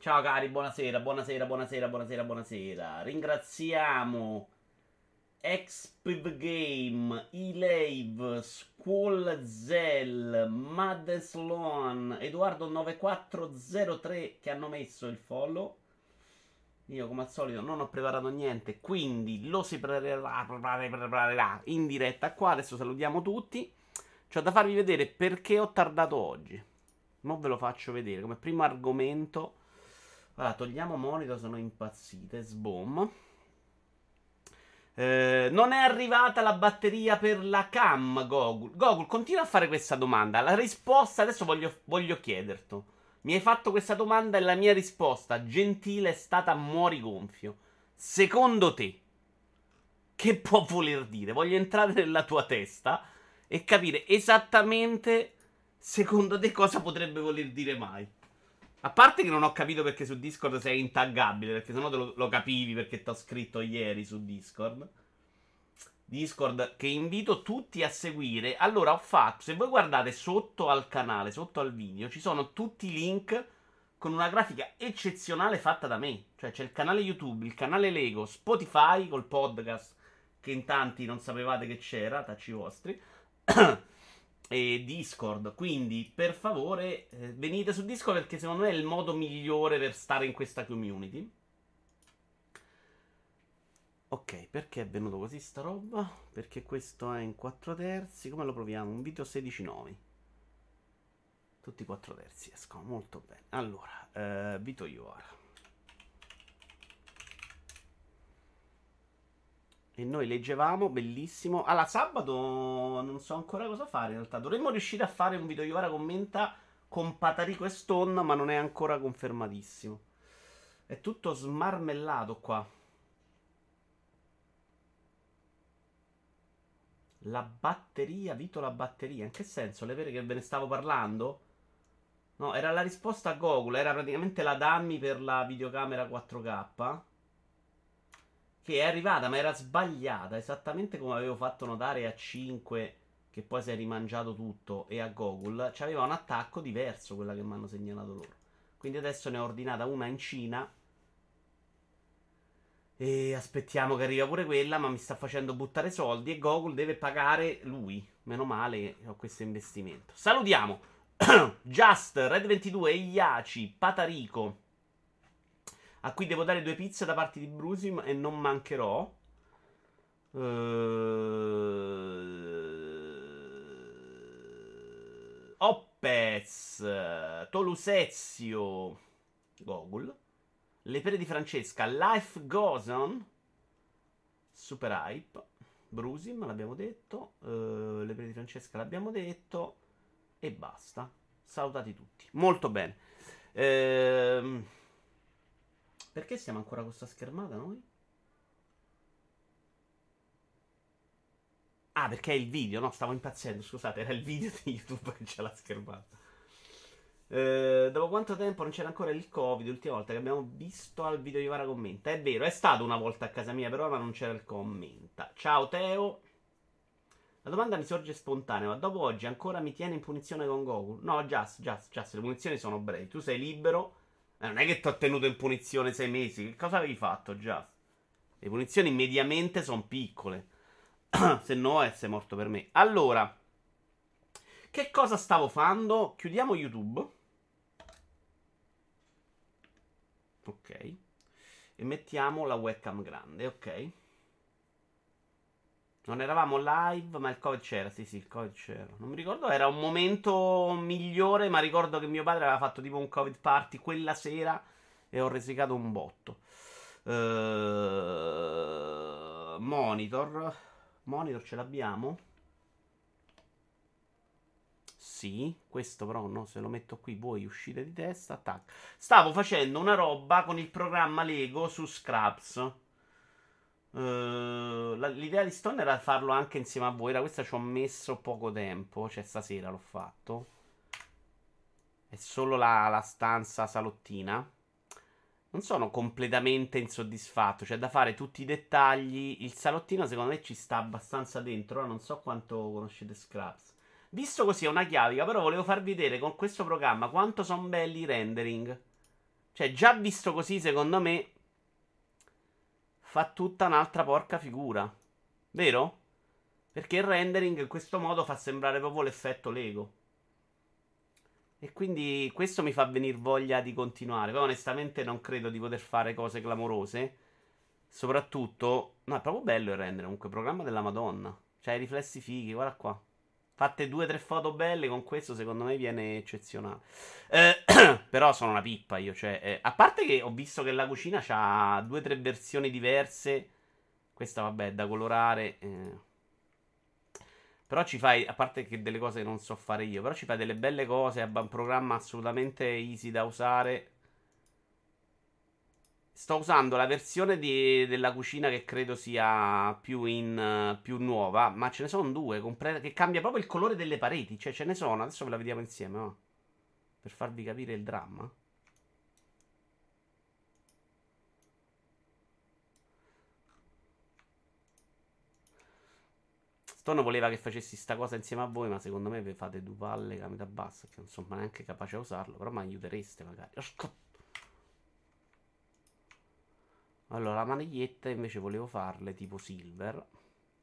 Ciao cari, buonasera, buonasera, buonasera, buonasera, buonasera. Ringraziamo Expiv Game, Elave, Squall Zell, Mad Sloan, Edoardo9403 che hanno messo il follow. Io come al solito non ho preparato niente, quindi lo si preparerà in diretta qua. Adesso salutiamo tutti. C'ho da farvi vedere perché ho tardato oggi. Non ve lo faccio vedere come primo argomento. Allora, togliamo monitor, sono impazzite. Sbom. Eh, non è arrivata la batteria per la cam, Google. Google, continua a fare questa domanda. La risposta adesso voglio, voglio chiederti. Mi hai fatto questa domanda e la mia risposta gentile è stata muori gonfio. Secondo te, che può voler dire? Voglio entrare nella tua testa e capire esattamente, secondo te, cosa potrebbe voler dire mai. A parte che non ho capito perché su Discord sei intaggabile, perché sennò te lo, lo capivi perché ti ho scritto ieri su Discord. Discord che invito tutti a seguire. Allora ho fatto, se voi guardate sotto al canale, sotto al video, ci sono tutti i link con una grafica eccezionale fatta da me. Cioè c'è il canale YouTube, il canale Lego, Spotify col podcast che in tanti non sapevate che c'era, tacci vostri. e Discord. Quindi, per favore, eh, venite su Discord perché secondo me è il modo migliore per stare in questa community. Ok, perché è venuto così sta roba? Perché questo è in 4 terzi. Come lo proviamo? Un video 16 nomi. Tutti i 4 terzi escono molto bene. Allora, eh, Vito Iora. E noi leggevamo, bellissimo. Allora, sabato non so ancora cosa fare in realtà. Dovremmo riuscire a fare un video Iora commenta con Patarico e Stone, ma non è ancora confermatissimo. È tutto smarmellato qua. La batteria, Vito la batteria. In che senso? Le vere che ve ne stavo parlando? No, era la risposta a Google. Era praticamente la dummy per la videocamera 4K. Che è arrivata, ma era sbagliata. Esattamente come avevo fatto notare a 5. Che poi si è rimangiato tutto. E a Google. C'aveva un attacco diverso quella che mi hanno segnalato loro. Quindi adesso ne ho ordinata una in Cina e aspettiamo che arriva pure quella, ma mi sta facendo buttare soldi e Google deve pagare lui. Meno male che ho questo investimento. Salutiamo Just, Red22, Iaci, Patarico. A cui devo dare due pizze da parte di Brusim e non mancherò. Uh... Oppez, Tolusezio, Google. Le pere di Francesca, Life Goes On, Super Hype, Brusim l'abbiamo detto, uh, Le pere di Francesca l'abbiamo detto e basta. Salutati tutti. Molto bene. Ehm, perché siamo ancora con questa schermata noi? Ah, perché è il video, no? Stavo impazzendo, scusate, era il video di YouTube che c'è la schermata. Eh, dopo quanto tempo non c'era ancora il Covid? L'ultima volta che abbiamo visto al video di Vara commenta. È vero, è stato una volta a casa mia, però ma non c'era il commenta. Ciao Teo. La domanda mi sorge spontanea, ma dopo oggi ancora mi tiene in punizione con Goku? No, Just, Just, Just, le punizioni sono brevi. Tu sei libero. Non è che ti ho tenuto in punizione sei mesi. Che cosa avevi fatto, Just? Le punizioni mediamente sono piccole. Se no, eh, sei morto per me. Allora, che cosa stavo facendo? Chiudiamo YouTube. Ok. E mettiamo la webcam grande, ok. Non eravamo live, ma il Covid c'era. Sì, sì, il Covid c'era. Non mi ricordo, era un momento migliore, ma ricordo che mio padre aveva fatto tipo un Covid party quella sera e ho risicato un botto. Uh, monitor. Monitor ce l'abbiamo? Sì, questo però no, se lo metto qui voi uscite di testa, tac. Stavo facendo una roba con il programma Lego su Scraps. Uh, l'idea di Stone era farlo anche insieme a voi. Da questa ci ho messo poco tempo. Cioè, stasera l'ho fatto. È solo la, la stanza salottina. Non sono completamente insoddisfatto. C'è da fare tutti i dettagli. Il salottino, secondo me, ci sta abbastanza dentro. Non so quanto conoscete Scraps. Visto così è una chiavica, però volevo farvi vedere con questo programma quanto sono belli i rendering. Cioè, già visto così, secondo me, fa tutta un'altra porca figura. Vero? Perché il rendering in questo modo fa sembrare proprio l'effetto Lego. E quindi questo mi fa venire voglia di continuare. Poi onestamente non credo di poter fare cose clamorose. Soprattutto, no, è proprio bello il render. Comunque, programma della Madonna. Cioè, i riflessi fighi, guarda qua. Fatte due o tre foto belle con questo, secondo me viene eccezionale. Eh, però sono una pippa io. Cioè, eh, a parte che ho visto che la cucina ha due o tre versioni diverse. Questa, vabbè, è da colorare. Eh. Però ci fai, a parte che delle cose che non so fare io, però ci fai delle belle cose, è un programma assolutamente easy da usare. Sto usando la versione di, della cucina che credo sia più, in, più nuova, ma ce ne sono due, compre- che cambia proprio il colore delle pareti, cioè ce ne sono, adesso ve la vediamo insieme, no? per farvi capire il dramma. Stone voleva che facessi sta cosa insieme a voi, ma secondo me vi fate due palle camita bassa, che non sono neanche capace a usarlo, però mi aiutereste magari. Allora, la maniglietta invece volevo farle tipo silver.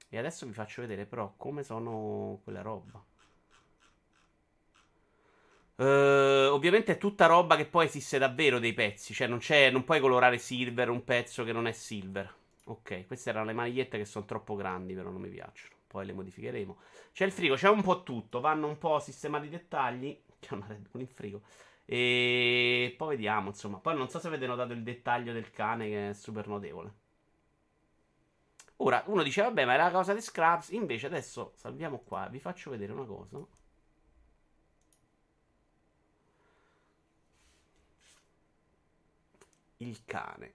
E adesso vi faccio vedere però come sono quella roba. Uh, ovviamente è tutta roba che poi esiste davvero dei pezzi. Cioè, non, non puoi colorare silver un pezzo che non è silver. Ok, queste erano le magliette che sono troppo grandi, però non mi piacciono poi le modificheremo. C'è il frigo, c'è un po' tutto, vanno un po' sistemati i dettagli. C'è una Red Bull in frigo. E poi vediamo, insomma. Poi non so se avete notato il dettaglio del cane che è super notevole. Ora, uno dice, vabbè, ma è la cosa di Scraps. Invece adesso salviamo qua, vi faccio vedere una cosa. Il cane.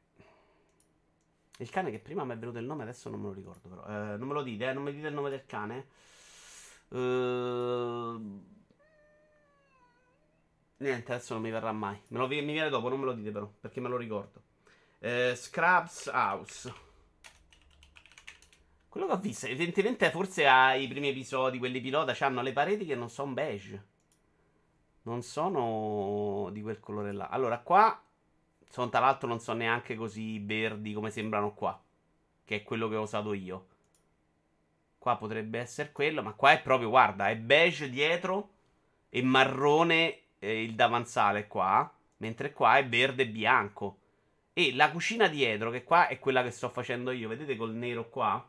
Il cane che prima mi è venuto il nome, adesso non me lo ricordo però. Eh, non me lo dite, eh? Non mi dite il nome del cane? Uh... Niente, adesso non mi verrà mai. Me lo, mi viene dopo, non me lo dite però, perché me lo ricordo. Eh, Scrubs House. Quello che ho visto, evidentemente forse ai primi episodi, quelli pilota, hanno le pareti che non sono beige. Non sono di quel colore là. Allora, qua sono tra l'altro non sono neanche così verdi come sembrano qua. Che è quello che ho usato io. Qua potrebbe essere quello, ma qua è proprio, guarda, è beige dietro e marrone eh, il davanzale qua. Mentre qua è verde e bianco. E la cucina dietro, che qua è quella che sto facendo io, vedete col nero qua?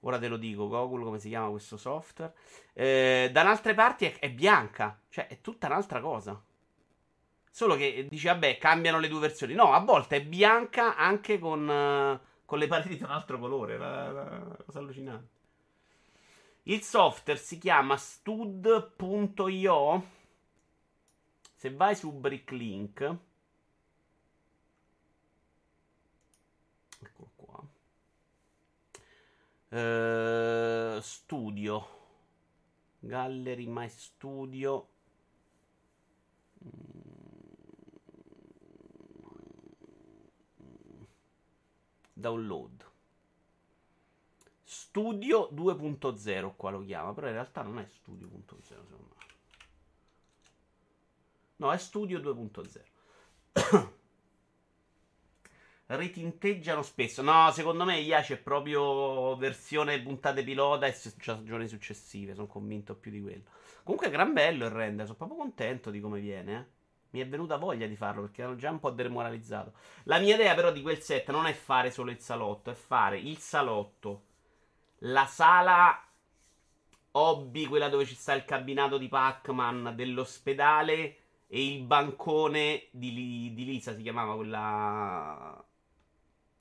Ora te lo dico, Google, come si chiama questo software. Eh, da altre parti è, è bianca, cioè è tutta un'altra cosa. Solo che dici, vabbè, cambiano le due versioni. No, a volte è bianca anche con, uh, con le pareti di un altro colore. La, la, cosa allucinante. Il software si chiama stud.io. Se vai su Bricklink. Eccolo qua. Uh, studio. Gallery My Studio. Mm. download. Studio 2.0 qua lo chiama, però in realtà non è Studio 2.0 secondo me. No, è Studio 2.0. Ritinteggiano spesso. No, secondo me Iaci è proprio versione puntate pilota e stagioni successive. Sono convinto più di quello. Comunque, gran bello il render. Sono proprio contento di come viene. Eh. Mi è venuta voglia di farlo perché ero già un po' demoralizzato. La mia idea però di quel set non è fare solo il salotto, è fare il salotto, la sala hobby, quella dove ci sta il cabinato di Pac-Man dell'ospedale e il bancone di, di Lisa, si chiamava quella...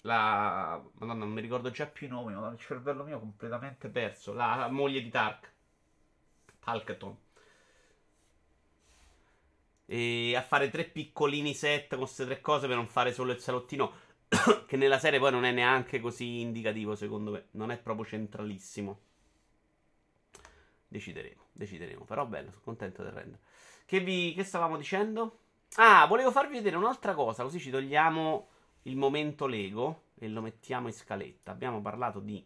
La... Madonna, non mi ricordo già più i nomi, ma il cervello mio è completamente perso. La moglie di Tark. Talketon e a fare tre piccolini set con queste tre cose per non fare solo il salottino. che nella serie poi non è neanche così indicativo, secondo me. Non è proprio centralissimo. Decideremo, decideremo. Però bello, sono contento del render. Che, vi, che stavamo dicendo? Ah, volevo farvi vedere un'altra cosa, così ci togliamo il momento Lego e lo mettiamo in scaletta. Abbiamo parlato di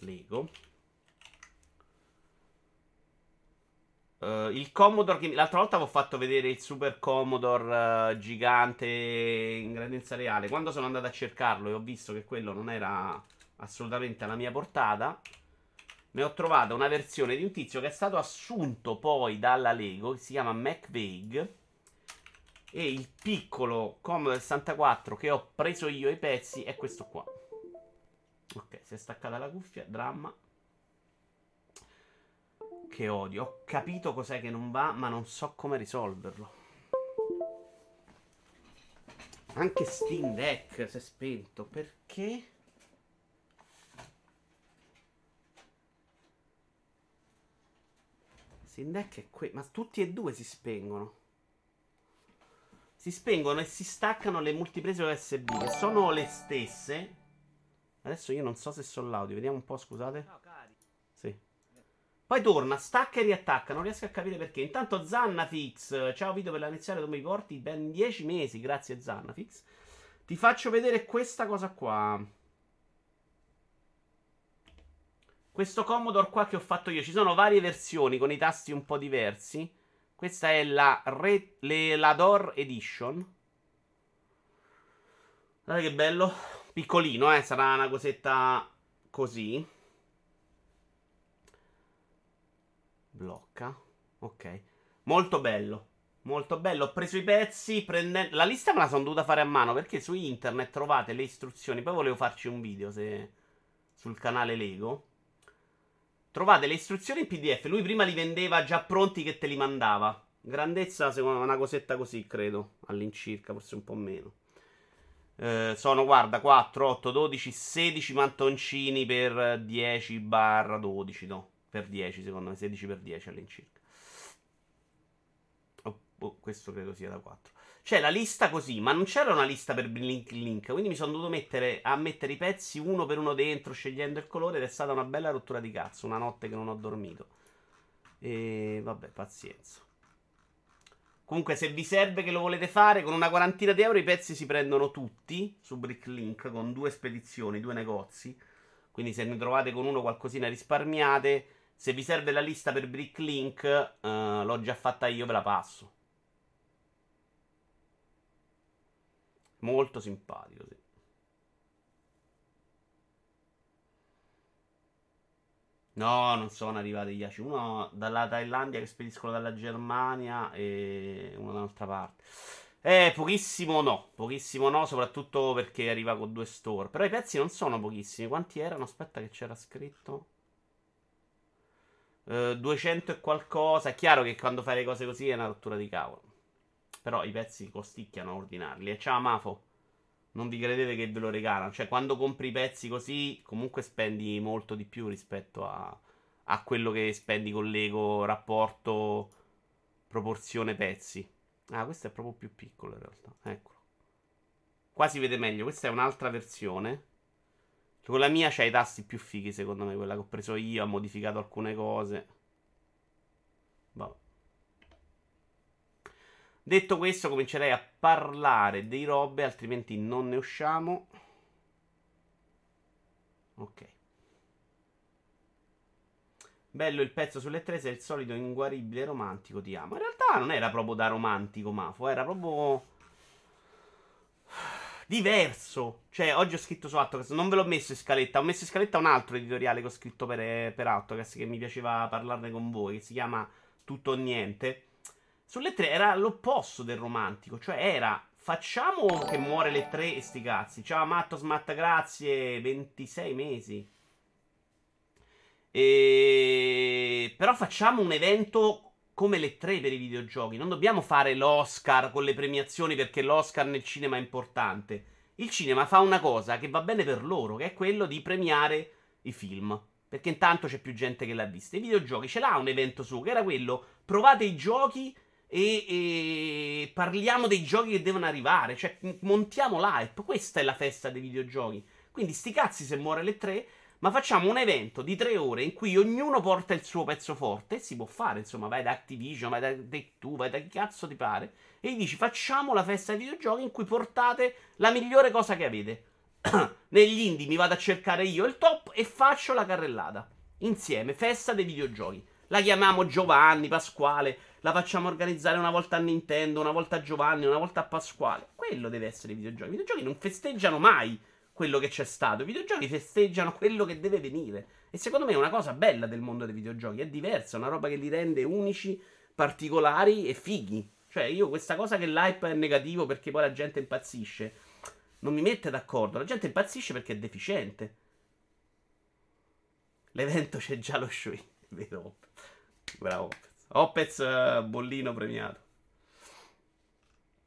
Lego. Uh, il Commodore che l'altra volta avevo fatto vedere il Super Commodore uh, gigante in grandezza reale. Quando sono andato a cercarlo e ho visto che quello non era assolutamente alla mia portata, ne ho trovato una versione di un tizio che è stato assunto poi dalla Lego, che si chiama McVeigh. E il piccolo Commodore 64 che ho preso io i pezzi è questo qua. Ok, si è staccata la cuffia, dramma. Che odio. Ho capito cos'è che non va, ma non so come risolverlo. Anche Steam Deck si è spento. Perché? Steam Deck è qui. Ma tutti e due si spengono. Si spengono e si staccano le multiprese USB, che sono le stesse. Adesso io non so se sono l'audio. Vediamo un po', scusate. No, poi torna, stacca e riattacca. Non riesco a capire perché. Intanto Zannafix. Ciao video per l'iniziale dove mi porti ben 10 mesi. Grazie Zannafix. Ti faccio vedere questa cosa qua. Questo Commodore qua che ho fatto io. Ci sono varie versioni con i tasti un po' diversi. Questa è la, Re, le, la Edition. Guardate che bello. Piccolino, eh. Sarà una cosetta così. Blocca. Ok. Molto bello. Molto bello. Ho preso i pezzi. Prende... La lista me la sono dovuta fare a mano perché su internet trovate le istruzioni. Poi volevo farci un video se... sul canale Lego. Trovate le istruzioni in PDF. Lui prima li vendeva già pronti che te li mandava. Grandezza, secondo una cosetta così, credo. All'incirca, forse un po' meno. Eh, sono, guarda, 4, 8, 12, 16 mantoncini per 10 barra 12, no per 10, secondo me, 16 per 10 all'incirca. Oh, oh, questo credo sia da 4. C'è la lista così, ma non c'era una lista per link link, quindi mi sono dovuto mettere a mettere i pezzi uno per uno dentro, scegliendo il colore, ed è stata una bella rottura di cazzo, una notte che non ho dormito. E vabbè, pazienza. Comunque, se vi serve che lo volete fare, con una quarantina di euro i pezzi si prendono tutti su Bricklink con due spedizioni, due negozi. Quindi se ne trovate con uno qualcosina risparmiate. Se vi serve la lista per Bricklink, uh, l'ho già fatta io, ve la passo. Molto simpatico, sì. No, non sono arrivati gli ACI. Uno dalla Thailandia che spediscono dalla Germania e uno da un'altra parte. Eh, pochissimo no. Pochissimo no, soprattutto perché arriva con due store. Però i pezzi non sono pochissimi. Quanti erano? Aspetta che c'era scritto. 200 eh, e qualcosa. È chiaro che quando fai le cose così è una rottura di cavolo. Però i pezzi costicchiano a ordinarli. E ciao Mafo. Non vi credete che ve lo regalano. Cioè, quando compri i pezzi così, comunque spendi molto di più rispetto a, a quello che spendi con l'ego rapporto proporzione pezzi. Ah, questo è proprio più piccolo in realtà. Eccolo. Qua si vede meglio. Questa è un'altra versione. Con la mia c'ha i tasti più fighi, secondo me. Quella che ho preso io, ha modificato alcune cose. Vabbè. Detto questo, comincerei a parlare dei robe, altrimenti non ne usciamo. Ok. Bello il pezzo sulle tre, sei il solito inguaribile romantico, ti amo. In realtà non era proprio da romantico, Mafo, era proprio diverso. Cioè, oggi ho scritto su Autocast, non ve l'ho messo in scaletta, ho messo in scaletta un altro editoriale che ho scritto per, per Autocast che mi piaceva parlarne con voi, che si chiama Tutto o Niente. Sulle tre era l'opposto del romantico, cioè era facciamo che muore le tre e sti cazzi. Ciao Matto Smatta, grazie, 26 mesi. E... Però facciamo un evento come le tre per i videogiochi. Non dobbiamo fare l'Oscar con le premiazioni perché l'Oscar nel cinema è importante. Il cinema fa una cosa che va bene per loro, che è quello di premiare i film. Perché intanto c'è più gente che l'ha vista. I videogiochi ce l'ha un evento su, che era quello. Provate i giochi e, e parliamo dei giochi che devono arrivare. Cioè, montiamo l'hype. Questa è la festa dei videogiochi. Quindi sti cazzi se muore le tre ma facciamo un evento di tre ore in cui ognuno porta il suo pezzo forte. E si può fare, insomma, vai da Activision, vai da Take-Two, vai da chi cazzo ti pare. E gli dici, facciamo la festa dei videogiochi in cui portate la migliore cosa che avete. Negli indie mi vado a cercare io il top e faccio la carrellata. Insieme, festa dei videogiochi. La chiamiamo Giovanni, Pasquale, la facciamo organizzare una volta a Nintendo, una volta a Giovanni, una volta a Pasquale. Quello deve essere i videogiochi. I videogiochi non festeggiano mai quello che c'è stato. I videogiochi festeggiano quello che deve venire. E secondo me è una cosa bella del mondo dei videogiochi. È diversa, è una roba che li rende unici, particolari e fighi. Cioè, io questa cosa che l'hype è negativo perché poi la gente impazzisce, non mi mette d'accordo. La gente impazzisce perché è deficiente. L'evento c'è già lo show. Vero? Bravo. Opez, uh, bollino premiato.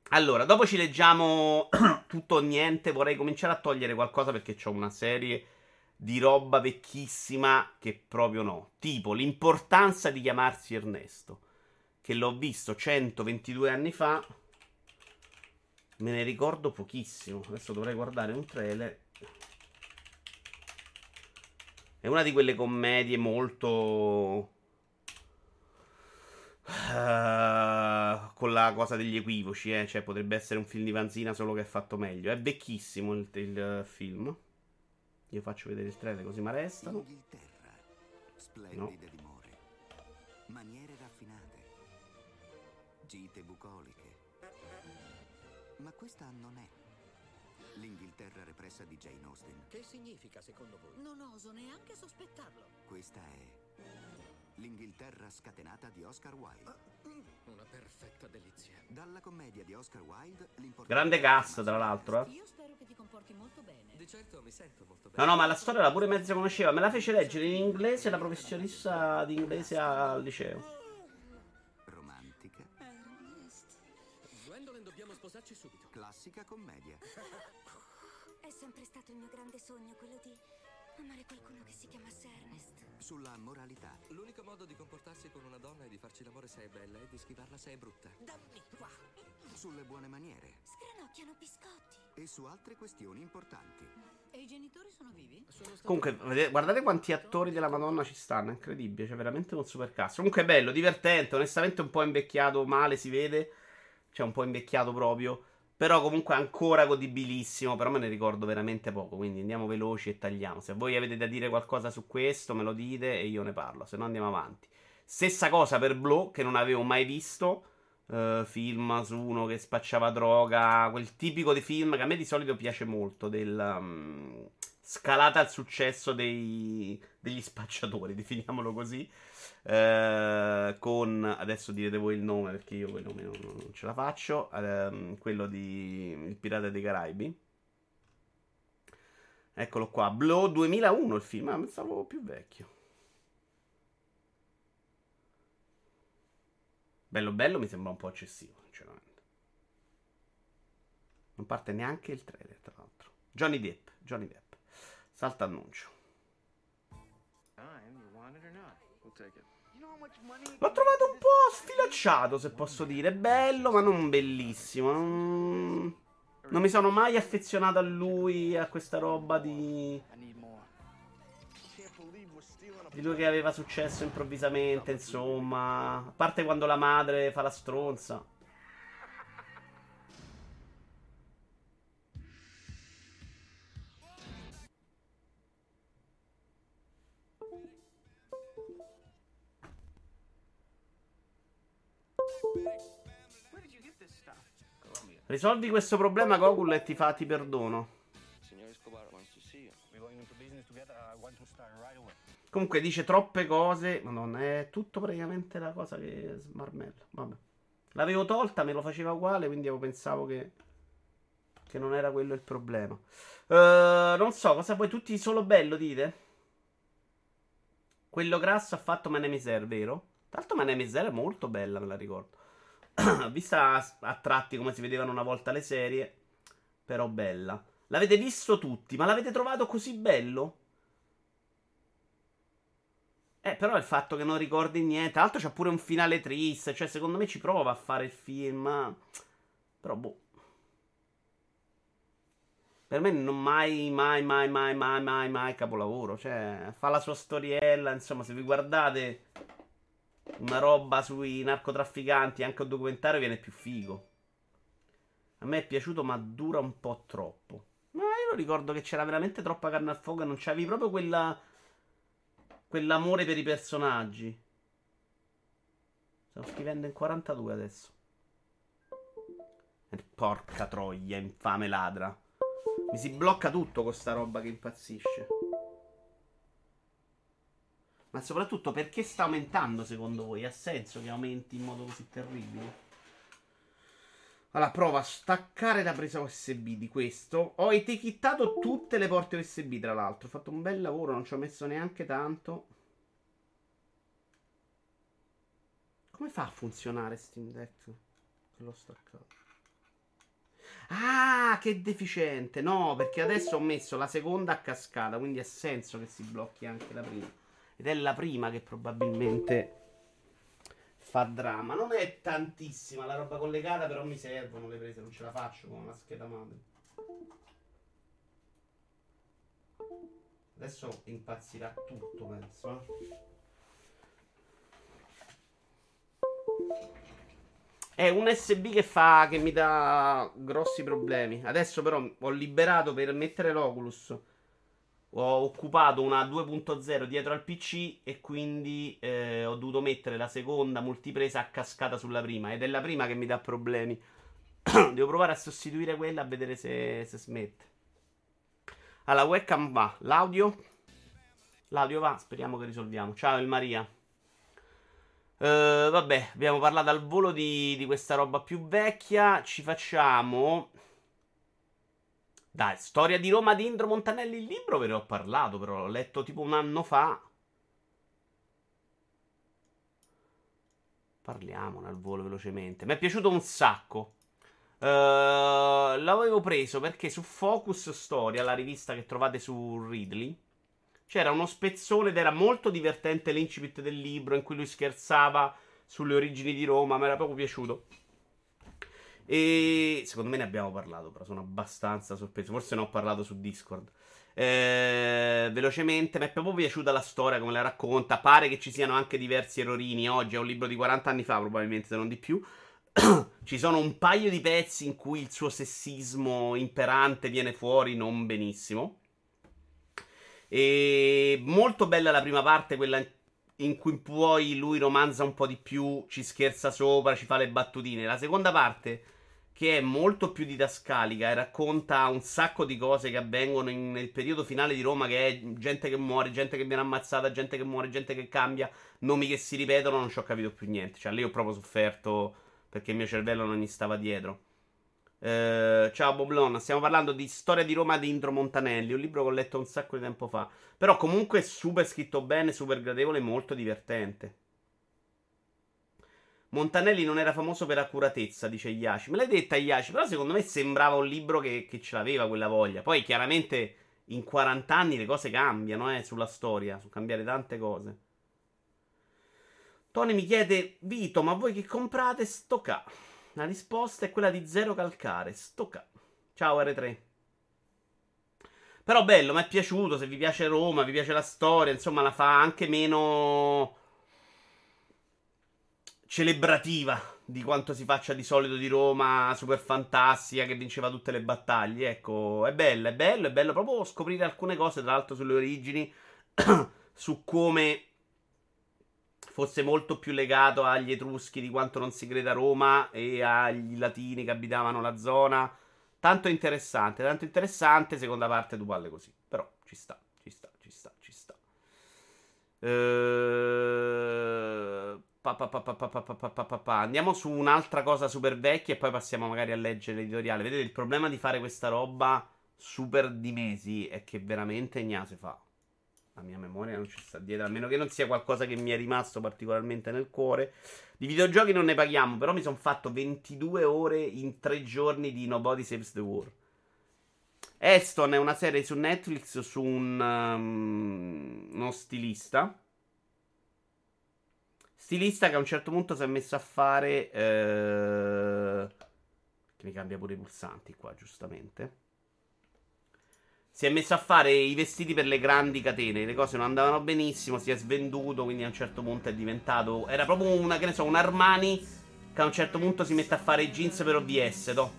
Allora, dopo ci leggiamo tutto o niente. Vorrei cominciare a togliere qualcosa perché ho una serie di roba vecchissima che proprio no. Tipo l'importanza di chiamarsi Ernesto. Che l'ho visto 122 anni fa. Me ne ricordo pochissimo. Adesso dovrei guardare un trailer. È una di quelle commedie molto Uh, con la cosa degli equivoci, eh? cioè potrebbe essere un film di Vanzina solo che è fatto meglio. È vecchissimo il, il film. Io faccio vedere il trailer così mi restano. Inghilterra, splendide no. dimore, maniere raffinate, gite bucoliche. Ma questa non è l'Inghilterra repressa di Jane Austen. Che significa secondo voi? Non oso neanche sospettarlo. Questa è L'Inghilterra scatenata di Oscar Wilde. Ah, una perfetta delizia. Dalla commedia di Oscar Wilde, Grande cast, tra l'altro. Eh. Io spero che ti comporti molto bene. Di certo mi sento molto bene. No, no, ma la storia la pure mezzo conosceva. Me la fece leggere in inglese la professionista di inglese al liceo. Romantica. Gwendolyn, dobbiamo sposarci subito. Classica commedia. È sempre stato il mio grande sogno quello di amare qualcuno che si chiamasse Ernest sulla moralità. L'unico modo di comportarsi con una donna è di farci l'amore se è bella e di schivarla se è brutta. Dammi qua! Sulle buone maniere. Scranocchiano biscotti. E su altre questioni importanti. E i genitori sono vivi? Sono Comunque, guardate quanti attori della Madonna ci stanno, è incredibile, cioè veramente un super cast. Comunque è bello, divertente, onestamente un po' invecchiato male, si vede. Cioè un po' invecchiato proprio. Però comunque ancora godibilissimo. Però me ne ricordo veramente poco. Quindi andiamo veloci e tagliamo. Se voi avete da dire qualcosa su questo, me lo dite e io ne parlo. Se no andiamo avanti. Stessa cosa per Blow, che non avevo mai visto. Uh, film su uno che spacciava droga. Quel tipico di film che a me di solito piace molto. Del. Um, scalata al successo dei, degli spacciatori, definiamolo così. Eh, con adesso direte voi il nome perché io quei nomi non, non ce la faccio. Eh, quello di Il Pirata dei Caraibi. Eccolo qua, Blow 2001 il film, ah, pensavo più vecchio. Bello bello mi sembra un po' eccessivo, sinceramente. Non parte neanche il trailer, tra l'altro. Johnny Depp, Johnny Depp. Salta annuncio. L'ho trovato un po' sfilacciato, se posso dire. Bello, ma non bellissimo. Non, non mi sono mai affezionato a lui, a questa roba di... Di lui che aveva successo improvvisamente, insomma. A parte quando la madre fa la stronza. Risolvi questo problema, Gogul, e ti fa ti perdono. Comunque dice troppe cose. Madonna, è tutto praticamente la cosa che smarmella. Vabbè. L'avevo tolta, me lo faceva uguale, quindi io pensavo che. Che non era quello il problema. Uh, non so, cosa vuoi? Tutti solo bello, dite? Quello grasso ha fatto Mane Miser, vero? Tra l'altro Miser è molto bella, me la ricordo. vista a, tratti come si vedevano una volta le serie, però bella. L'avete visto tutti, ma l'avete trovato così bello? Eh, però il fatto che non ricordi niente. Tra l'altro c'ha pure un finale triste. Cioè, secondo me ci prova a fare il film. Però, boh. Per me non mai, mai, mai, mai, mai, mai, mai capolavoro. Cioè, fa la sua storiella. Insomma, se vi guardate una roba sui narcotrafficanti, anche un documentario, viene più figo. A me è piaciuto, ma dura un po' troppo. Ma io ricordo che c'era veramente troppa carne al fuoco e non c'avevi proprio quella. quell'amore per i personaggi. Sto scrivendo in 42 adesso. Eh, Porca troia, infame ladra. Mi si blocca tutto con sta roba che impazzisce. Ma soprattutto perché sta aumentando secondo voi? Ha senso che aumenti in modo così terribile? Allora, prova a staccare la presa USB di questo. Ho etichettato tutte le porte USB, tra l'altro. Ho fatto un bel lavoro, non ci ho messo neanche tanto. Come fa a funzionare Steam Deck? L'ho staccato. Ah, che deficiente. No, perché adesso ho messo la seconda a cascata, quindi ha senso che si blocchi anche la prima. Ed è la prima che probabilmente fa dramma. Non è tantissima la roba collegata, però mi servono le prese, non ce la faccio con una scheda madre. Adesso impazzirà tutto, penso. Eh. È un USB che fa. che mi dà grossi problemi. Adesso, però, ho liberato per mettere l'Oculus. Ho occupato una 2.0 dietro al PC e quindi eh, ho dovuto mettere la seconda multipresa a cascata sulla prima. Ed è la prima che mi dà problemi. Devo provare a sostituire quella a vedere se, se smette. Allora, webcam va. L'audio? L'audio va. Speriamo che risolviamo. Ciao, il Maria. Uh, vabbè, abbiamo parlato al volo di, di, questa roba più vecchia. Ci facciamo. Dai, storia di Roma di Indro Montanelli. Il libro ve ne ho parlato, però l'ho letto tipo un anno fa. Parliamone al volo velocemente. Mi è piaciuto un sacco. Uh, l'avevo preso perché su Focus Storia, la rivista che trovate su Ridley c'era uno spezzone ed era molto divertente l'incipit del libro in cui lui scherzava sulle origini di Roma, mi era proprio piaciuto. E secondo me ne abbiamo parlato, però sono abbastanza sorpreso. Forse ne ho parlato su Discord. Eh, velocemente, mi è proprio piaciuta la storia come la racconta. Pare che ci siano anche diversi errorini. Oggi è un libro di 40 anni fa, probabilmente, se non di più. ci sono un paio di pezzi in cui il suo sessismo imperante viene fuori non benissimo. E molto bella la prima parte, quella in cui poi lui romanza un po' di più, ci scherza sopra, ci fa le battutine. La seconda parte, che è molto più didascalica e racconta un sacco di cose che avvengono in, nel periodo finale di Roma, che è gente che muore, gente che viene ammazzata, gente che muore, gente che cambia, nomi che si ripetono, non ci ho capito più niente. Cioè, lì ho proprio sofferto perché il mio cervello non gli stava dietro. Eh, ciao Boblon, stiamo parlando di Storia di Roma di Indro Montanelli, un libro che ho letto un sacco di tempo fa. Però comunque super scritto bene, super gradevole e molto divertente. Montanelli non era famoso per accuratezza, dice Iaci. Me l'hai detta Iaci, però secondo me sembrava un libro che, che ce l'aveva quella voglia. Poi chiaramente in 40 anni le cose cambiano, eh, sulla storia, su cambiare tante cose. Tony mi chiede, Vito, ma voi che comprate sto ca... La risposta è quella di zero calcare. Stocca. Ciao R3. Però bello, mi è piaciuto. Se vi piace Roma, vi piace la storia, insomma, la fa anche meno celebrativa di quanto si faccia di solito di Roma, super fantastica, che vinceva tutte le battaglie. Ecco, è bello, è bello, è bello proprio scoprire alcune cose, tra l'altro, sulle origini, su come fosse molto più legato agli Etruschi di quanto non si creda a Roma e agli Latini che abitavano la zona. Tanto interessante, tanto interessante, seconda parte tu parli così. Però ci sta, ci sta, ci sta, ci sta. Ehm... Andiamo su un'altra cosa super vecchia e poi passiamo magari a leggere l'editoriale. Vedete, il problema di fare questa roba super di mesi è che veramente Ignazio fa la mia memoria non ci sta dietro, a meno che non sia qualcosa che mi è rimasto particolarmente nel cuore. Di videogiochi non ne paghiamo, però mi sono fatto 22 ore in 3 giorni di Nobody Saves the War. Aston è una serie su Netflix su un, um, uno stilista. Stilista che a un certo punto si è messo a fare... Eh, che mi cambia pure i pulsanti qua, giustamente si è messo a fare i vestiti per le grandi catene. Le cose non andavano benissimo. Si è svenduto. Quindi a un certo punto è diventato. Era proprio una, che ne so, un Armani. Che a un certo punto si mette a fare i jeans per OBS, no?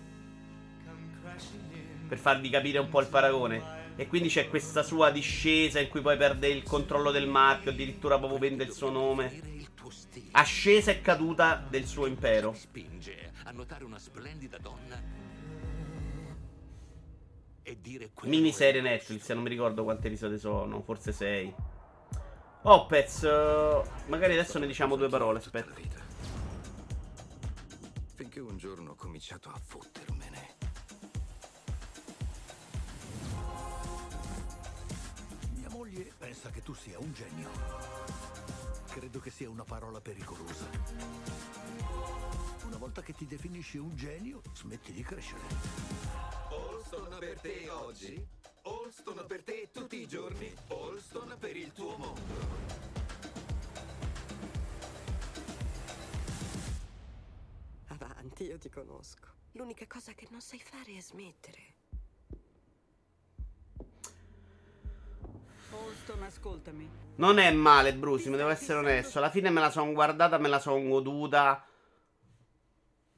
Per farvi capire un po' il paragone. E quindi c'è questa sua discesa in cui poi perde il controllo del marchio. Addirittura proprio vende il suo nome. Ascesa e caduta del suo impero. Miniserie Netflix, non mi ricordo quante episodi sono, forse 6. Opez, eh, magari adesso ne diciamo due parole, aspetta. Finché un giorno ho cominciato a fottermene. Mia moglie pensa che tu sia un genio. Credo che sia una parola pericolosa. Una volta che ti definisci un genio, smetti di crescere. Olston per te oggi, Olston per te tutti i giorni, Olston per il tuo mondo. Avanti, io ti conosco. L'unica cosa che non sai fare è smettere. Non è male, Brusi, mi devo essere onesto. Alla fine me la sono guardata, me la sono goduta.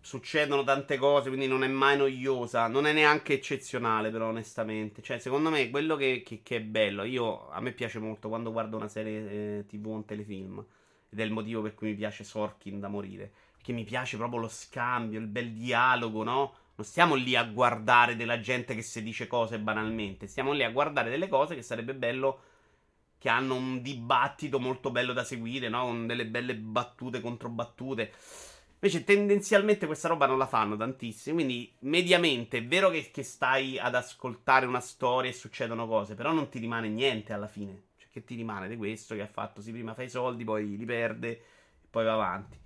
Succedono tante cose, quindi non è mai noiosa. Non è neanche eccezionale, però, onestamente. Cioè, secondo me, quello che, che- che è bello. Io, a me piace molto quando guardo una serie eh, TV o un telefilm. Ed è il motivo per cui mi piace Sorkin da morire. Perché mi piace proprio lo scambio, il bel dialogo, no? Non stiamo lì a guardare della gente che si dice cose banalmente. Stiamo lì a guardare delle cose che sarebbe bello che hanno un dibattito molto bello da seguire, no? Con delle belle battute contro battute. Invece, tendenzialmente questa roba non la fanno tantissimo. Quindi, mediamente, è vero che, che stai ad ascoltare una storia e succedono cose, però non ti rimane niente alla fine. Cioè, che ti rimane di questo che ha fatto? Sì, prima fa i soldi, poi li perde, poi va avanti.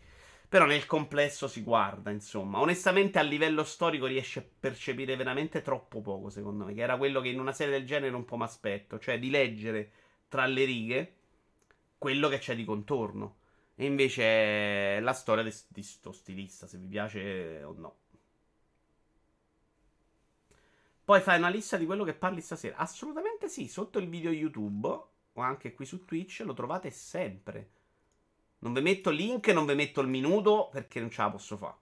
Però nel complesso si guarda, insomma. Onestamente, a livello storico riesce a percepire veramente troppo poco, secondo me. Che era quello che in una serie del genere un po' mi aspetto. Cioè, di leggere tra le righe quello che c'è di contorno. E invece è la storia di, di sto stilista, se vi piace o no. Poi fai una lista di quello che parli stasera. Assolutamente sì, sotto il video YouTube o anche qui su Twitch lo trovate sempre. Non vi metto il link, non vi metto il minuto perché non ce la posso fare.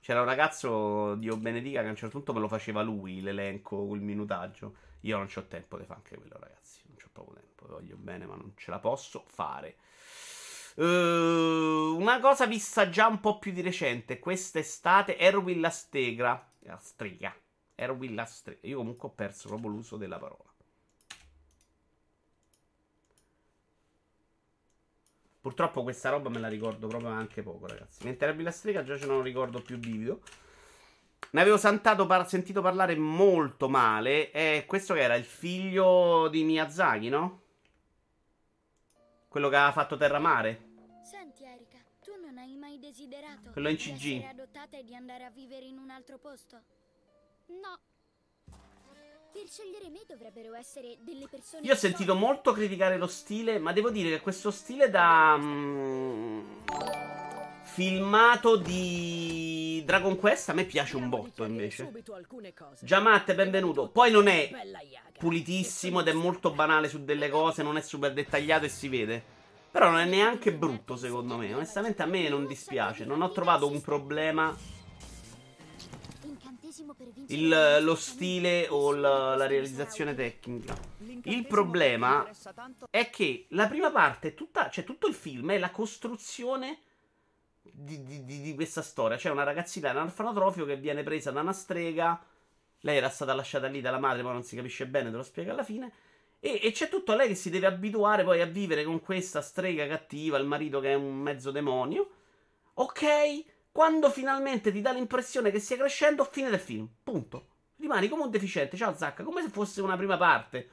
C'era un ragazzo, Dio benedica, che a un certo punto me lo faceva lui l'elenco, il minutaggio. Io non ho tempo di fare anche quello, ragazzi. Non c'ho proprio tempo, voglio bene, ma non ce la posso fare. Eh, una cosa vista già un po' più di recente, quest'estate, Erwin la stegra. La strega. Erwin la strega. Io comunque ho perso proprio l'uso della parola. Purtroppo questa roba me la ricordo proprio anche poco, ragazzi. Mentre la strega già ce un ricordo più vivido. Ne avevo par- sentito parlare molto male. E questo che era il figlio di Miyazaki, no? Quello che aveva fatto Terra Mare. Senti Erika, tu non hai mai desiderato Quello in di CG. essere adottata e di andare a vivere in un altro posto? No. Io ho sentito molto criticare lo stile, ma devo dire che questo stile da mm, filmato di Dragon Quest a me piace un botto invece. Giamatte, benvenuto. Poi non è pulitissimo ed è molto banale su delle cose, non è super dettagliato e si vede. Però non è neanche brutto secondo me. Onestamente a me non dispiace, non ho trovato un problema il- lo stile o la, la realizzazione tecnica. Il problema è che la prima parte, tutta, cioè tutto il film è la costruzione di, di- di- di questa storia. C'è una ragazzina in orfanotrofio che viene presa da una strega. Lei era stata lasciata lì dalla madre, ma non si capisce bene, te lo spiego alla fine. E, e c'è tutto lei che si deve abituare poi a vivere con questa strega cattiva, il marito che è un mezzo demonio. Ok, quando finalmente ti dà l'impressione che stia crescendo, fine del film. Punto. Rimani come un deficiente. Ciao Zacca, come se fosse una prima parte.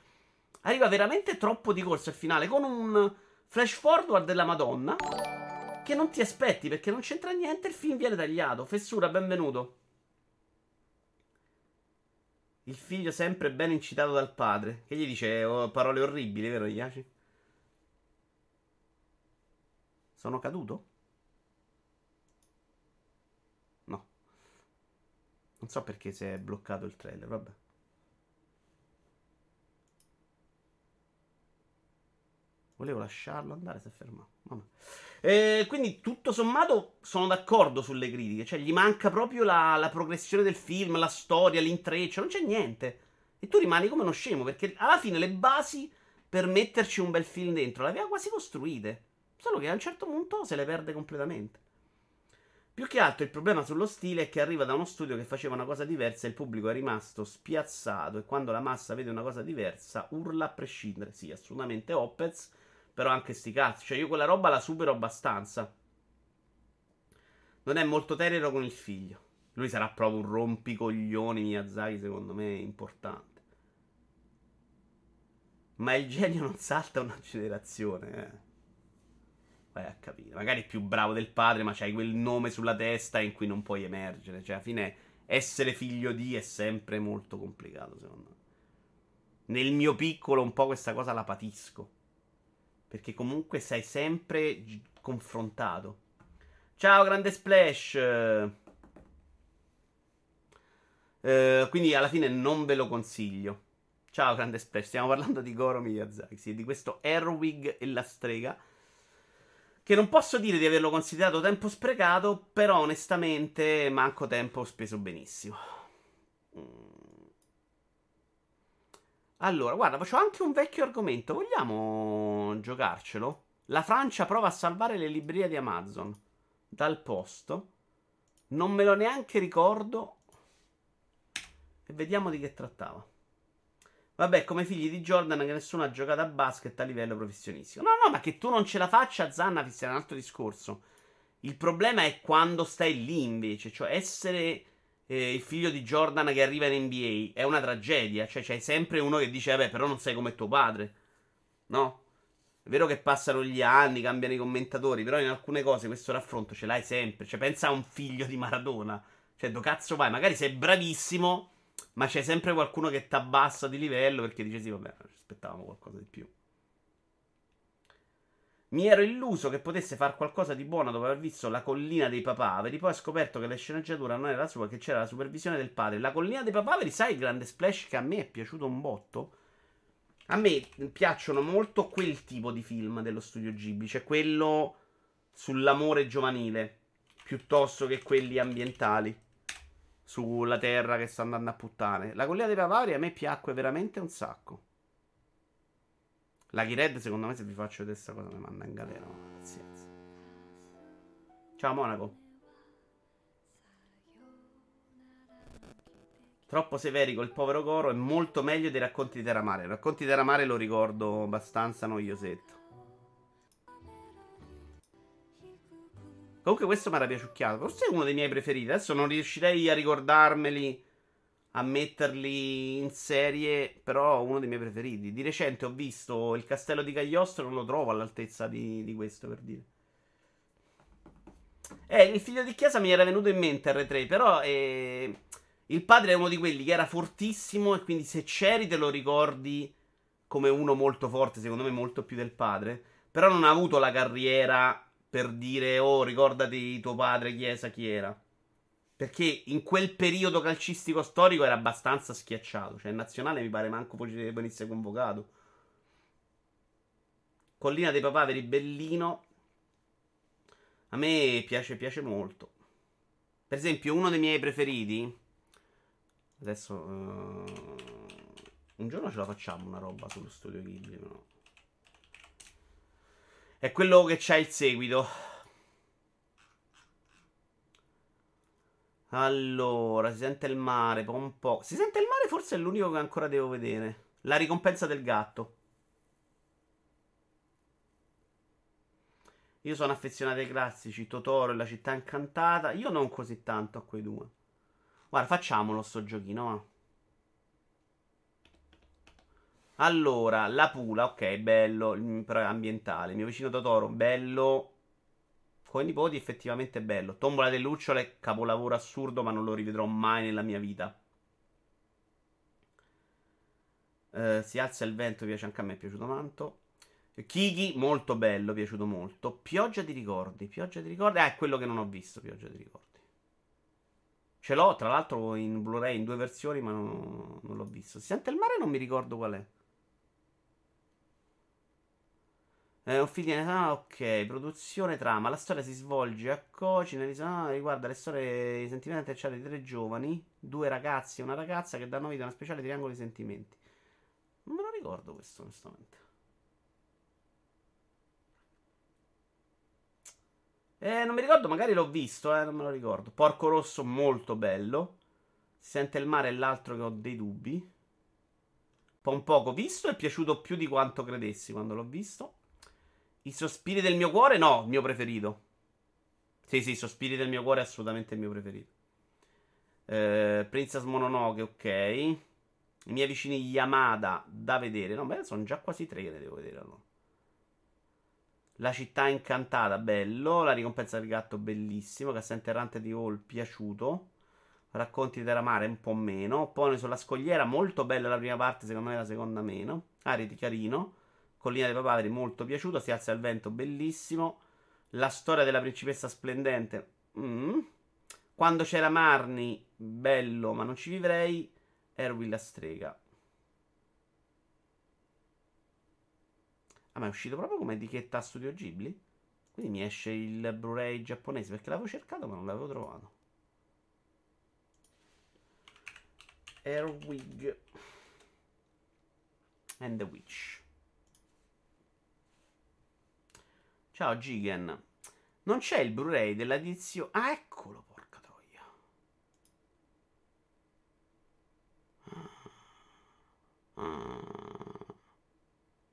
Arriva veramente troppo di corsa al finale con un flash forward della Madonna che non ti aspetti perché non c'entra niente. Il film viene tagliato. Fessura, benvenuto. Il figlio sempre ben incitato dal padre. Che gli dice oh, parole orribili, vero Iaci? Sono caduto? No. Non so perché si è bloccato il trailer, vabbè. Volevo lasciarlo andare, si è fermato. Eh, quindi, tutto sommato, sono d'accordo sulle critiche. Cioè, gli manca proprio la, la progressione del film, la storia, l'intreccio. Non c'è niente. E tu rimani come uno scemo. Perché alla fine le basi per metterci un bel film dentro le aveva quasi costruite. Solo che a un certo punto se le perde completamente. Più che altro il problema sullo stile è che arriva da uno studio che faceva una cosa diversa e il pubblico è rimasto spiazzato e quando la massa vede una cosa diversa urla a prescindere. Sì, assolutamente Opez, però anche sti cazzi. Cioè io quella roba la supero abbastanza. Non è molto tenero con il figlio. Lui sarà proprio un rompicoglioni Miyazaki, secondo me, importante. Ma il genio non salta una generazione, eh. Vai a capire. Magari più bravo del padre, ma c'hai quel nome sulla testa in cui non puoi emergere. Cioè, alla fine, essere figlio di è sempre molto complicato, secondo me. Nel mio piccolo, un po' questa cosa la patisco. Perché comunque sei sempre gi- confrontato. Ciao, grande splash. Eh, quindi alla fine non ve lo consiglio. Ciao, grande splash. Stiamo parlando di Goro Miyazaki, sì, di questo Erwig e la strega. Che non posso dire di averlo considerato tempo sprecato, però onestamente manco tempo speso benissimo. Mm. Allora, guarda, faccio anche un vecchio argomento. Vogliamo giocarcelo? La Francia prova a salvare le librerie di Amazon dal posto. Non me lo neanche ricordo. E vediamo di che trattava. Vabbè, come figli di Jordan che nessuno ha giocato a basket a livello professionistico. No, no, ma che tu non ce la faccia, Zanna, è un altro discorso. Il problema è quando stai lì invece, cioè essere eh, il figlio di Jordan che arriva in NBA è una tragedia, cioè c'è sempre uno che dice, vabbè, però non sei come tuo padre. No? È vero che passano gli anni, cambiano i commentatori, però in alcune cose questo raffronto ce l'hai sempre. Cioè, pensa a un figlio di Maradona. Cioè, do cazzo vai? Magari sei bravissimo, ma c'è sempre qualcuno che ti abbassa di livello perché dice sì, vabbè, ci aspettavamo qualcosa di più. Mi ero illuso che potesse fare qualcosa di buono dopo aver visto La collina dei papaveri. Poi ho scoperto che la sceneggiatura non era la sua, che c'era la supervisione del padre. La collina dei papaveri, sai il grande splash che a me è piaciuto un botto? A me piacciono molto quel tipo di film dello studio Ghibli, cioè quello sull'amore giovanile, piuttosto che quelli ambientali sulla terra che sta andando a puttane. La collina dei papaveri a me piacque veramente un sacco. La Red, secondo me, se vi faccio vedere questa cosa, mi manda in galera. Pazienza. Ciao, Monaco. Troppo severi col povero Goro è molto meglio dei racconti di Terramare. I racconti di Terramare lo ricordo abbastanza noiosetto. Comunque questo mi era piaciucchiato. Forse è uno dei miei preferiti. Adesso non riuscirei a ricordarmeli, a metterli in serie, però uno dei miei preferiti. Di recente ho visto Il Castello di Cagliostro, non lo trovo all'altezza di, di questo, per dire. Eh, il figlio di Chiesa mi era venuto in mente R3, però eh, il padre è uno di quelli che era fortissimo e quindi se c'eri te lo ricordi come uno molto forte, secondo me molto più del padre, però non ha avuto la carriera per dire oh ricordati tuo padre Chiesa chi era. Perché in quel periodo calcistico storico era abbastanza schiacciato. Cioè, in nazionale mi pare manco venisse convocato. Collina dei Papaveri, bellino. A me piace, piace molto. Per esempio, uno dei miei preferiti. Adesso. uh, un giorno ce la facciamo una roba sullo studio Ghibli, no? È quello che c'ha il seguito. Allora, si sente il mare, un po'. Si sente il mare, forse è l'unico che ancora devo vedere. La ricompensa del gatto. Io sono affezionato ai classici, Totoro e la città incantata. Io non così tanto a quei due. Guarda, facciamolo sto giochino, va. Allora, la Pula, ok, bello, mm, però ambientale. Mio vicino Totoro, bello. Con i nipoti, effettivamente bello. Tombola delle lucciole, capolavoro assurdo, ma non lo rivedrò mai nella mia vita. Eh, si alza il vento, piace anche a me, è piaciuto tanto. Kiki, molto bello, piaciuto molto. Pioggia di ricordi, pioggia di ricordi. Ah, è quello che non ho visto, pioggia di ricordi. Ce l'ho, tra l'altro, in Blu-ray in due versioni, ma non, non l'ho visto. Si sente il mare, non mi ricordo qual è. Eh, Ophidian, ah, ok, produzione trama. La storia si svolge a Kochi, ah, riguarda le storie i sentimenti intrecciati di tre giovani, due ragazzi e una ragazza che danno vita a una speciale triangolo di sentimenti. Non me lo ricordo questo, onestamente. Eh, non mi ricordo, magari l'ho visto, eh, non me lo ricordo. Porco Rosso, molto bello. Si sente il mare e l'altro che ho dei dubbi. Po' un poco visto, è piaciuto più di quanto credessi quando l'ho visto. I sospiri del mio cuore, no, il mio preferito. Sì, sì, i sospiri del mio cuore è assolutamente il mio preferito. Eh, Princess Mononoke, ok. I miei vicini Yamada da vedere. No, beh, sono già quasi tre che ne devo vedere allora. La città incantata, bello. La ricompensa del gatto, bellissimo. Cassette errante di Hall, piaciuto. Racconti di Mare, un po' meno. Pony sulla scogliera, molto bella la prima parte, secondo me la seconda meno. Ariti, carino. Collina dei Papaveri, molto piaciuto. Si alza il vento, bellissimo. La storia della principessa splendente. Mm. Quando c'era Marni, bello, ma non ci vivrei. Erwin la strega. Ah, ma è uscito proprio come etichetta Studio Ghibli? Quindi mi esce il Blu-ray giapponese perché l'avevo cercato ma non l'avevo trovato. Airwig and the Witch. Ciao Gigan. Non c'è il Blu-ray dell'edizione. Ah, eccolo, porca troia.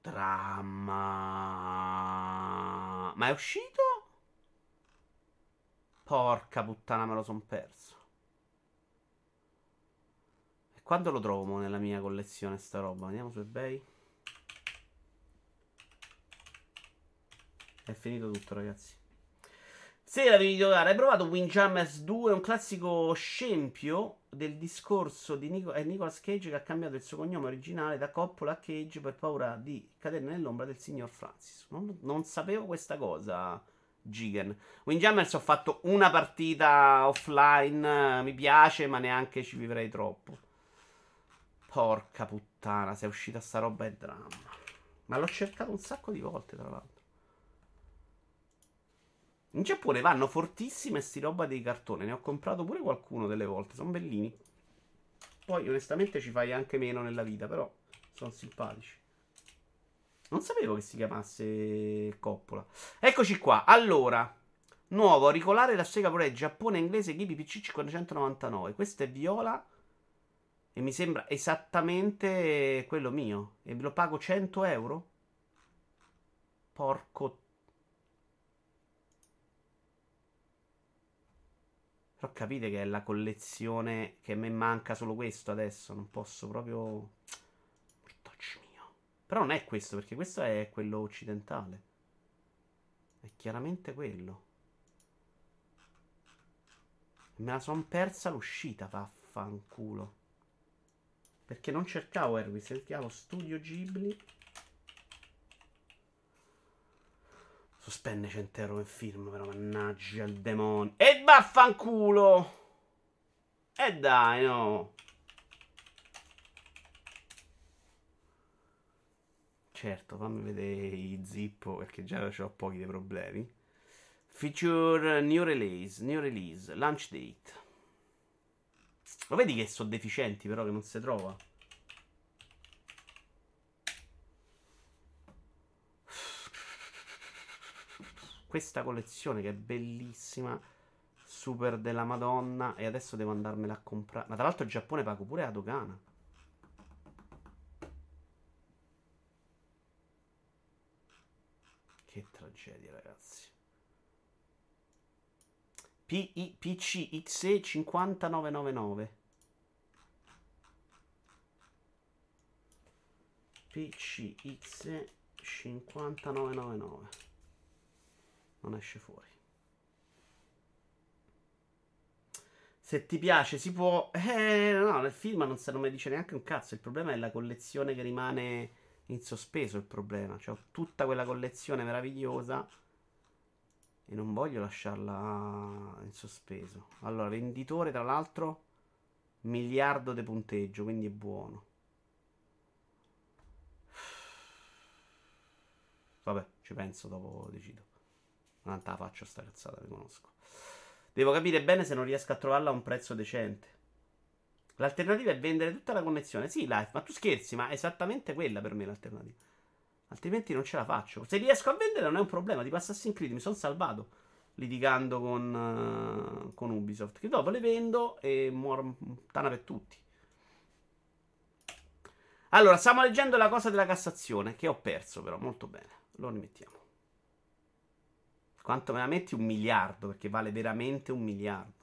Dramma. Ma è uscito? Porca puttana, me lo son perso. E quando lo trovo nella mia collezione sta roba? Andiamo su eBay. È finito tutto, ragazzi. Sera devi giocare. Hai provato Windjammers 2? Un classico scempio del discorso di Nico- Nicolas Cage che ha cambiato il suo cognome originale da Coppola a Cage per paura di cadere nell'ombra del signor Francis. Non, non sapevo questa cosa, Gigan. Windjammers ho fatto una partita offline. Mi piace, ma neanche ci vivrei troppo. Porca puttana, se è uscita sta roba è dramma. Ma l'ho cercato un sacco di volte, tra l'altro. In Giappone vanno fortissime sti roba dei cartoni. Ne ho comprato pure qualcuno delle volte. Sono bellini. Poi, onestamente, ci fai anche meno nella vita. Però sono simpatici. Non sapevo che si chiamasse Coppola. Eccoci qua. Allora, nuovo auricolare da Sega Pro Giappone inglese Gibi PC 599. Questo è viola. E mi sembra esattamente quello mio. E lo pago 100 euro? Porco Però capite che è la collezione che a me manca solo questo adesso. Non posso proprio. Portacci mio. Però non è questo, perché questo è quello occidentale. È chiaramente quello. Me la son persa l'uscita, vaffanculo. Perché non cercavo Erwin, cercavo Studio Ghibli. Sospende 100 euro in film, però mannaggia il demonio. E vaffanculo! E dai, no. Certo, fammi vedere i zippo perché già ho pochi dei problemi. Feature new release, new release, launch date. Lo vedi che sono deficienti però che non si trova? questa collezione che è bellissima, super della Madonna, e adesso devo andarmela a comprare. Ma tra l'altro il Giappone pago pure la dogana. Che tragedia, ragazzi. PCXE 5999. PCXE 5999 non esce fuori. Se ti piace si può... Eh, no, nel film non, non mi dice neanche un cazzo. Il problema è la collezione che rimane in sospeso. Il problema. Cioè, ho tutta quella collezione meravigliosa e non voglio lasciarla in sospeso. Allora, venditore, tra l'altro, miliardo di punteggio, quindi è buono. Vabbè, ci penso dopo decido. Non la faccio sta cazzata, vi conosco. Devo capire bene se non riesco a trovarla a un prezzo decente. L'alternativa è vendere tutta la connessione. Sì, live, ma tu scherzi, ma è esattamente quella per me l'alternativa. Altrimenti non ce la faccio. Se riesco a vendere non è un problema. Tipo Assassin's Creed mi sono salvato. litigando con, uh, con Ubisoft. Che dopo le vendo e muoro tana per tutti. Allora, stiamo leggendo la cosa della Cassazione, che ho perso però, molto bene. Lo rimettiamo. Quanto me la metti? Un miliardo, perché vale veramente un miliardo.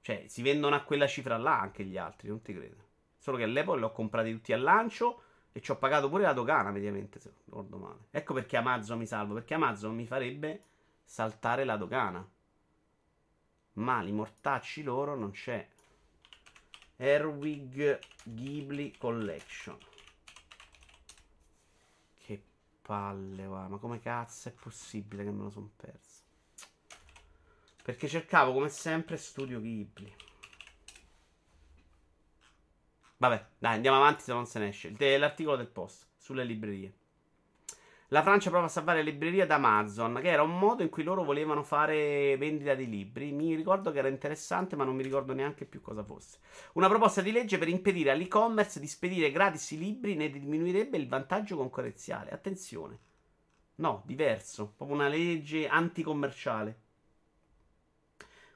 Cioè, si vendono a quella cifra là anche gli altri, non ti credo. Solo che all'epoca li ho comprati tutti al lancio e ci ho pagato pure la dogana, mediamente, se non ricordo male. Ecco perché Amazon mi salvo, perché Amazon mi farebbe saltare la dogana. Ma li mortacci loro non c'è. Erwig Ghibli Collection. Che palle, va. Ma come cazzo è possibile che me lo son perso? Perché cercavo come sempre Studio Ghibli. Vabbè, dai, andiamo avanti se non se ne esce. L'articolo del post sulle librerie. La Francia prova a salvare le librerie da Amazon, che era un modo in cui loro volevano fare vendita di libri. Mi ricordo che era interessante, ma non mi ricordo neanche più cosa fosse. Una proposta di legge per impedire all'e-commerce di spedire gratis i libri ne diminuirebbe il vantaggio concorrenziale. Attenzione. No, diverso. Proprio una legge anticommerciale.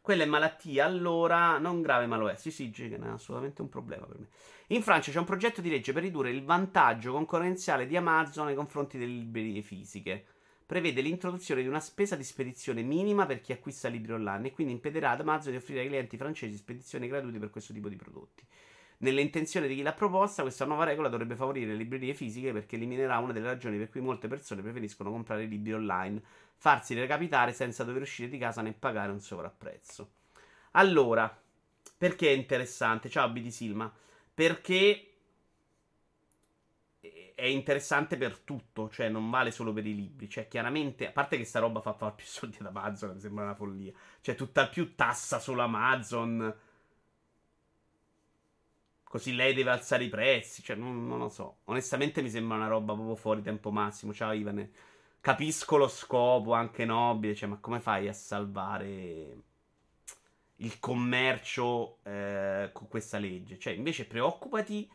Quella è malattia, allora non grave ma lo è. Sì, sì, non è assolutamente un problema per me. In Francia c'è un progetto di legge per ridurre il vantaggio concorrenziale di Amazon nei confronti delle librerie fisiche. Prevede l'introduzione di una spesa di spedizione minima per chi acquista libri online e quindi impedirà ad Amazon di offrire ai clienti francesi spedizioni gratuite per questo tipo di prodotti. Nelle intenzioni di chi l'ha proposta, questa nuova regola dovrebbe favorire le librerie fisiche perché eliminerà una delle ragioni per cui molte persone preferiscono comprare libri online, farsi recapitare senza dover uscire di casa né pagare un sovrapprezzo. Allora, perché è interessante? Ciao BD Silma perché è interessante per tutto, cioè non vale solo per i libri. Cioè, chiaramente, a parte che sta roba fa fare più soldi ad Amazon, mi sembra una follia. Cioè, tutta più tassa solo Amazon. Così lei deve alzare i prezzi. Cioè, non, non lo so. Onestamente mi sembra una roba proprio fuori tempo massimo. Ciao Ivane. Capisco lo scopo, anche nobile. Cioè, ma come fai a salvare il commercio eh, con questa legge. Cioè, invece, preoccupati.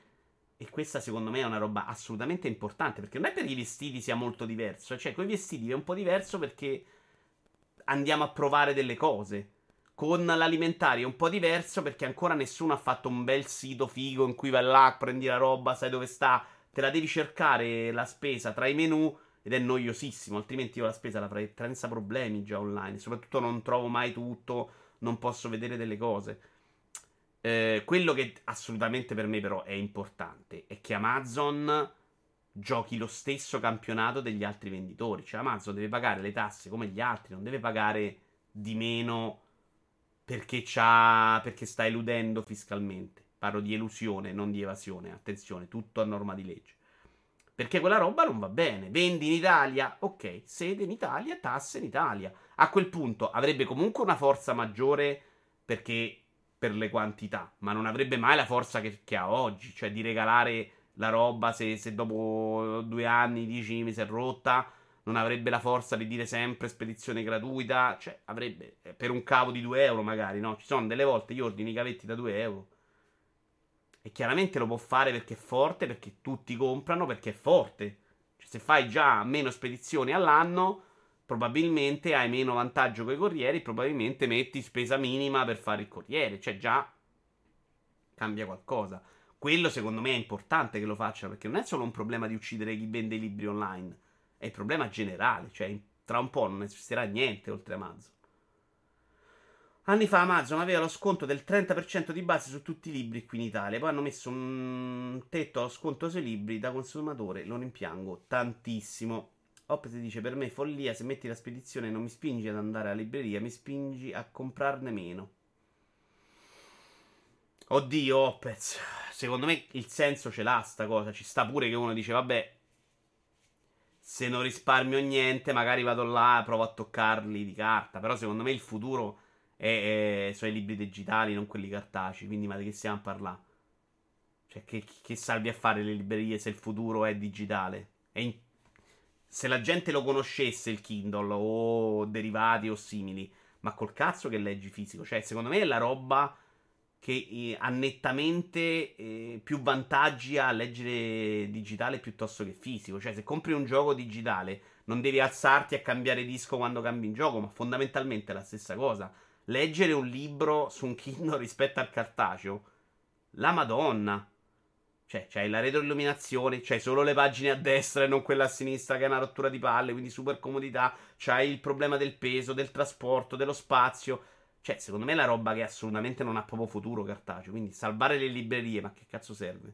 E questa, secondo me, è una roba assolutamente importante. Perché non è perché i vestiti sia molto diverso. Cioè, con i vestiti è un po' diverso perché andiamo a provare delle cose. Con l'alimentare è un po' diverso perché ancora nessuno ha fatto un bel sito figo in cui vai là, prendi la roba, sai dove sta, te la devi cercare la spesa tra i menu ed è noiosissimo. Altrimenti io la spesa la farei senza problemi già online. Soprattutto non trovo mai tutto non posso vedere delle cose. Eh, quello che assolutamente per me però è importante è che Amazon giochi lo stesso campionato degli altri venditori. Cioè Amazon deve pagare le tasse come gli altri, non deve pagare di meno perché, perché sta eludendo fiscalmente. Parlo di elusione, non di evasione. Attenzione, tutto a norma di legge. Perché quella roba non va bene. Vendi in Italia, ok, sede in Italia, tasse in Italia a quel punto avrebbe comunque una forza maggiore perché per le quantità, ma non avrebbe mai la forza che, che ha oggi, cioè di regalare la roba se, se dopo due anni dici mi si è rotta, non avrebbe la forza di dire sempre spedizione gratuita, cioè avrebbe eh, per un cavo di 2 euro magari, no? Ci sono delle volte io ordini i cavetti da 2 euro. E chiaramente lo può fare perché è forte, perché tutti comprano, perché è forte. Cioè, se fai già meno spedizioni all'anno, probabilmente hai meno vantaggio con i corrieri, probabilmente metti spesa minima per fare il corriere, cioè già cambia qualcosa. Quello secondo me è importante che lo faccia perché non è solo un problema di uccidere chi vende i libri online, è il problema generale, cioè tra un po' non esisterà niente oltre Amazon. Anni fa Amazon aveva lo sconto del 30% di base su tutti i libri qui in Italia, poi hanno messo un tetto allo sconto sui libri da consumatore, lo rimpiango tantissimo. Opez dice: Per me è follia. Se metti la spedizione non mi spingi ad andare alla libreria, mi spingi a comprarne meno. Oddio, Opez. Secondo me il senso ce l'ha sta cosa. Ci sta pure che uno dice: Vabbè, se non risparmio niente, magari vado là e provo a toccarli di carta. Però secondo me il futuro è, è, sono i libri digitali, non quelli cartacei. Quindi, ma di che stiamo a parlare? Cioè, che, che salvi a fare le librerie se il futuro è digitale? È in se la gente lo conoscesse il Kindle o derivati o simili, ma col cazzo che leggi fisico, cioè secondo me è la roba che eh, ha nettamente eh, più vantaggi a leggere digitale piuttosto che fisico. Cioè, se compri un gioco digitale, non devi alzarti a cambiare disco quando cambi in gioco, ma fondamentalmente è la stessa cosa. Leggere un libro su un Kindle rispetto al cartaceo, la Madonna. Cioè, c'hai la retroilluminazione, c'hai solo le pagine a destra e non quella a sinistra che è una rottura di palle, quindi super comodità. C'hai il problema del peso, del trasporto, dello spazio. Cioè, secondo me è la roba che assolutamente non ha proprio futuro cartaceo. Quindi salvare le librerie, ma che cazzo serve?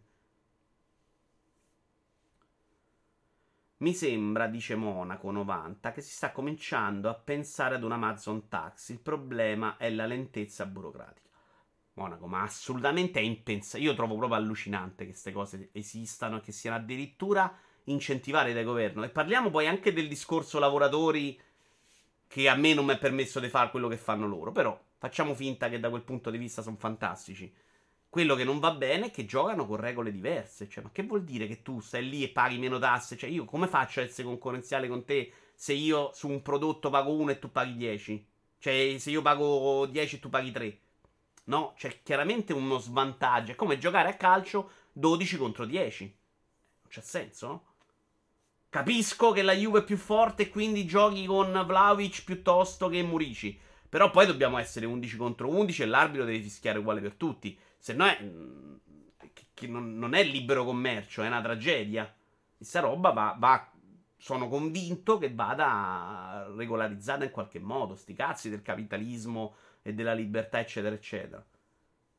Mi sembra, dice Monaco 90, che si sta cominciando a pensare ad un Amazon Tax. Il problema è la lentezza burocratica. Monaco, ma assolutamente è impensabile. Io trovo proprio allucinante che queste cose esistano e che siano addirittura incentivate dal governo. E parliamo poi anche del discorso lavoratori che a me non mi è permesso di fare quello che fanno loro. Però facciamo finta che da quel punto di vista sono fantastici. Quello che non va bene è che giocano con regole diverse. Cioè, ma che vuol dire che tu stai lì e paghi meno tasse? Cioè, io come faccio a essere concorrenziale con te se io su un prodotto pago 1 e tu paghi 10? Cioè, se io pago 10 e tu paghi 3? No, c'è chiaramente uno svantaggio. È come giocare a calcio 12 contro 10. Non c'è senso, no? Capisco che la Juve è più forte e quindi giochi con Vlaovic piuttosto che Murici. Però poi dobbiamo essere 11 contro 11 e l'arbitro deve fischiare uguale per tutti. Se no è. Che non è libero commercio, è una tragedia. Questa roba va, va sono convinto che vada regolarizzata in qualche modo. Sti cazzi del capitalismo e della libertà, eccetera, eccetera.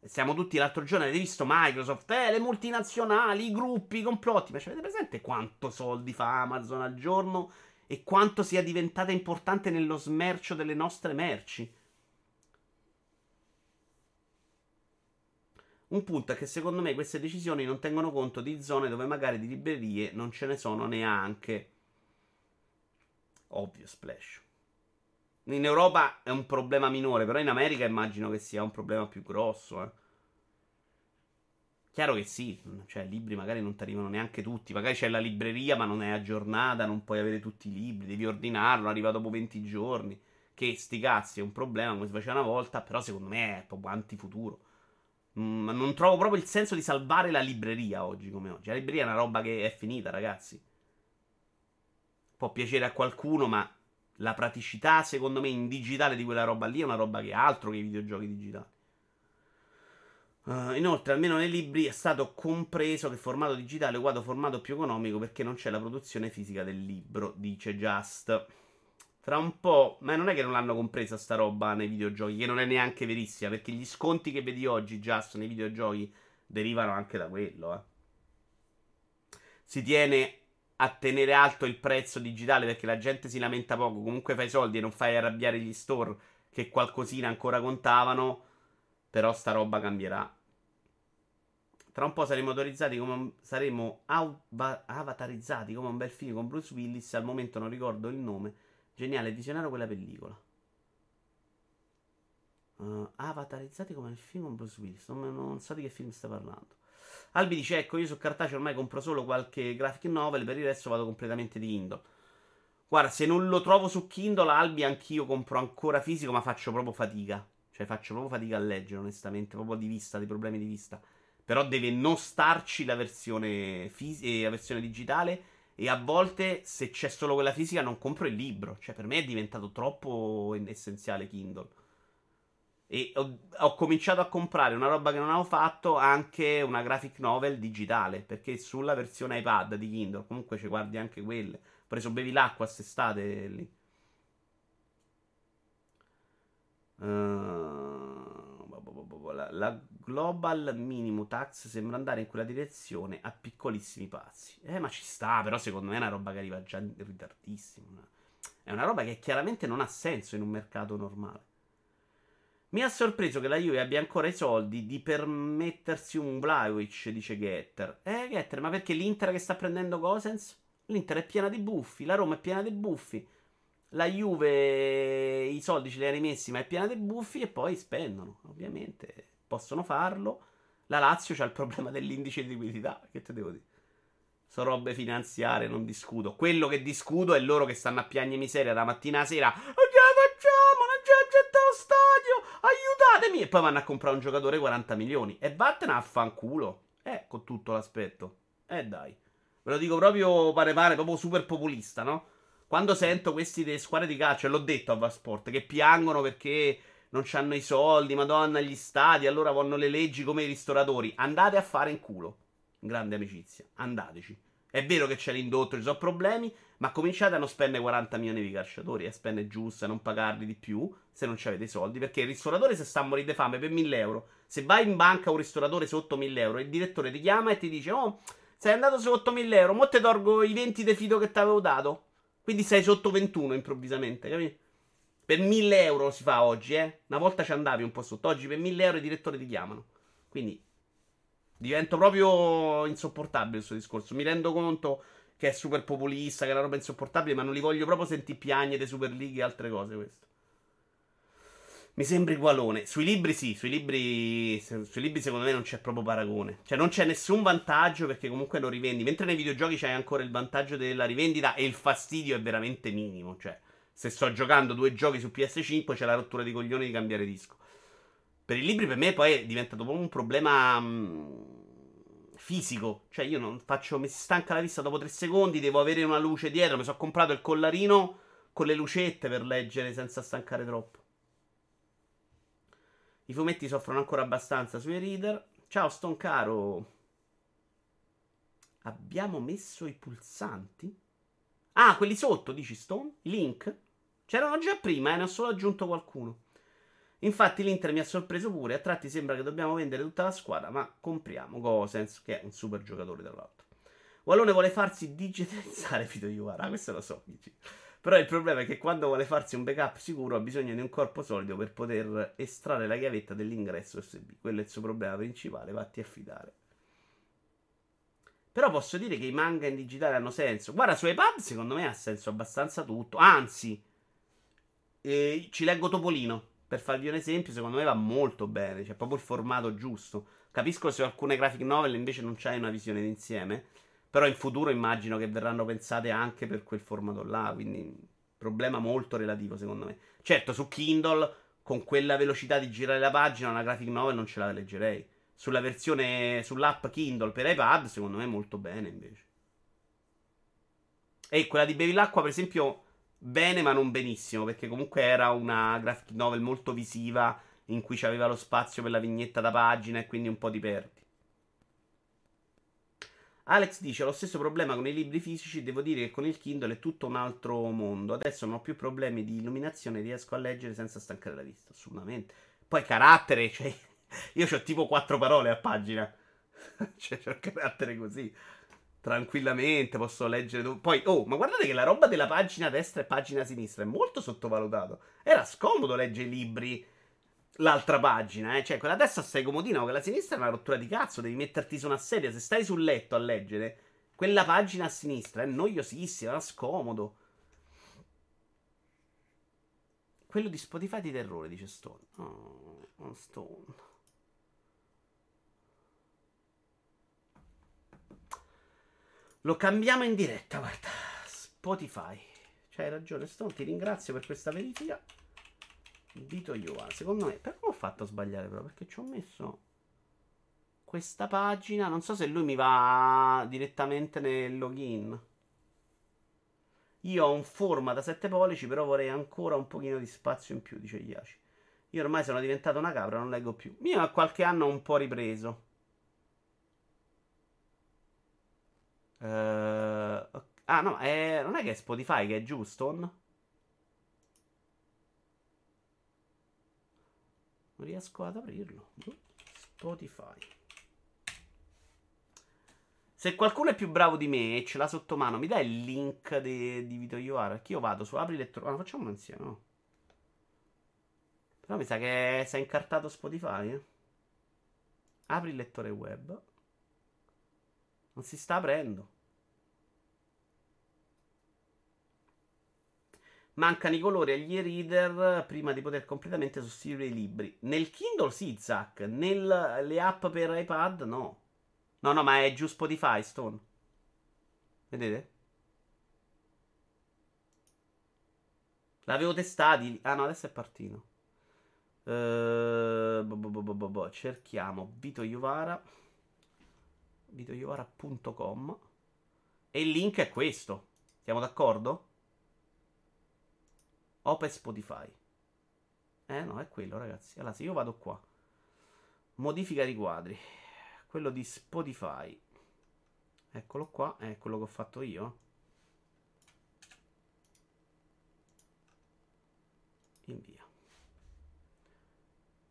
Siamo tutti l'altro giorno, avete visto Microsoft, eh, le multinazionali, i gruppi, i complotti. Ma ci avete presente quanto soldi fa Amazon al giorno e quanto sia diventata importante nello smercio delle nostre merci? Un punto è che secondo me queste decisioni non tengono conto di zone dove magari di librerie non ce ne sono neanche. Ovvio, splash. In Europa è un problema minore, però in America immagino che sia un problema più grosso. Eh. Chiaro che sì, cioè libri magari non ti arrivano neanche tutti, magari c'è la libreria ma non è aggiornata, non puoi avere tutti i libri, devi ordinarlo, arriva dopo 20 giorni. Che sti cazzi è un problema come si faceva una volta, però secondo me è proprio antifuturo. Mm, non trovo proprio il senso di salvare la libreria oggi come oggi. La libreria è una roba che è finita, ragazzi. Può piacere a qualcuno, ma la praticità, secondo me, in digitale di quella roba lì è una roba che è altro che i videogiochi digitali. Uh, inoltre, almeno nei libri è stato compreso che formato digitale è uguale a formato più economico perché non c'è la produzione fisica del libro, dice Just. Tra un po', ma non è che non l'hanno compresa sta roba nei videogiochi, che non è neanche verissima, perché gli sconti che vedi oggi, Just, nei videogiochi derivano anche da quello. Eh. Si tiene a tenere alto il prezzo digitale perché la gente si lamenta poco, comunque fai soldi e non fai arrabbiare gli store che qualcosina ancora contavano, però sta roba cambierà. Tra un po' saremo autorizzati come saremo av- avatarizzati come un bel film con Bruce Willis, al momento non ricordo il nome. Geniale, visionario quella pellicola. Uh, avatarizzati come nel film con Bruce Willis. Non, non so di che film sta parlando. Albi dice: Ecco, io su cartaceo ormai compro solo qualche graphic novel, per il resto vado completamente di Kindle. Guarda, se non lo trovo su Kindle, Albi anch'io compro ancora fisico, ma faccio proprio fatica. Cioè, faccio proprio fatica a leggere, onestamente, proprio di vista, dei problemi di vista. Però deve non starci la versione, fis- eh, la versione digitale. E a volte, se c'è solo quella fisica, non compro il libro. Cioè, per me è diventato troppo essenziale Kindle. E ho, ho, cominciato a comprare una roba che non avevo fatto, anche una graphic novel digitale, perché sulla versione iPad di Kindle, comunque ci guardi anche quelle. Ho preso Bevi l'acqua quest'estate lì. Uh, la, la, Global Minimum Tax sembra andare in quella direzione a piccolissimi passi. Eh, ma ci sta, però secondo me è una roba che arriva già in ritardissimo. È una roba che chiaramente non ha senso in un mercato normale. Mi ha sorpreso che la Juve abbia ancora i soldi di permettersi un Vlaovic, dice Getter. Eh, Getter, ma perché l'Inter che sta prendendo Gosens? L'Inter è piena di buffi, la Roma è piena di buffi. La Juve i soldi ce li ha rimessi, ma è piena di buffi e poi spendono. Ovviamente possono farlo. La Lazio c'ha il problema dell'indice di liquidità. Che te devo dire? Sono robe finanziarie, non discuto. Quello che discuto è loro che stanno a piagne miseria da mattina a sera Fatemi e poi vanno a comprare un giocatore 40 milioni. E vattene a fanculo. Eh, con tutto l'aspetto. Eh dai. Ve lo dico proprio pare pare, proprio super populista, no? Quando sento questi delle squadre di calcio, e l'ho detto a Vasport, che piangono perché non hanno i soldi, madonna, gli stadi, allora vogliono le leggi come i ristoratori. Andate a fare in culo. Grande amicizia. Andateci. È vero che c'è l'indotto, ci sono problemi, ma cominciate a non spendere 40 milioni di calciatori, a spendere giusto, a non pagarli di più se non avete i soldi. Perché il ristoratore se sta a morire di fame per 1000 euro, se vai in banca a un ristoratore sotto 1000 euro, il direttore ti chiama e ti dice: Oh, sei andato sotto 1000 euro, mo te tolgo i 20 di fido che ti avevo dato. Quindi sei sotto 21 improvvisamente, capito? Per 1000 euro si fa oggi, eh? Una volta ci andavi un po' sotto, oggi per 1000 euro i direttori ti chiamano. Quindi divento proprio insopportabile questo discorso. Mi rendo conto che è super populista, che è una roba insopportabile, ma non li voglio proprio sentire piagne di Super League e altre cose questo. Mi sembra igualone. Sui libri sì, sui libri, sui libri secondo me non c'è proprio paragone. Cioè non c'è nessun vantaggio perché comunque lo rivendi. Mentre nei videogiochi c'hai ancora il vantaggio della rivendita e il fastidio è veramente minimo. Cioè se sto giocando due giochi su PS5 c'è la rottura di coglioni di cambiare disco. Per i libri per me poi è diventato proprio un problema mh, fisico. Cioè io non faccio, mi si stanca la vista dopo tre secondi, devo avere una luce dietro. Mi sono comprato il collarino con le lucette per leggere senza stancare troppo. I fumetti soffrono ancora abbastanza sui reader. Ciao Stoncaro. Abbiamo messo i pulsanti? Ah, quelli sotto, dici Stone? Link? C'erano già prima, eh, ne ho solo aggiunto qualcuno. Infatti l'Inter mi ha sorpreso pure, a tratti sembra che dobbiamo vendere tutta la squadra, ma compriamo Gosens, che è un super giocatore tra l'altro. Wallone vuole farsi digitalizzare Vito Iuvara, questo lo so, dici. Però il problema è che quando vuole farsi un backup sicuro ha bisogno di un corpo solido per poter estrarre la chiavetta dell'ingresso USB. Quello è il suo problema principale, vatti a fidare. Però posso dire che i manga in digitale hanno senso. Guarda, su iPad secondo me ha senso abbastanza tutto. Anzi, eh, ci leggo Topolino. Per farvi un esempio, secondo me va molto bene. C'è proprio il formato giusto. Capisco se alcune graphic novel invece non c'hai una visione d'insieme. Però in futuro immagino che verranno pensate anche per quel formato là. Quindi, problema molto relativo, secondo me. Certo, su Kindle, con quella velocità di girare la pagina, una graphic novel non ce la leggerei. Sulla versione, sull'app Kindle per iPad, secondo me molto bene invece. E quella di Bevilacqua, per esempio, bene ma non benissimo, perché comunque era una graphic novel molto visiva in cui c'aveva lo spazio per la vignetta da pagina e quindi un po' ti perdi. Alex dice: Ho lo stesso problema con i libri fisici. Devo dire che con il Kindle è tutto un altro mondo. Adesso non ho più problemi di illuminazione. Riesco a leggere senza stancare la vista. Assolutamente. Poi carattere, cioè, io ho tipo quattro parole a pagina. cioè, c'ho carattere così. Tranquillamente posso leggere. Poi, oh, ma guardate che la roba della pagina destra e pagina sinistra è molto sottovalutato. Era scomodo leggere i libri l'altra pagina, eh. Cioè, quella destra stai comodino, quella sinistra è una rottura di cazzo. Devi metterti su una sedia. Se stai sul letto a leggere, quella pagina a sinistra è noiosissima, era scomodo. Quello di Spotify di terrore, dice Stone. Oh, Stone. Lo cambiamo in diretta, guarda. Spotify. C'hai ragione, Stone. Ti ringrazio per questa verifica. Vito Ioa. Secondo me, però ho fatto a sbagliare però perché ci ho messo questa pagina. Non so se lui mi va direttamente nel login. Io ho un forma da 7 pollici, però vorrei ancora un pochino di spazio in più, dice Iaci. Io ormai sono diventato una capra, non leggo più. Io a qualche anno ho un po' ripreso. Uh, ah no, è, non è che è Spotify che è giusto? Non riesco ad aprirlo. Spotify. Se qualcuno è più bravo di me e ce l'ha sotto mano, mi dai il link de, di Vito Ioara? Che io vado su apri lettore. Ah, facciamolo insieme, no? Però mi sa che si è incartato Spotify. Eh? Apri il lettore web. Non si sta aprendo. Mancano i colori agli e-reader prima di poter completamente sostituire i libri. Nel Kindle sì, Zack. Nelle app per iPad no. No, no, ma è giù Spotify, Stone. Vedete? L'avevo testati. Ah no, adesso è partito. Eh, bo- bo- bo- bo- bo- bo. cerchiamo Vito Iovara. VitoIovara.com. E il link è questo. Siamo d'accordo? Open Spotify. Eh no, è quello, ragazzi. Allora, se io vado qua, modifica riquadri. Quello di Spotify. Eccolo qua, è quello che ho fatto io. Invia.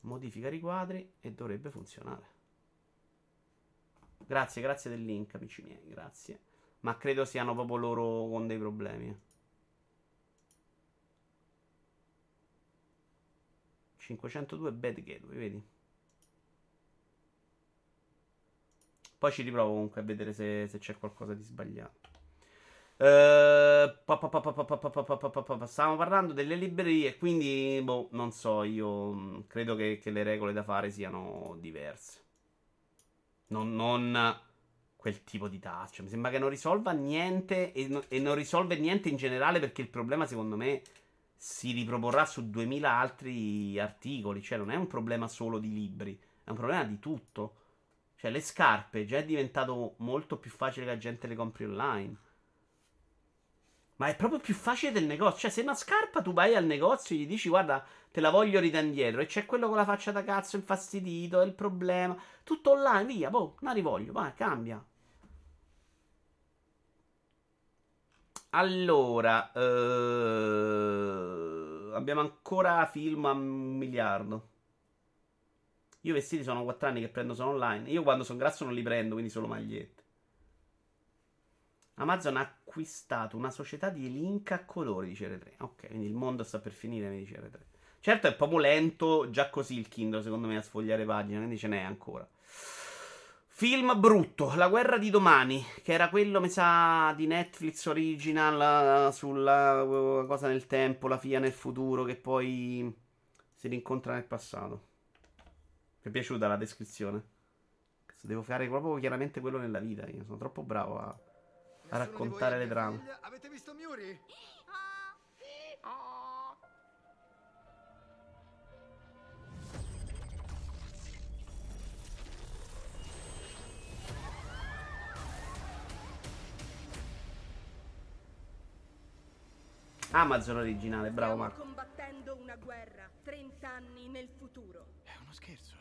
Modifica riquadri e dovrebbe funzionare. Grazie, grazie del link, amici miei, grazie. Ma credo siano proprio loro con dei problemi. 502 Bad Gateway, vedi? Poi ci riprovo comunque a vedere se, se c'è qualcosa di sbagliato. Uh, Stavamo parlando delle librerie, quindi boh, non so, io credo che, che le regole da fare siano diverse. Non, non quel tipo di touch. Mi sembra che non risolva niente e, no- e non risolve niente in generale perché il problema, secondo me, si riproporrà su 2000 altri articoli. Cioè, non è un problema solo di libri, è un problema di tutto. Cioè, le scarpe già è diventato molto più facile che la gente le compri online. Ma è proprio più facile del negozio. Cioè, se una scarpa tu vai al negozio e gli dici, guarda, te la voglio ridare indietro. E c'è quello con la faccia da cazzo infastidito, è il problema. Tutto online, via, boh, la rivoglio, vai, cambia. Allora, eh, abbiamo ancora film a un miliardo. Io vestiti sono 4 anni che prendo solo online. Io quando sono grasso non li prendo, quindi solo magliette. Amazon ha acquistato una società di link a colori, dice R3. Ok, quindi il mondo sta per finire, mi dice R3. Certo è proprio lento già così il Kindle, secondo me, a sfogliare pagine, quindi ce n'è ancora. Film brutto, La guerra di domani, che era quello, mi sa, di Netflix original eh, sulla eh, cosa nel tempo, la figlia nel futuro, che poi si rincontra nel passato. Mi è piaciuta la descrizione. Devo fare proprio chiaramente quello nella vita, io sono troppo bravo a, a raccontare le trame. Avete visto Muri? Amazon originale, bravo Stiamo Marco. combattendo una guerra 30 anni nel futuro. È uno scherzo.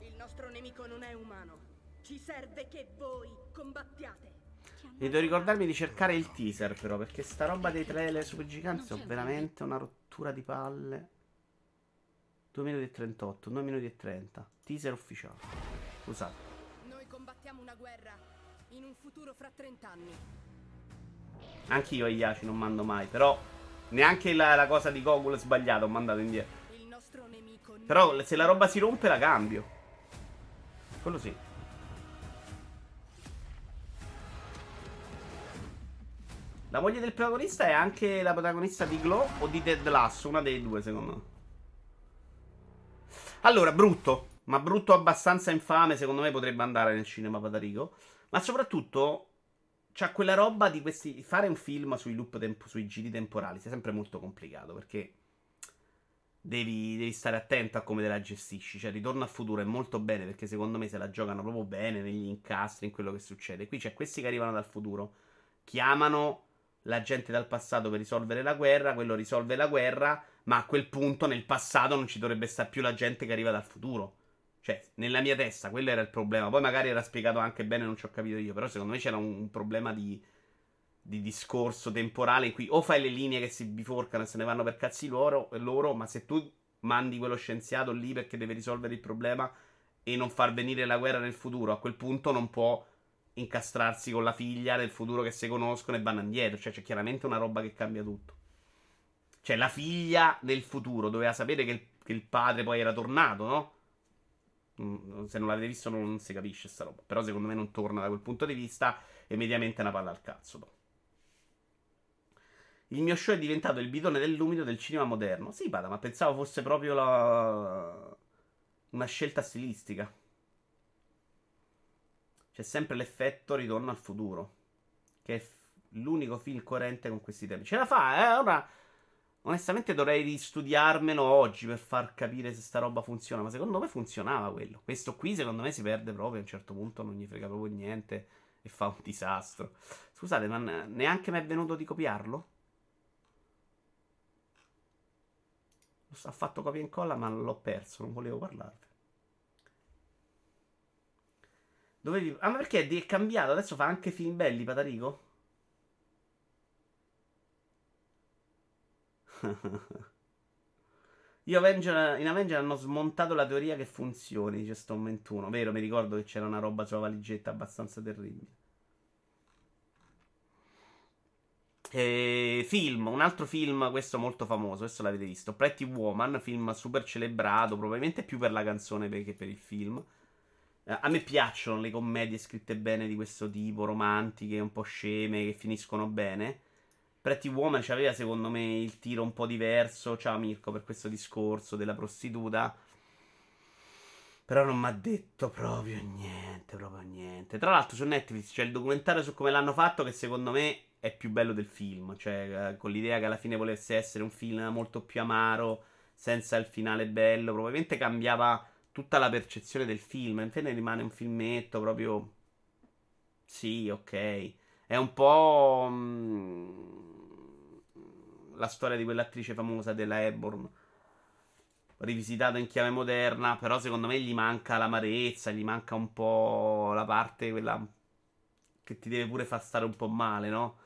Il nostro nemico non è umano. Ci serve che voi combattiate. E devo ricordarmi di cercare il teaser, però, perché sta roba dei trailer super giganti sono veramente una rottura di palle. 2 minuti e 38, 2 minuti e 30. Teaser ufficiale. Scusate. Noi combattiamo una guerra in un futuro fra 30 anni. Anch'io agli Iaci non mando mai, però neanche la, la cosa di Gogol sbagliata ho mandato indietro. Il nostro nemico non Però se la roba si rompe la cambio. Quello sì. La moglie del protagonista è anche la protagonista di Glow o di Dead Lasso, una dei due secondo me. Allora, brutto, ma brutto abbastanza infame, secondo me potrebbe andare nel cinema Patarico, ma soprattutto c'ha quella roba di questi fare un film sui loop tempo, sui giri temporali, sia sempre molto complicato perché devi, devi stare attento a come te la gestisci. Cioè, Ritorno al futuro è molto bene perché secondo me se la giocano proprio bene negli incastri, in quello che succede. Qui c'è questi che arrivano dal futuro, chiamano la gente dal passato per risolvere la guerra, quello risolve la guerra, ma a quel punto nel passato non ci dovrebbe stare più la gente che arriva dal futuro. Cioè, nella mia testa, quello era il problema. Poi magari era spiegato anche bene, non ci ho capito io. Però secondo me c'era un, un problema di, di discorso temporale in cui o fai le linee che si biforcano e se ne vanno per cazzi loro, loro, ma se tu mandi quello scienziato lì perché deve risolvere il problema e non far venire la guerra nel futuro, a quel punto non può incastrarsi con la figlia del futuro che si conoscono e vanno indietro. Cioè, c'è chiaramente una roba che cambia tutto. Cioè, la figlia del futuro doveva sapere che il, che il padre poi era tornato, no? Mm, Se non l'avete visto non si capisce sta roba. Però secondo me non torna da quel punto di vista e mediamente è una palla al cazzo. dopo. Il mio show è diventato il bidone dell'umido del cinema moderno. Sì, Pada, ma pensavo fosse proprio la... una scelta stilistica. C'è sempre l'effetto ritorno al futuro. Che è f- l'unico film coerente con questi temi. Ce la fa, eh? Ora. Onestamente dovrei ristudiarmelo oggi per far capire se sta roba funziona. Ma secondo me funzionava quello. Questo qui, secondo me, si perde proprio. A un certo punto non gli frega proprio niente e fa un disastro. Scusate, ma neanche mi è venuto di copiarlo? Ha fatto copia e incolla, ma l'ho perso. Non volevo parlarvi. Dovevi... Ah, ma perché è cambiato? Adesso fa anche film belli, Patarico? Io Avenger, in Avenger hanno smontato la teoria che funzioni, dice Stone 21. Vero, mi ricordo che c'era una roba sulla valigetta abbastanza terribile. E film, un altro film, questo molto famoso, questo l'avete visto, Pretty Woman, film super celebrato, probabilmente più per la canzone che per il film. Eh, a me piacciono le commedie scritte bene di questo tipo, romantiche, un po' sceme, che finiscono bene. Pretty Woman aveva secondo me il tiro un po' diverso. Ciao Mirko per questo discorso della prostituta. Però non mi ha detto proprio niente, proprio niente. Tra l'altro su Netflix c'è il documentario su come l'hanno fatto che secondo me è più bello del film. Cioè, eh, con l'idea che alla fine volesse essere un film molto più amaro, senza il finale bello. Probabilmente cambiava tutta la percezione del film. Infine rimane un filmetto proprio... Sì, ok. È un po'... Mh la storia di quell'attrice famosa della Hepburn rivisitata in chiave moderna, però secondo me gli manca l'amarezza, gli manca un po' la parte quella che ti deve pure far stare un po' male, no?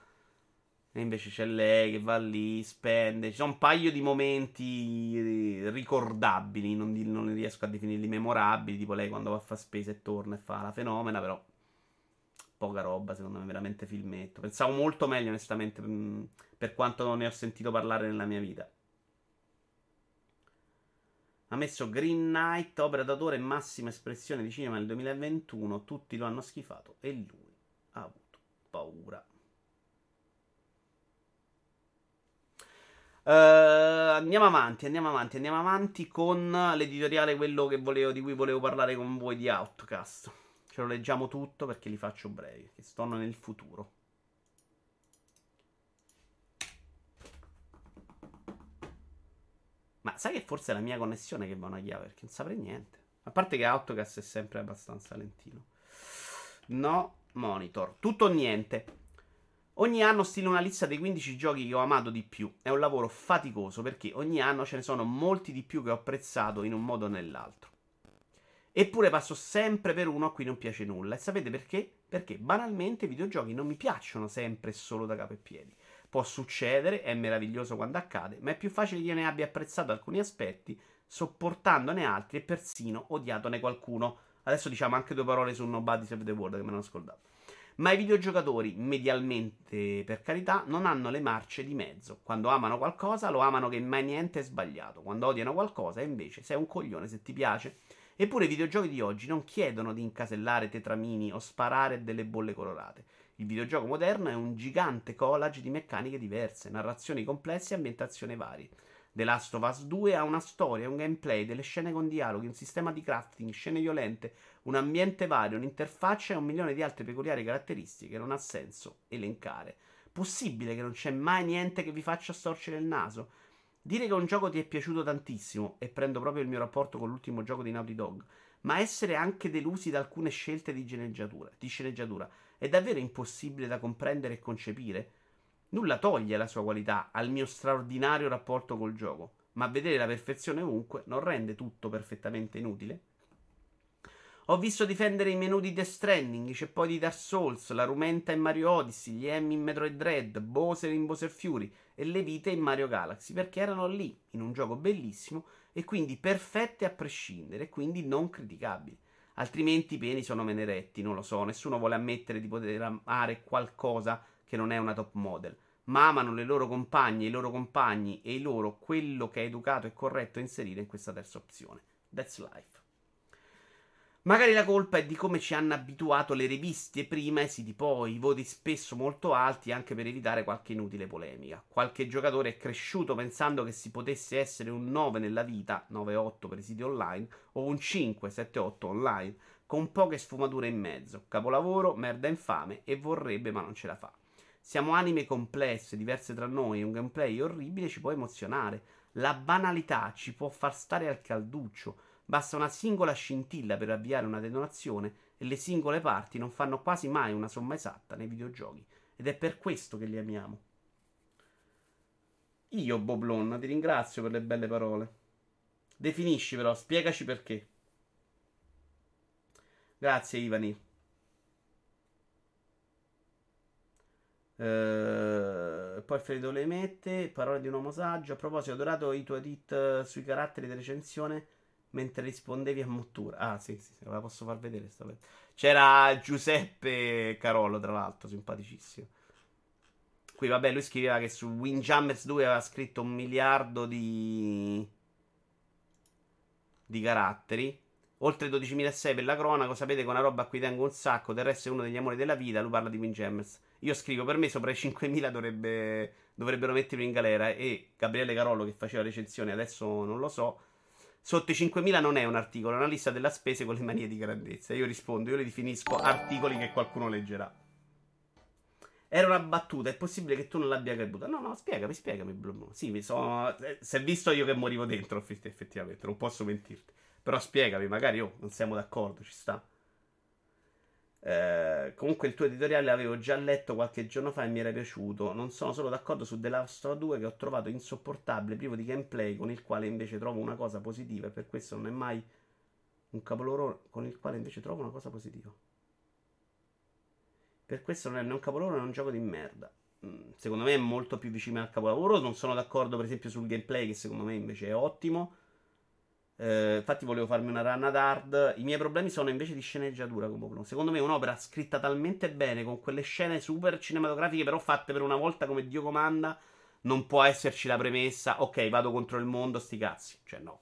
E invece c'è lei che va lì, spende. Ci sono un paio di momenti ricordabili, non, di, non riesco a definirli memorabili, tipo lei quando va a fare spesa e torna e fa la fenomena, però poca roba, secondo me, veramente filmetto. Pensavo molto meglio, onestamente, mm, per quanto non ne ho sentito parlare nella mia vita. Ha messo Green Knight, opera d'autore e massima espressione di cinema nel 2021. Tutti lo hanno schifato e lui ha avuto paura. Uh, andiamo avanti, andiamo avanti, andiamo avanti con l'editoriale, quello volevo, di cui volevo parlare con voi di Outcast. Ce lo leggiamo tutto perché li faccio brevi, che stanno nel futuro. Ma sai che forse è la mia connessione che va una chiave, perché non saprei niente. A parte che Autocast è sempre abbastanza lentino. No, monitor. Tutto o niente. Ogni anno stilo una lista dei 15 giochi che ho amato di più. È un lavoro faticoso perché ogni anno ce ne sono molti di più che ho apprezzato in un modo o nell'altro. Eppure passo sempre per uno a cui non piace nulla. E sapete perché? Perché banalmente i videogiochi non mi piacciono sempre e solo da capo e piedi. Può succedere, è meraviglioso quando accade, ma è più facile che io ne abbia apprezzato alcuni aspetti, sopportandone altri e persino odiatone qualcuno. Adesso diciamo anche due parole su Nobody Save the World che me l'hanno scordato. Ma i videogiocatori, medialmente per carità, non hanno le marce di mezzo. Quando amano qualcosa, lo amano che mai niente è sbagliato. Quando odiano qualcosa, invece, sei un coglione se ti piace Eppure i videogiochi di oggi non chiedono di incasellare tetramini o sparare delle bolle colorate. Il videogioco moderno è un gigante collage di meccaniche diverse, narrazioni complesse e ambientazioni varie. The Last of Us 2 ha una storia, un gameplay, delle scene con dialoghi, un sistema di crafting, scene violente, un ambiente vario, un'interfaccia e un milione di altre peculiari caratteristiche che non ha senso elencare. Possibile che non c'è mai niente che vi faccia storcere il naso? Dire che un gioco ti è piaciuto tantissimo, e prendo proprio il mio rapporto con l'ultimo gioco di Naughty Dog, ma essere anche delusi da alcune scelte di sceneggiatura, di sceneggiatura è davvero impossibile da comprendere e concepire? Nulla toglie la sua qualità al mio straordinario rapporto col gioco, ma vedere la perfezione ovunque non rende tutto perfettamente inutile? Ho visto difendere i menu di Death Stranding, c'è poi di Dark Souls, la Rumenta in Mario Odyssey, gli Emmy in Metroid Dread, Bowser in Bowser Fury e le vite in Mario Galaxy, perché erano lì, in un gioco bellissimo e quindi perfette a prescindere e quindi non criticabili. Altrimenti i peni sono veneretti, non lo so, nessuno vuole ammettere di poter amare qualcosa che non è una top model. Ma amano le loro compagne, i loro compagni e i loro quello che è educato e corretto inserire in questa terza opzione. That's life. Magari la colpa è di come ci hanno abituato le riviste prima e i siti poi, i voti spesso molto alti anche per evitare qualche inutile polemica. Qualche giocatore è cresciuto pensando che si potesse essere un 9 nella vita, 9-8 per i siti online, o un 5-7-8 online, con poche sfumature in mezzo. Capolavoro, merda infame e vorrebbe ma non ce la fa. Siamo anime complesse, diverse tra noi, un gameplay orribile ci può emozionare. La banalità ci può far stare al calduccio. Basta una singola scintilla per avviare una detonazione e le singole parti non fanno quasi mai una somma esatta nei videogiochi. Ed è per questo che li amiamo. Io, Boblon, ti ringrazio per le belle parole. Definisci però, spiegaci perché. Grazie, Ivani. Uh, poi Fredo le mette parole di un uomo saggio. A proposito, ho adorato i tuoi tweet sui caratteri di recensione mentre rispondevi a Mottura. Ah, sì, sì, la posso far vedere. C'era Giuseppe Carollo, tra l'altro, simpaticissimo. Qui, vabbè, lui scriveva che su Windjammers 2 aveva scritto un miliardo di. di caratteri. Oltre 12.006 per la cronaca, sapete che una roba a cui tengo un sacco, del resto è uno degli amori della vita, lui parla di Windjammers. Io scrivo, per me sopra i 5.000 dovrebbe, dovrebbero metterlo in galera e Gabriele Carollo che faceva recensione, adesso non lo so, sotto i 5.000 non è un articolo, è una lista della spese con le manie di grandezza. Io rispondo, io li definisco articoli che qualcuno leggerà. Era una battuta, è possibile che tu non l'abbia creduta? No, no, spiegami, spiegami, Sì, mi sono... Eh, si è visto io che morivo dentro, effettivamente, non posso mentirti. Però spiegami, magari oh, non siamo d'accordo, ci sta. Eh, comunque il tuo editoriale l'avevo già letto qualche giorno fa e mi era piaciuto. Non sono solo d'accordo su The Last of 2 che ho trovato insopportabile, privo di gameplay, con il quale invece trovo una cosa positiva e per questo non è mai un capolavoro con il quale invece trovo una cosa positiva. Per questo non è né un capolavoro né un gioco di merda. Mm, secondo me è molto più vicino al capolavoro. Non sono d'accordo, per esempio, sul gameplay, che secondo me invece è ottimo. Eh, infatti, volevo farmi una run ad hard. I miei problemi sono invece di sceneggiatura. Come Secondo me, è un'opera scritta talmente bene, con quelle scene super cinematografiche, però fatte per una volta come Dio comanda. Non può esserci la premessa, ok, vado contro il mondo, sti cazzi. Cioè, no,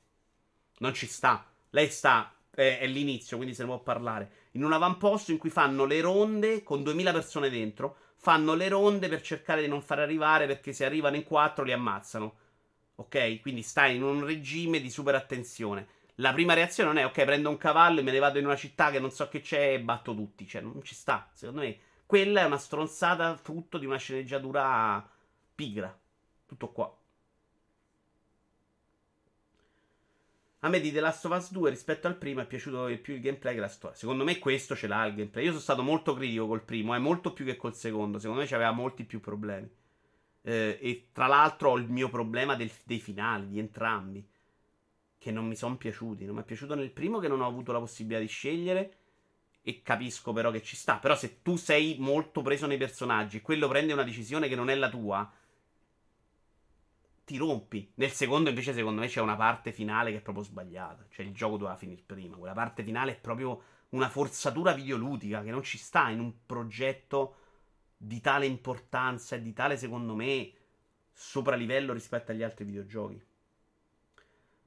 non ci sta. Lei sta è, è l'inizio, quindi se ne può parlare. In un avamposto in cui fanno le ronde con 2000 persone dentro. Fanno le ronde per cercare di non far arrivare perché se arrivano in quattro li ammazzano. Ok? Quindi stai in un regime di super attenzione. La prima reazione non è ok, prendo un cavallo e me ne vado in una città che non so che c'è e batto tutti. Cioè, non ci sta. Secondo me, quella è una stronzata frutto di una sceneggiatura pigra. Tutto qua. A me di The Last of Us 2 rispetto al primo è piaciuto più il gameplay che la storia. Secondo me questo ce l'ha il gameplay. Io sono stato molto critico col primo, è eh, molto più che col secondo. Secondo me c'aveva molti più problemi. Eh, e tra l'altro ho il mio problema del, dei finali, di entrambi. Che non mi sono piaciuti. Non mi è piaciuto nel primo che non ho avuto la possibilità di scegliere. E capisco però che ci sta. Però se tu sei molto preso nei personaggi quello prende una decisione che non è la tua ti rompi. Nel secondo, invece, secondo me c'è una parte finale che è proprio sbagliata. Cioè, il gioco doveva finire prima. Quella parte finale è proprio una forzatura videoludica che non ci sta in un progetto di tale importanza e di tale, secondo me, sopralivello rispetto agli altri videogiochi.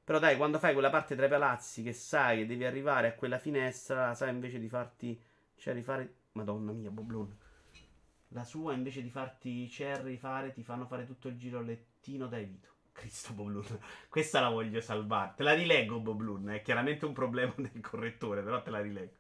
Però dai, quando fai quella parte tra i palazzi che sai che devi arrivare a quella finestra, sai invece di farti. Cioè, rifare. Madonna mia, Boblone. La sua invece di farti cherry fare, ti fanno fare tutto il giro lettino dai Vito. Cristo Boblun, questa la voglio salvare. Te la rileggo Boblun, è chiaramente un problema del correttore, però te la rileggo.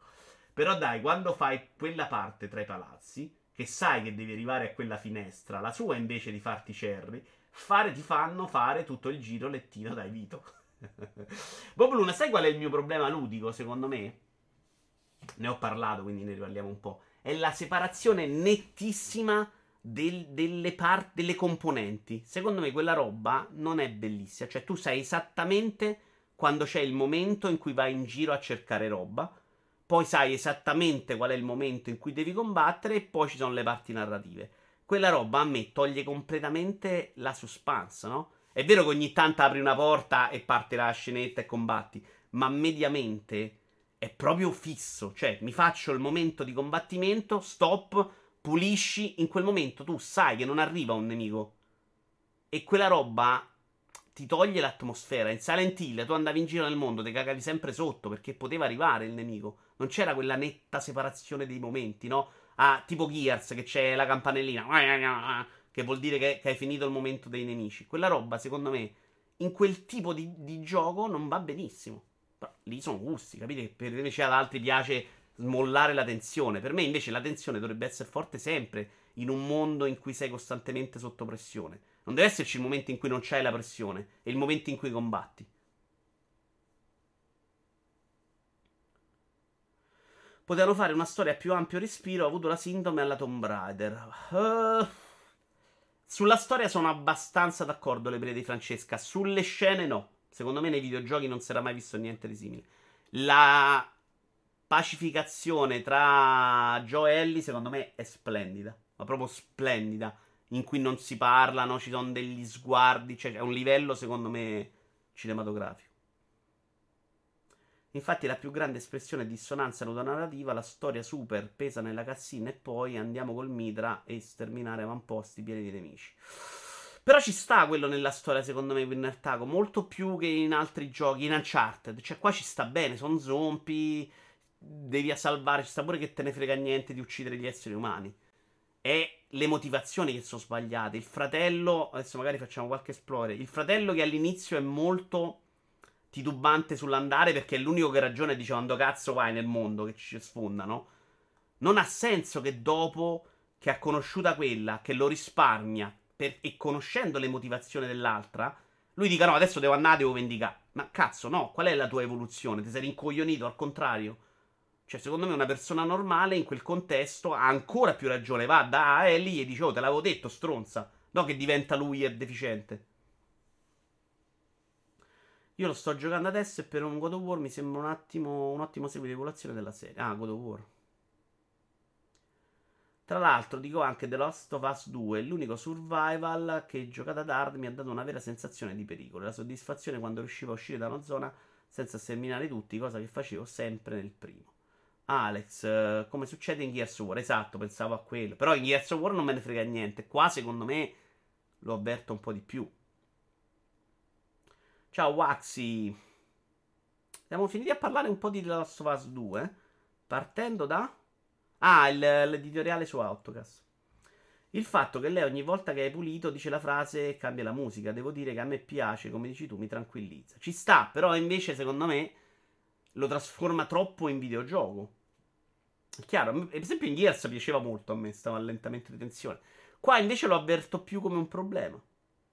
Però dai, quando fai quella parte tra i palazzi, che sai che devi arrivare a quella finestra, la sua invece di farti cherry, fare, ti fanno fare tutto il giro lettino dai Vito. Boblun, sai qual è il mio problema ludico, secondo me? Ne ho parlato, quindi ne riparliamo un po' è la separazione nettissima del, delle, par- delle componenti. Secondo me quella roba non è bellissima. Cioè, tu sai esattamente quando c'è il momento in cui vai in giro a cercare roba. Poi sai esattamente qual è il momento in cui devi combattere. E poi ci sono le parti narrative. Quella roba a me toglie completamente la suspense, no? È vero che ogni tanto apri una porta e parte la scenetta e combatti. Ma mediamente è proprio fisso. Cioè, mi faccio il momento di combattimento, stop, pulisci. In quel momento tu sai che non arriva un nemico. E quella roba ti toglie l'atmosfera. In Silent Hill tu andavi in giro nel mondo, ti cagavi sempre sotto perché poteva arrivare il nemico. Non c'era quella netta separazione dei momenti, no? Ah, tipo Gears, che c'è la campanellina, che vuol dire che, che hai finito il momento dei nemici. Quella roba, secondo me, in quel tipo di, di gioco non va benissimo. Però lì sono gusti, capite? Per invece ad altri piace smollare la tensione. Per me invece la tensione dovrebbe essere forte sempre in un mondo in cui sei costantemente sotto pressione. Non deve esserci il momento in cui non c'hai la pressione e il momento in cui combatti. Potevano fare una storia a più ampio respiro. Ho avuto la sindrome alla Tomb Raider. Uh, sulla storia sono abbastanza d'accordo le breve di Francesca. Sulle scene no. Secondo me nei videogiochi non si era mai visto niente di simile. La pacificazione tra Joe e Ellie, secondo me, è splendida. Ma proprio splendida. In cui non si parlano, ci sono degli sguardi. Cioè, è un livello, secondo me, cinematografico. Infatti, la più grande espressione di dissonanza narrativa, la storia super pesa nella cassina e poi andiamo col mitra e sterminare avamposti pieni di nemici. Però ci sta quello nella storia, secondo me, Winner Taco, molto più che in altri giochi, in Uncharted. Cioè, qua ci sta bene, sono zombie, devi salvare, ci sta pure che te ne frega niente di uccidere gli esseri umani. E le motivazioni che sono sbagliate. Il fratello, adesso magari facciamo qualche esplore, il fratello che all'inizio è molto titubante sull'andare perché è l'unico che ragiona e dice quando cazzo vai nel mondo che ci sfondano. Non ha senso che dopo che ha conosciuta quella, che lo risparmia per, e conoscendo le motivazioni dell'altra, lui dica no, adesso devo andare, devo vendicare. Ma cazzo, no, qual è la tua evoluzione? Ti sei rincoglionito, al contrario. Cioè, secondo me una persona normale in quel contesto ha ancora più ragione. Va da Ellie e dice, oh, te l'avevo detto, stronza. No che diventa lui e deficiente. Io lo sto giocando adesso e per un God of War mi sembra un attimo un ottimo seguito di evoluzione della serie. Ah, God of War. Tra l'altro, dico anche The Lost of Us 2 è l'unico survival che giocato ad hard mi ha dato una vera sensazione di pericolo. La soddisfazione quando riuscivo a uscire da una zona senza sterminare tutti, cosa che facevo sempre nel primo. Alex, eh, come succede in Gears of War? Esatto, pensavo a quello. Però in Gears of War non me ne frega niente. Qua, secondo me, lo avverto un po' di più. Ciao Waxi. Siamo finiti a parlare un po' di The Last of Us 2. Partendo da. Ah, il, l'editoriale su Autocast. Il fatto che lei ogni volta che hai pulito dice la frase e cambia la musica. Devo dire che a me piace, come dici tu, mi tranquillizza. Ci sta, però invece secondo me lo trasforma troppo in videogioco. È chiaro, per esempio in Gears piaceva molto a me, stava allentamento di tensione. Qua invece lo avverto più come un problema.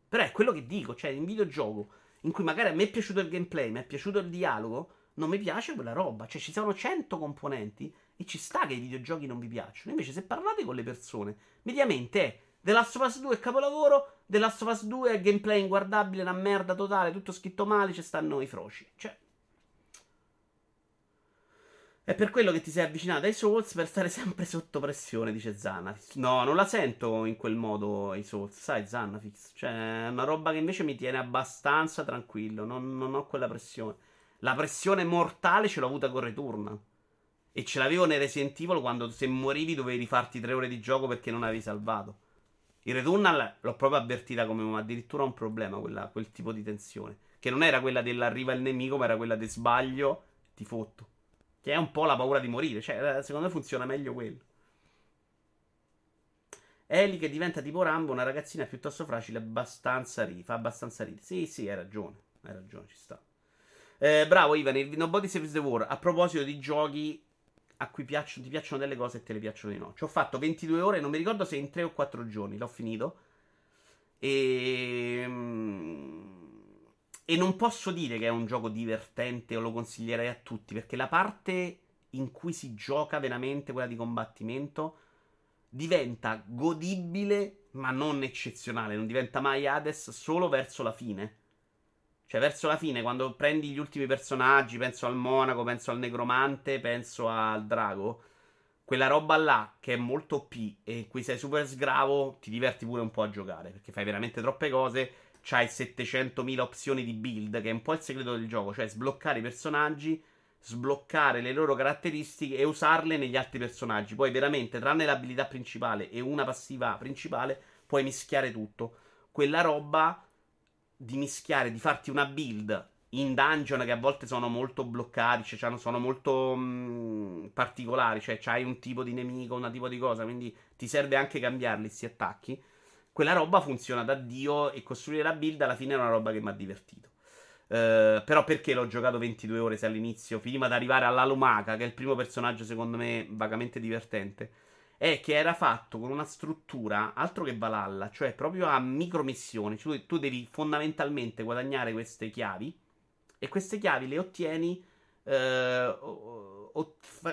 Però è quello che dico, cioè in videogioco in cui magari a me è piaciuto il gameplay, mi è piaciuto il dialogo, non mi piace quella roba. Cioè, ci sono 100 componenti e ci sta che i videogiochi non vi piacciono. Invece, se parlate con le persone, mediamente è The Last of Us 2 è capolavoro, The Last of Us 2 è gameplay inguardabile, una merda totale, tutto scritto male, ci stanno i froci. Cioè, è per quello che ti sei avvicinato ai Souls per stare sempre sotto pressione, dice Zanafix. No, non la sento in quel modo i Souls, sai Zanafix. Cioè, è una roba che invece mi tiene abbastanza tranquillo, non, non ho quella pressione. La pressione mortale ce l'ho avuta con Return. E ce l'avevo nel Resident Evil quando se morivi dovevi rifarti tre ore di gioco perché non avevi salvato. Il Returnal l'ho proprio avvertita come addirittura un problema, quella, quel tipo di tensione. Che non era quella dell'arriva il nemico, ma era quella del sbaglio, ti fotto. Che è un po' la paura di morire. Cioè, eh, secondo me funziona meglio quello. Ellie che diventa tipo Rambo, una ragazzina piuttosto fragile, abbastanza ri- fa abbastanza ridere. Sì, sì, hai ragione. Hai ragione, ci sta. Eh, bravo Ivan, il Nobody Saves the War. A proposito di giochi a cui piacciono, ti piacciono delle cose e te le piacciono di no. Ci ho fatto 22 ore, non mi ricordo se in 3 o 4 giorni. L'ho finito. E... E non posso dire che è un gioco divertente o lo consiglierei a tutti, perché la parte in cui si gioca veramente, quella di combattimento, diventa godibile, ma non eccezionale. Non diventa mai Hades solo verso la fine. Cioè, verso la fine, quando prendi gli ultimi personaggi, penso al monaco, penso al negromante, penso al drago. Quella roba là, che è molto OP e in cui sei super sgravo, ti diverti pure un po' a giocare, perché fai veramente troppe cose c'hai 700.000 opzioni di build, che è un po' il segreto del gioco, cioè sbloccare i personaggi, sbloccare le loro caratteristiche e usarle negli altri personaggi. Poi veramente, tranne l'abilità principale e una passiva principale, puoi mischiare tutto. Quella roba di mischiare, di farti una build in dungeon che a volte sono molto bloccati, cioè sono molto mh, mm, particolari, cioè c'hai un tipo di nemico, un tipo di cosa, quindi ti serve anche cambiarli questi attacchi quella roba funziona da Dio e costruire la build alla fine è una roba che mi ha divertito. Eh, però perché l'ho giocato 22 ore se all'inizio, prima di arrivare alla Lumaca, che è il primo personaggio secondo me vagamente divertente, è che era fatto con una struttura altro che Valhalla, cioè proprio a micromissioni. Cioè, tu devi fondamentalmente guadagnare queste chiavi e queste chiavi le ottieni eh,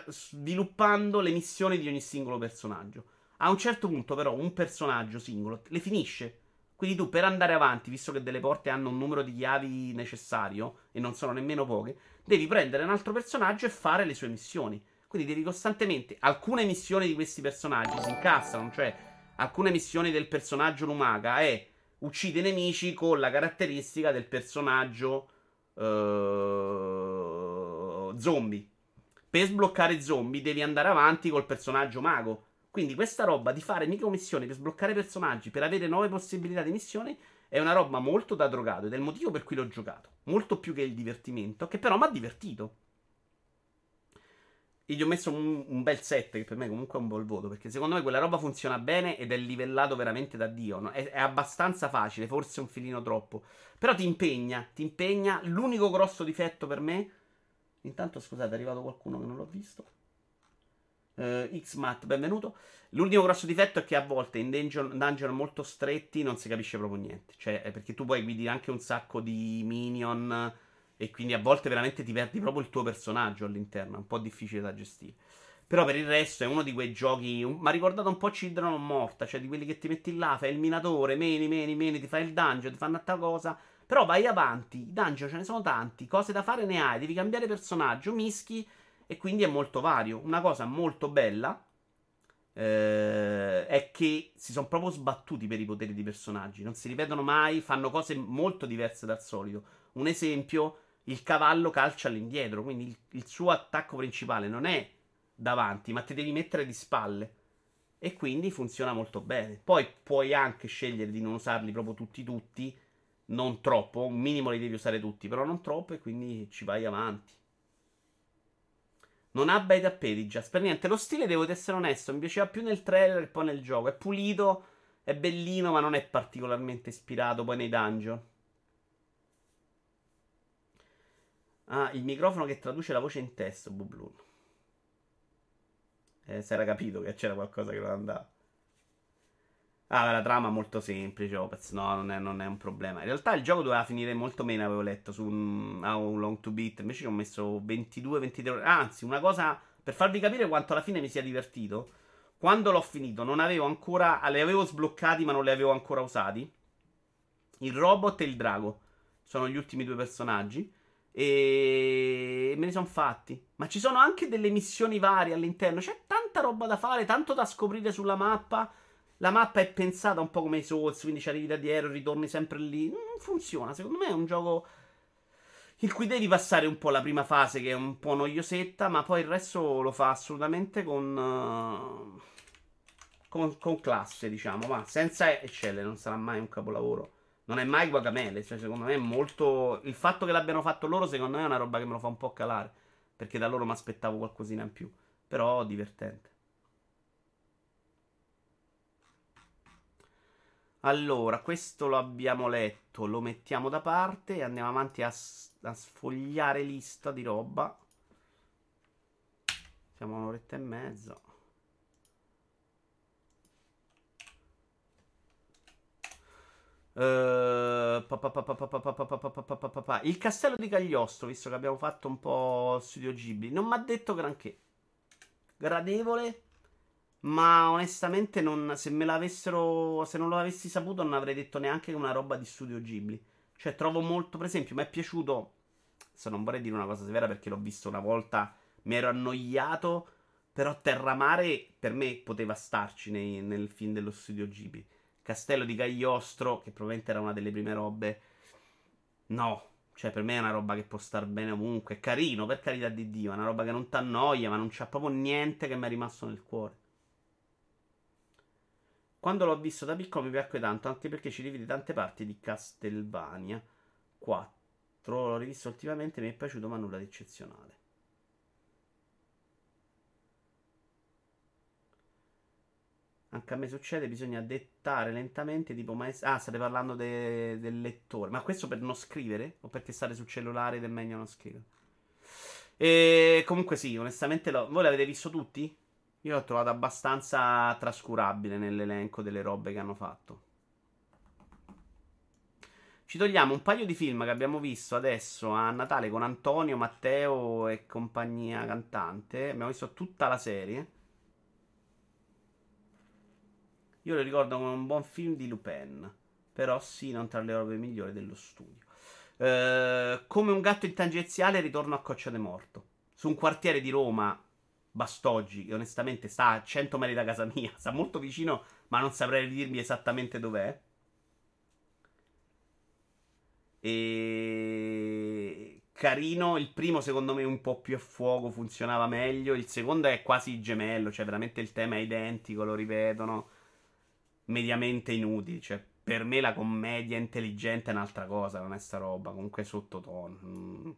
sviluppando le missioni di ogni singolo personaggio. A un certo punto, però, un personaggio singolo le finisce. Quindi tu per andare avanti, visto che delle porte hanno un numero di chiavi necessario e non sono nemmeno poche, devi prendere un altro personaggio e fare le sue missioni. Quindi devi costantemente. Alcune missioni di questi personaggi si incastrano, cioè alcune missioni del personaggio Lumaga è uccide i nemici con la caratteristica del personaggio uh, zombie. Per sbloccare zombie devi andare avanti col personaggio mago. Quindi questa roba di fare micro missioni per sbloccare personaggi, per avere nuove possibilità di missioni, è una roba molto da drogato ed è il motivo per cui l'ho giocato. Molto più che il divertimento, che però mi ha divertito. E gli ho messo un, un, bel 7, che per me comunque è un bel voto, perché secondo me quella roba funziona bene ed è livellato veramente da Dio. No? È, è, abbastanza facile, forse un filino troppo. Però ti impegna, ti impegna. L'unico grosso difetto per me... Intanto scusate, è arrivato qualcuno che non l'ho visto. Uh, Xmat, benvenuto. L'unico grosso difetto è che a volte in dungeon, dungeon, molto stretti non si capisce proprio niente. Cioè, perché tu poi guidi anche un sacco di minion e quindi a volte veramente ti perdi proprio il tuo personaggio all'interno. È un po' difficile da gestire. Però per il resto è uno di quei giochi. Mi ha ricordato un po' Children of Morta, cioè di quelli che ti metti là, fai il minatore, meni, meni, meni, ti fai il dungeon, ti fanno altra cosa. Però vai avanti, i dungeon ce ne sono tanti, cose da fare ne hai, devi cambiare personaggio, mischi e quindi è molto vario. Una cosa molto bella eh, è che si sono proprio sbattuti per i poteri di personaggi. Non si ripetono mai, fanno cose molto diverse dal solito. Un esempio, il cavallo calcia all'indietro, quindi il, il suo attacco principale non è davanti, ma ti devi mettere di spalle. E quindi funziona molto bene. Poi puoi anche scegliere di non usarli proprio tutti tutti, non troppo, un minimo li devi usare tutti, però non troppo e quindi ci vai avanti. Non ha bei tappeti, già. Per niente. Lo stile, devo essere onesto, mi piaceva più nel trailer che poi nel gioco. È pulito, è bellino, ma non è particolarmente ispirato poi nei dungeon. Ah, il microfono che traduce la voce in testo, Bublun. Eh, si era capito che c'era qualcosa che non andava. Ah, la trama è molto semplice, Opez. No, non è, non è, un problema. In realtà il gioco doveva finire molto meno, avevo letto, su un How Long to Beat. Invece ci ho messo 22-23 ore. Anzi, una cosa, per farvi capire quanto alla fine mi sia divertito. Quando l'ho finito, non avevo ancora... Li avevo sbloccati, ma non li avevo ancora usati. Il robot e il drago. Sono gli ultimi due personaggi. E me ne sono fatti. Ma ci sono anche delle missioni varie all'interno. C'è tanta roba da fare, tanto da scoprire sulla mappa la mappa è pensata un po' come i Souls, quindi ci arrivi da dietro, ritorni sempre lì. Non funziona. Secondo me è un gioco in cui devi passare un po' la prima fase che è un po' noiosetta, ma poi il resto lo fa assolutamente con, uh, con, con, classe, diciamo, ma senza eccelle, non sarà mai un capolavoro. Non è mai guacamele, cioè secondo me è molto... Il fatto che l'abbiano fatto loro secondo me è una roba che me lo fa un po' calare, perché da loro mi aspettavo qualcosina in più, però divertente. Allora, questo lo abbiamo letto, lo mettiamo da parte e andiamo avanti a, a sfogliare lista di roba. Siamo un'oretta e mezza. il castello di Cagliostro, visto che abbiamo fatto un po' studio Ghibli, non mi ha detto granché. Gradevole, ma onestamente, non, se me l'avessero. Se non lo avessi saputo, non avrei detto neanche che una roba di studio Ghibli. Cioè, trovo molto. Per esempio, mi è piaciuto. Se non vorrei dire una cosa severa perché l'ho visto una volta, mi ero annoiato. Però Terramare per me poteva starci nei, nel film dello studio Ghibli. Castello di Cagliostro, che probabilmente era una delle prime robe. No, cioè, per me è una roba che può star bene ovunque. È carino, per carità di Dio. È una roba che non ti annoia, ma non c'ha proprio niente che mi è rimasto nel cuore. Quando l'ho visto da piccolo mi piacque tanto, anche perché ci rivede tante parti di Castelvania 4. L'ho rivisto ultimamente, mi è piaciuto, ma nulla di eccezionale. Anche a me succede, bisogna dettare lentamente, tipo maestro. Ah, state parlando de- del lettore. Ma questo per non scrivere? O perché stare sul cellulare ed è meglio non scrivere? E comunque sì, onestamente lo... voi l'avete visto tutti? Io l'ho trovato abbastanza trascurabile nell'elenco delle robe che hanno fatto. Ci togliamo un paio di film che abbiamo visto adesso a Natale con Antonio, Matteo e compagnia cantante. Abbiamo visto tutta la serie. Io lo ricordo come un buon film di Lupin. Però sì, non tra le robe migliori dello studio. Eh, come un gatto in tangenziale, ritorno a Coccia de Morto. Su un quartiere di Roma, Bastoggi, che onestamente sta a 100 metri da casa mia. Sta molto vicino, ma non saprei dirmi esattamente dov'è. E carino. Il primo, secondo me, un po' più a fuoco, funzionava meglio. Il secondo è quasi gemello, cioè veramente il tema è identico, lo ripetono. Mediamente inutili. Cioè, per me la commedia intelligente è un'altra cosa, non è sta roba. Comunque sottotono. Mm.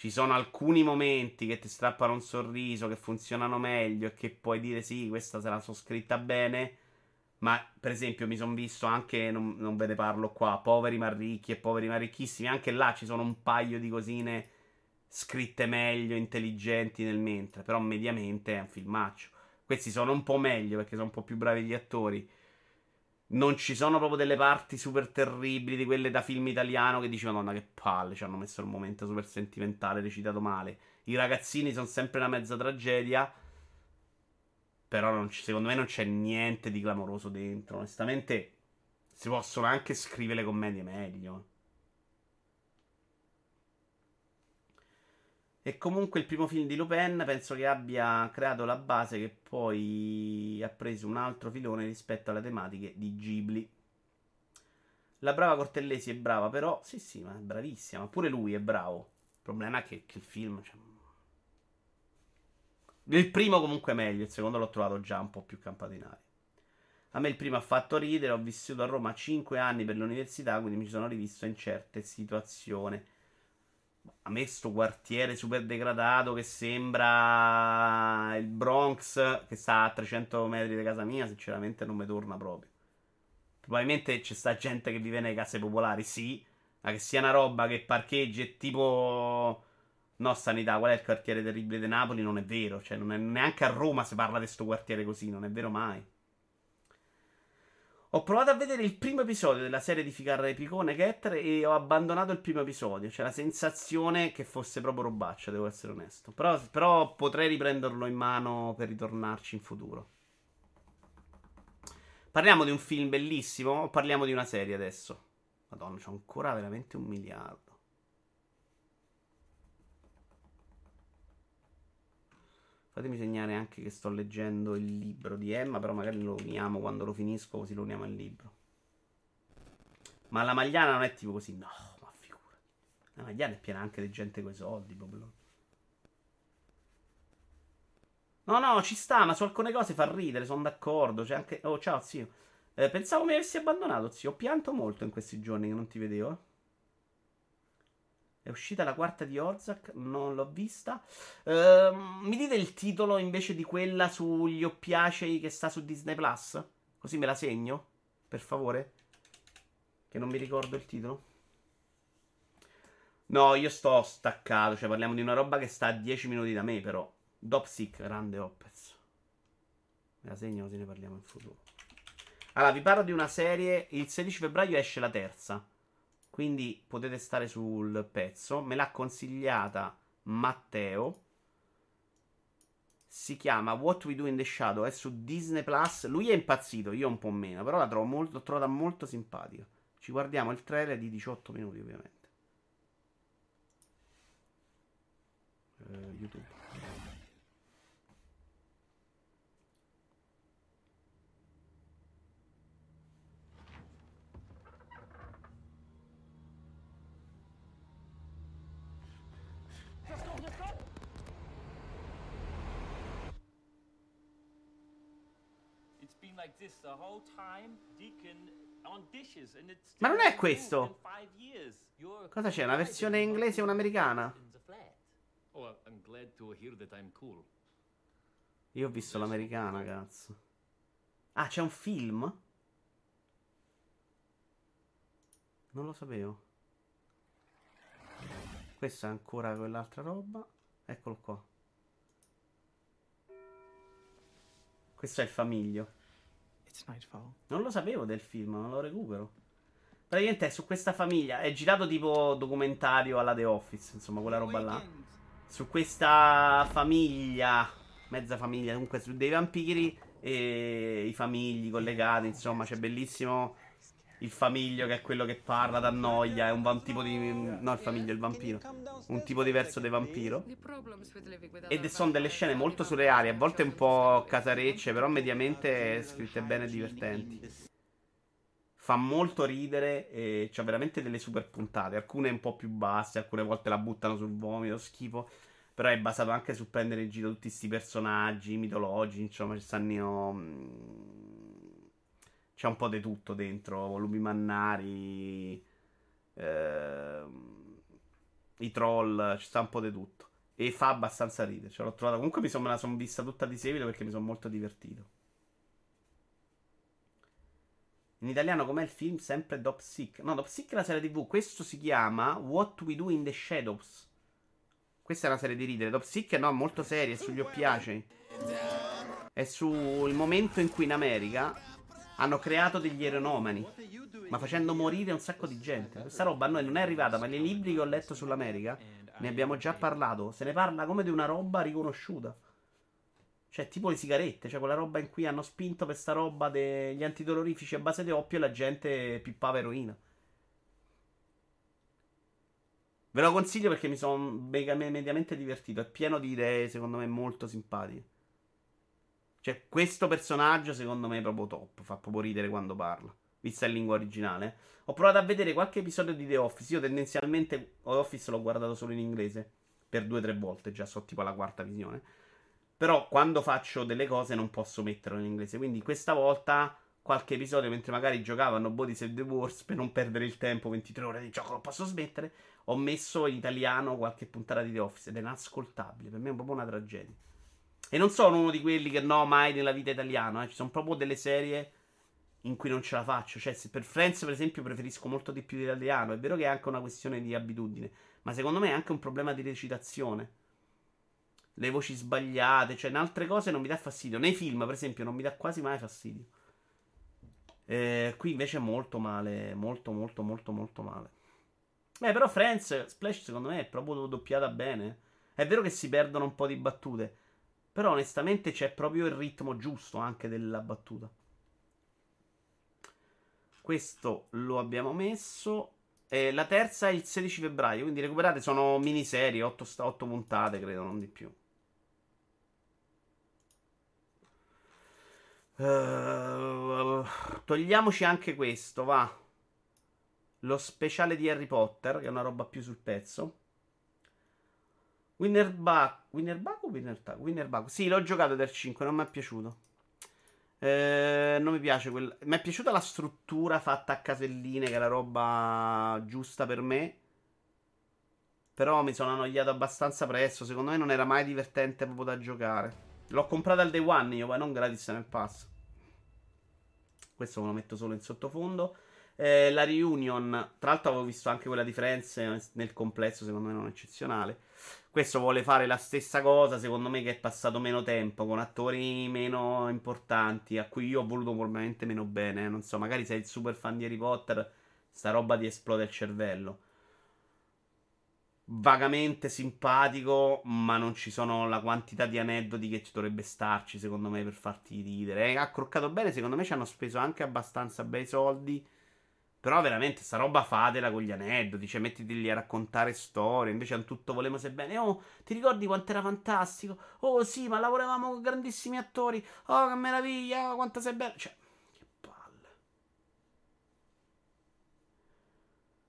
Ci sono alcuni momenti che ti strappano un sorriso, che funzionano meglio e che puoi dire sì, questa se la so scritta bene. Ma per esempio mi sono visto anche, non, non ve ne parlo qua, poveri ma ricchi e poveri ma ricchissimi. Anche là ci sono un paio di cosine scritte meglio, intelligenti nel mentre. Però mediamente è un filmaccio. Questi sono un po' meglio perché sono un po' più bravi gli attori. Non ci sono proprio delle parti super terribili di quelle da film italiano che dici Madonna che palle, ci hanno messo il momento super sentimentale, recitato male. I ragazzini sono sempre una mezza tragedia. Però c- secondo me non c'è niente di clamoroso dentro. Onestamente si possono anche scrivere le commedie meglio. E comunque il primo film di Lupin penso che abbia creato la base che poi ha preso un altro filone rispetto alle tematiche di Ghibli. La brava Cortellesi è brava, però sì, sì, ma è bravissima. Ma pure lui è bravo. Il problema è che, che il film. Cioè... Il primo comunque è meglio, il secondo l'ho trovato già un po' più campato. A me il primo ha fatto ridere, ho vissuto a Roma 5 anni per l'università, quindi mi sono rivisto in certe situazioni. A me sto quartiere super degradato che sembra il Bronx, che sta a 300 metri da casa mia, sinceramente non mi torna proprio. Probabilmente c'è sta gente che vive nelle case popolari, sì, ma che sia una roba che parcheggi è tipo... No, sanità, qual è il quartiere terribile di Napoli? Non è vero, cioè non è, neanche a Roma si parla di questo quartiere così, non è vero mai. Ho provato a vedere il primo episodio della serie di Ficarra e Picone Getter e ho abbandonato il primo episodio. C'è la sensazione che fosse proprio robaccia, devo essere onesto. Però, però potrei riprenderlo in mano per ritornarci in futuro. Parliamo di un film bellissimo o parliamo di una serie adesso? Madonna, c'ho ancora veramente un miliardo. Fatemi segnare anche che sto leggendo il libro di Emma, però magari lo uniamo quando lo finisco, così lo uniamo al libro. Ma la magliana non è tipo così, no, ma figurati. La magliana è piena anche di gente coi soldi, proprio. No, no, ci sta, ma su alcune cose fa ridere, sono d'accordo. C'è anche... Oh, ciao, zio. Eh, pensavo mi avessi abbandonato, zio. Ho pianto molto in questi giorni che non ti vedevo. È uscita la quarta di Orzak, non l'ho vista. Ehm, mi dite il titolo invece di quella sugli oppiacei che sta su Disney Plus? Così me la segno, per favore. Che non mi ricordo il titolo. No, io sto staccato. Cioè, parliamo di una roba che sta a 10 minuti da me, però. Dopsic, grande Opez. Me la segno così ne parliamo in futuro. Allora, vi parlo di una serie. Il 16 febbraio esce la terza. Quindi potete stare sul pezzo. Me l'ha consigliata Matteo. Si chiama What We Do in the Shadow. È su Disney Plus. Lui è impazzito, io un po' meno. Però la trovo molto, l'ho trovata molto simpatica. Ci guardiamo il trailer di 18 minuti, ovviamente. Eh, YouTube. Ma non è questo. Cosa c'è? Una versione inglese e un'americana? Oh. Io ho visto l'americana, cazzo. Ah, c'è un film? Non lo sapevo. Questa è ancora quell'altra roba. Eccolo qua. Questo è il famiglio. It's nightfall. Non lo sapevo del film, non lo recupero. Praticamente è su questa famiglia. È girato tipo documentario alla The Office, insomma, quella roba là. Su questa famiglia, mezza famiglia, comunque su dei vampiri e i famigli collegati, insomma, c'è bellissimo il famiglio che è quello che parla, t'annoia, è un va- tipo di... no il famiglio, il vampiro. Un tipo diverso di vampiro. Ed sono delle scene molto surreali, a volte un po' casarecce, però mediamente scritte bene e divertenti. Fa molto ridere e c'ha veramente delle super puntate, alcune un po' più basse, alcune volte la buttano sul vomito, schifo. Però è basato anche su prendere in giro tutti questi personaggi mitologici, insomma, ci stanno... C'è un po' di tutto dentro, lupi mannari, ehm, i troll, ci sta un po' di tutto. E fa abbastanza ridere, ce l'ho trovata. Comunque mi son, me la sono vista tutta di seguito perché mi sono molto divertito. In italiano com'è il film? Sempre Dopsic. No, Dopsic è la serie TV. Questo si chiama What We Do in the Shadows. Questa è una serie di ridere. Dopsic no, molto seria, è sugli oppiacei. È sul momento in cui in America hanno creato degli eronomani. Ma facendo morire un sacco di gente. Questa roba a noi non è arrivata, ma nei libri che ho letto sull'America ne abbiamo già parlato. Se ne parla come di una roba riconosciuta. Cioè, tipo le sigarette, cioè quella roba in cui hanno spinto per sta roba degli antidolorifici a base di oppio e la gente pippava eroina. Ve lo consiglio perché mi sono mediamente divertito. È pieno di idee, secondo me, molto simpatiche. Cioè, questo personaggio, secondo me, è proprio top. Fa proprio ridere quando parla. Vista in lingua originale. Ho provato a vedere qualche episodio di The Office. Io tendenzialmente The Office l'ho guardato solo in inglese. Per due o tre volte, già so tipo alla quarta visione. Però quando faccio delle cose non posso metterlo in inglese. Quindi questa volta qualche episodio mentre magari giocavano Body Save the Wars per non perdere il tempo, 23 ore di gioco, non posso smettere. Ho messo in italiano qualche puntata di The Office ed è inascoltabile. Per me è proprio una tragedia. E non sono uno di quelli che no, mai nella vita italiana. Eh. Ci sono proprio delle serie in cui non ce la faccio. Cioè, per Friends, per esempio, preferisco molto di più l'italiano. È vero che è anche una questione di abitudine. Ma secondo me è anche un problema di recitazione le voci sbagliate, cioè in altre cose non mi dà fastidio. Nei film, per esempio, non mi dà quasi mai fastidio. Eh, qui invece è molto male, molto, molto, molto, molto male. Beh, però Friends, Splash secondo me è proprio doppiata bene. È vero che si perdono un po' di battute, però onestamente c'è proprio il ritmo giusto anche della battuta. Questo lo abbiamo messo. E la terza è il 16 febbraio, quindi recuperate, sono miniserie, 8, 8 puntate credo, non di più. Uh, togliamoci anche questo, va. Lo speciale di Harry Potter, che è una roba più sul pezzo. Winner Buck. Winner o Winner Tag? Sì, l'ho giocato del 5, non mi è piaciuto. Eh, non mi piace quel. Mi è piaciuta la struttura fatta a caselline, che è la roba giusta per me. Però mi sono annoiato abbastanza presto. Secondo me non era mai divertente proprio da giocare. L'ho comprato al day one io, poi non gratis nel pass. Questo me lo metto solo in sottofondo. Eh, la reunion, tra l'altro avevo visto anche quella di Friends nel complesso, secondo me non eccezionale. Questo vuole fare la stessa cosa, secondo me che è passato meno tempo, con attori meno importanti, a cui io ho voluto probabilmente meno bene. eh. Non so, magari sei il super fan di Harry Potter, sta roba ti esplode il cervello. Vagamente simpatico, ma non ci sono la quantità di aneddoti che ci dovrebbe starci, secondo me, per farti ridere. È accroccato bene, secondo me ci hanno speso anche abbastanza bei soldi. Però veramente sta roba fatela con gli aneddoti, cioè mettiti lì a raccontare storie, invece hanno tutto volemo se bene. Oh, ti ricordi quanto era fantastico? Oh sì, ma lavoravamo con grandissimi attori. Oh, che meraviglia, oh, quanto sei bello. Cioè, che palle.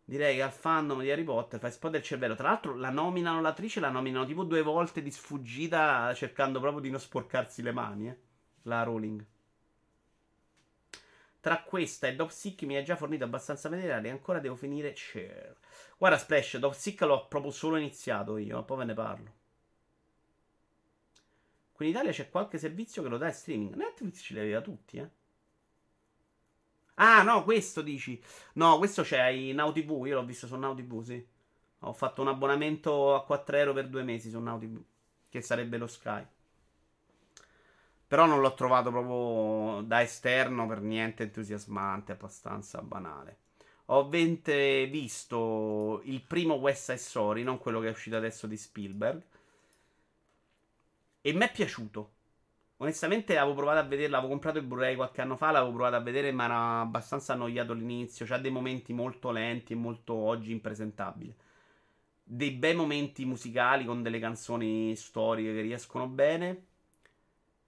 Direi che al fandom di Harry Potter fa esplodere il cervello. Tra l'altro la nominano l'attrice, la nominano tipo due volte di sfuggita, cercando proprio di non sporcarsi le mani, eh. La Rowling. Tra questa e Dopsic mi ha già fornito abbastanza materiale e ancora devo finire Cher. Guarda Splash, Dopsic l'ho proprio solo iniziato io, ma poi ve ne parlo. Qui in Italia c'è qualche servizio che lo dà in streaming. Netflix ce li aveva tutti, eh. Ah, no, questo dici. No, questo c'è in Now. Io l'ho visto su Now sì. Ho fatto un abbonamento a 4 euro per due mesi su Now. Che sarebbe lo Sky. Però non l'ho trovato proprio da esterno per niente entusiasmante, abbastanza banale. Ho ovviamente visto il primo West Side Story, non quello che è uscito adesso di Spielberg. E mi è piaciuto. Onestamente avevo provato a vederlo, avevo comprato il Blu-ray qualche anno fa, l'avevo provato a vedere, ma era abbastanza annoiato all'inizio. C'ha dei momenti molto lenti e molto oggi impresentabili. Dei bei momenti musicali con delle canzoni storiche che riescono bene.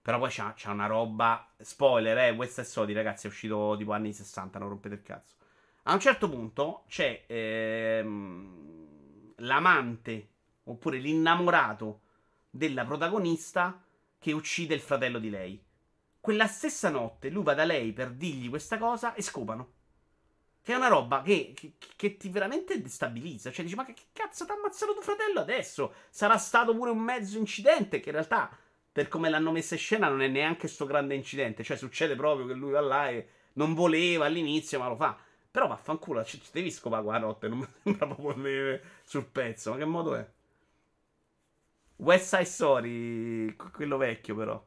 Però poi c'ha, c'ha una roba. Spoiler, eh, West Side Story, ragazzi, è uscito tipo anni 60, non rompete il cazzo. A un certo punto c'è ehm, l'amante oppure l'innamorato della protagonista che uccide il fratello di lei. Quella stessa notte lui va da lei per dirgli questa cosa e scopano. Che è una roba che, che, che ti veramente destabilizza. Cioè dici, ma che, che cazzo ti ha ammazzato tuo fratello adesso? Sarà stato pure un mezzo incidente che in realtà, per come l'hanno messa in scena, non è neanche sto grande incidente. Cioè succede proprio che lui va là e non voleva all'inizio, ma lo fa. Però vaffanculo, ci, ci devi scopare qua notte, non mi sembra proprio sul pezzo. Ma che modo è? West Side Story, quello vecchio però.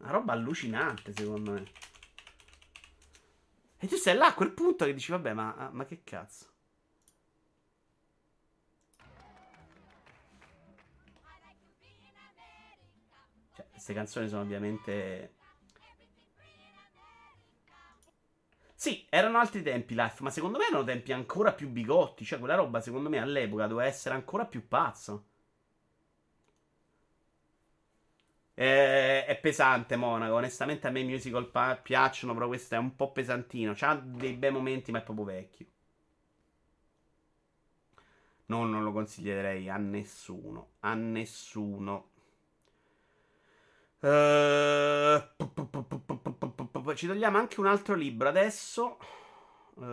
Una roba allucinante secondo me. E tu sei là a quel punto che dici, vabbè, ma, ma che cazzo? Queste canzoni sono ovviamente... Sì, erano altri tempi life, ma secondo me erano tempi ancora più bigotti. Cioè, quella roba secondo me all'epoca doveva essere ancora più pazzo. Eh, è pesante Monaco. Onestamente a me i musical pa- piacciono, però questo è un po' pesantino. C'ha dei bei momenti, ma è proprio vecchio. No, non lo consiglierei a nessuno. A nessuno. Uh, ci togliamo anche un altro libro adesso. Uh,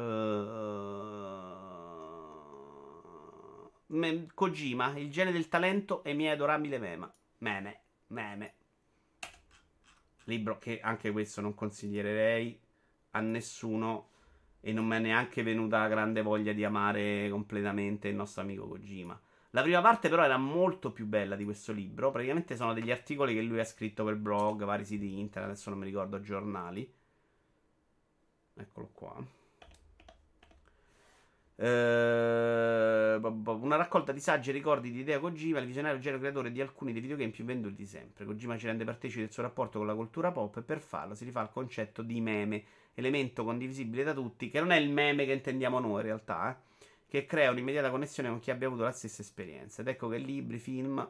Kojima, il gene del talento e mia adorabile mema. meme. Meme. Libro che anche questo non consiglierei a nessuno e non mi è neanche venuta grande voglia di amare completamente il nostro amico Kojima. La prima parte però era molto più bella di questo libro. Praticamente sono degli articoli che lui ha scritto per blog, vari siti internet, adesso non mi ricordo, giornali. Eccolo qua. Uh, una raccolta di saggi e ricordi di Idea Kojima, il visionario genero creatore di alcuni dei videogame più venduti di sempre. Kojima ci rende partecipi del suo rapporto con la cultura pop e per farlo si rifà al concetto di meme, elemento condivisibile da tutti, che non è il meme che intendiamo noi in realtà, eh, che crea un'immediata connessione con chi abbia avuto la stessa esperienza. Ed ecco che libri, film,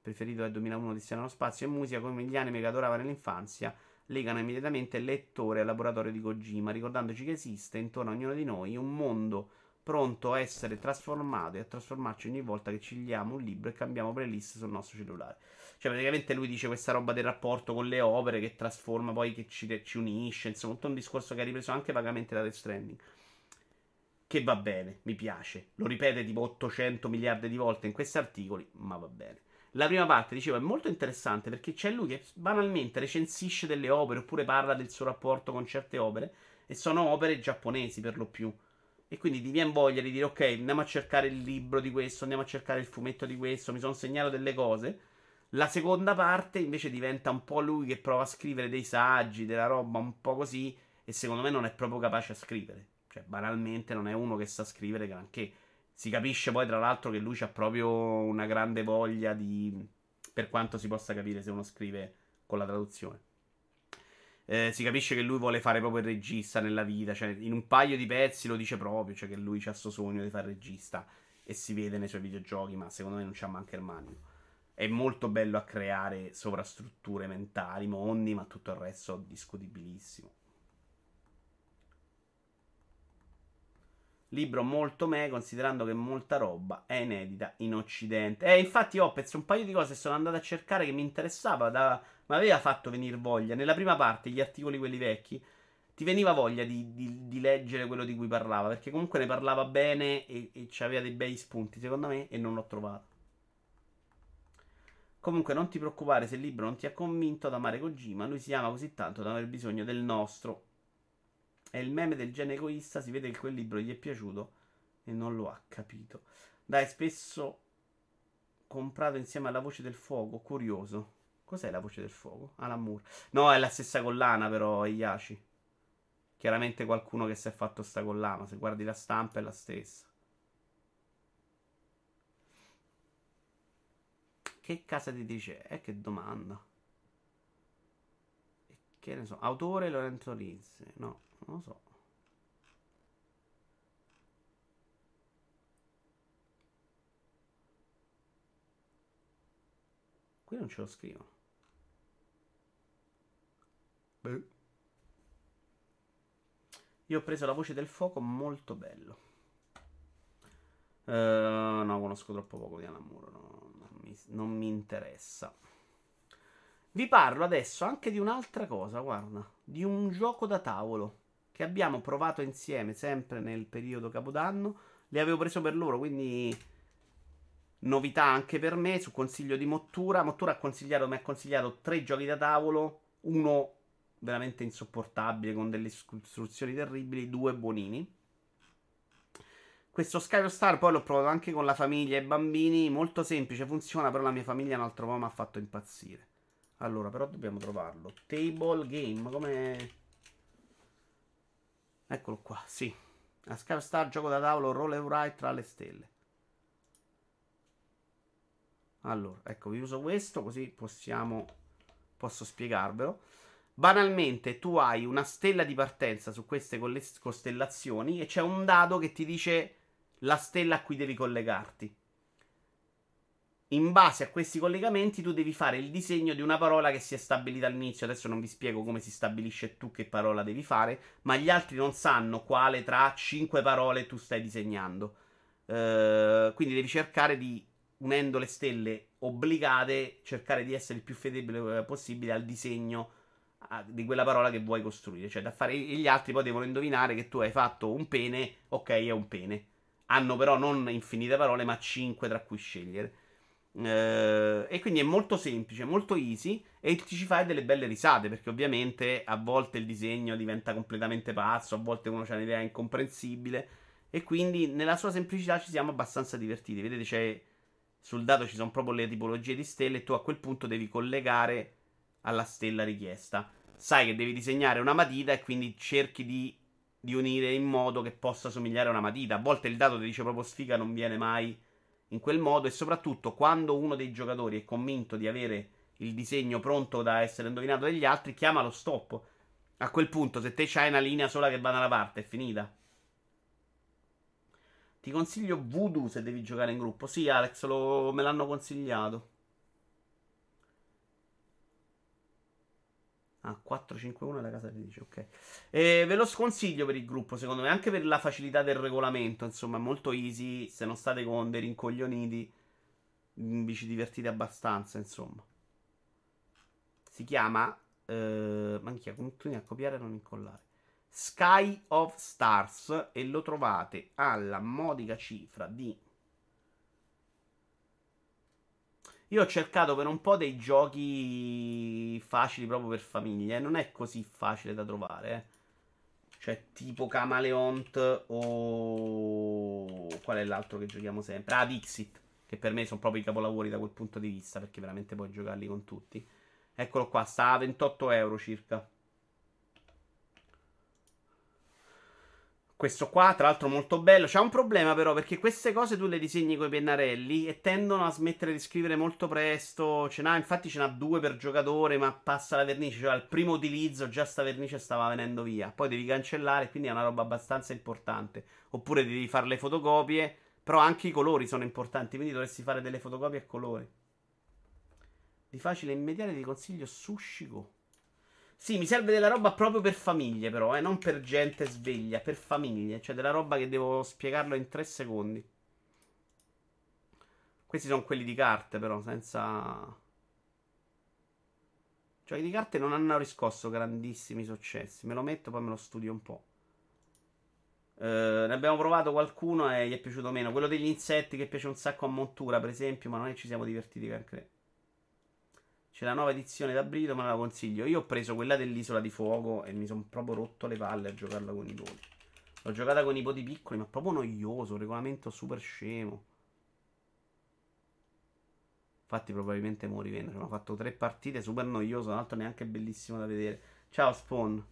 preferito del 2001 di Strano Spazio e musica come gli anime che adorava nell'infanzia legano immediatamente il lettore al laboratorio di Kojima, ricordandoci che esiste intorno a ognuno di noi un mondo pronto a essere trasformato e a trasformarci ogni volta che ci liamo un libro e cambiamo playlist sul nostro cellulare. Cioè, praticamente lui dice questa roba del rapporto con le opere che trasforma, poi che ci, ci unisce. Insomma, tutto un discorso che ha ripreso anche vagamente da The Stranding. Che va bene, mi piace. Lo ripete tipo 800 miliardi di volte in questi articoli, ma va bene. La prima parte, dicevo, è molto interessante perché c'è lui che banalmente recensisce delle opere oppure parla del suo rapporto con certe opere e sono opere giapponesi per lo più. E quindi ti viene voglia di dire ok, andiamo a cercare il libro di questo, andiamo a cercare il fumetto di questo, mi sono segnato delle cose. La seconda parte invece diventa un po' lui che prova a scrivere dei saggi, della roba un po' così e secondo me non è proprio capace a scrivere. Cioè, banalmente non è uno che sa scrivere granché. Si capisce poi, tra l'altro, che lui ha proprio una grande voglia di. Per quanto si possa capire se uno scrive con la traduzione. Eh, si capisce che lui vuole fare proprio il regista nella vita. Cioè, in un paio di pezzi lo dice proprio. Cioè, che lui ha questo sogno di fare regista. E si vede nei suoi videogiochi, ma secondo me non c'ha manca il manico. È molto bello a creare sovrastrutture mentali, mondi, ma tutto il resto discutibilissimo. Libro molto me, considerando che molta roba è inedita in Occidente. Eh, infatti, Opez, un paio di cose sono andato a cercare che mi interessava, da... mi aveva fatto venire voglia. Nella prima parte, gli articoli quelli vecchi, ti veniva voglia di, di, di leggere quello di cui parlava, perché comunque ne parlava bene e, e aveva dei bei spunti, secondo me, e non l'ho trovato. Comunque non ti preoccupare se il libro non ti ha convinto ad amare Kojima, lui si ama così tanto da aver bisogno del nostro È il meme del genere egoista. Si vede che quel libro gli è piaciuto e non lo ha capito. Dai, spesso comprato insieme alla voce del fuoco. Curioso. Cos'è la voce del fuoco? Alan Moore. No, è la stessa collana, però, Iaci. Chiaramente qualcuno che si è fatto sta collana. Se guardi la stampa è la stessa. Che casa editrice è? Che domanda. Che ne so. Autore Lorenzo Rizzi. No, non lo so. Qui non ce lo scrivo. Beh. Io ho preso la voce del fuoco, molto bello. Uh, no, conosco troppo poco di Moore, no, non, mi, non mi interessa. Vi parlo adesso anche di un'altra cosa, guarda, di un gioco da tavolo che abbiamo provato insieme sempre nel periodo Capodanno. Li avevo preso per loro, quindi novità anche per me su consiglio di Mottura. Mottura ha consigliato, mi ha consigliato tre giochi da tavolo, uno veramente insopportabile con delle istruzioni terribili, due buonini. Questo Sky Star poi l'ho provato anche con la famiglia e i bambini, molto semplice, funziona, però la mia famiglia un altro po' mi ha fatto impazzire. Allora, però dobbiamo trovarlo. Table game, come... Eccolo qua, sì. A Star, gioco da tavolo, roll and write tra le stelle. Allora, ecco, vi uso questo così possiamo... Posso spiegarvelo. Banalmente, tu hai una stella di partenza su queste costellazioni e c'è un dado che ti dice la stella a cui devi collegarti. In base a questi collegamenti, tu devi fare il disegno di una parola che si è stabilita all'inizio. Adesso non vi spiego come si stabilisce tu che parola devi fare, ma gli altri non sanno quale tra cinque parole tu stai disegnando. Uh, quindi devi cercare di, unendo le stelle obbligate, cercare di essere il più fedele eh, possibile al disegno di quella parola che vuoi costruire. Cioè, da fare gli altri poi devono indovinare che tu hai fatto un pene, ok, è un pene. Hanno però non infinite parole, ma 5 tra cui scegliere. Uh, e quindi è molto semplice, molto easy e ci fai delle belle risate perché ovviamente a volte il disegno diventa completamente pazzo, a volte uno ha un'idea incomprensibile e quindi nella sua semplicità ci siamo abbastanza divertiti. Vedete, c'è sul dato ci sono proprio le tipologie di stelle e tu a quel punto devi collegare alla stella richiesta. Sai che devi disegnare una matita e quindi cerchi di, di unire in modo che possa somigliare a una matita. A volte il dato ti dice proprio sfiga, non viene mai in quel modo e soprattutto quando uno dei giocatori è convinto di avere il disegno pronto da essere indovinato dagli altri, chiama lo stop. A quel punto, se te c'hai una linea sola che va da una parte, è finita. Ti consiglio Voodoo se devi giocare in gruppo. Sì, Alex, lo, me l'hanno consigliato. Ah, 451 è la casa editrice, ok. E ve lo sconsiglio per il gruppo, secondo me, anche per la facilità del regolamento, insomma, è molto easy, se non state con dei rincoglioniti, mm, vi ci divertite abbastanza, insomma. Si chiama, eh, manchia, continui a copiare e non incollare. Sky of Stars e lo trovate alla modica cifra di Io ho cercato per un po' dei giochi facili proprio per famiglie. Non è così facile da trovare. Eh. Cioè, tipo Camaleont o. Qual è l'altro che giochiamo sempre? Ah, Dixit. Che per me sono proprio i capolavori da quel punto di vista. Perché veramente puoi giocarli con tutti. Eccolo qua, sta a 28 euro circa. Questo qua, tra l'altro, molto bello. C'è un problema, però, perché queste cose tu le disegni con i pennarelli e tendono a smettere di scrivere molto presto. Ce n'ha, infatti, ce n'ha due per giocatore, ma passa la vernice. Cioè, al primo utilizzo già sta vernice stava venendo via. Poi devi cancellare, quindi è una roba abbastanza importante. Oppure devi fare le fotocopie. Però anche i colori sono importanti, quindi dovresti fare delle fotocopie a colori. Di facile e immediato ti consiglio Sushi Go. Sì, mi serve della roba proprio per famiglie, però, eh, non per gente sveglia, per famiglie. Cioè, della roba che devo spiegarlo in tre secondi. Questi sono quelli di carte, però, senza. Giochi di carte non hanno riscosso grandissimi successi. Me lo metto, poi me lo studio un po'. Uh, ne abbiamo provato qualcuno e gli è piaciuto meno. Quello degli insetti che piace un sacco a montura, per esempio, ma non ci siamo divertiti anche. C'è la nuova edizione da Brito, me la consiglio. Io ho preso quella dell'Isola di Fuoco e mi sono proprio rotto le palle a giocarla con i nipoti. L'ho giocata con i nipoti piccoli, ma proprio noioso, regolamento super scemo. Infatti probabilmente mo rivendo. Cioè, ha fatto tre partite, super noioso, tra l'altro neanche bellissimo da vedere. Ciao Spawn.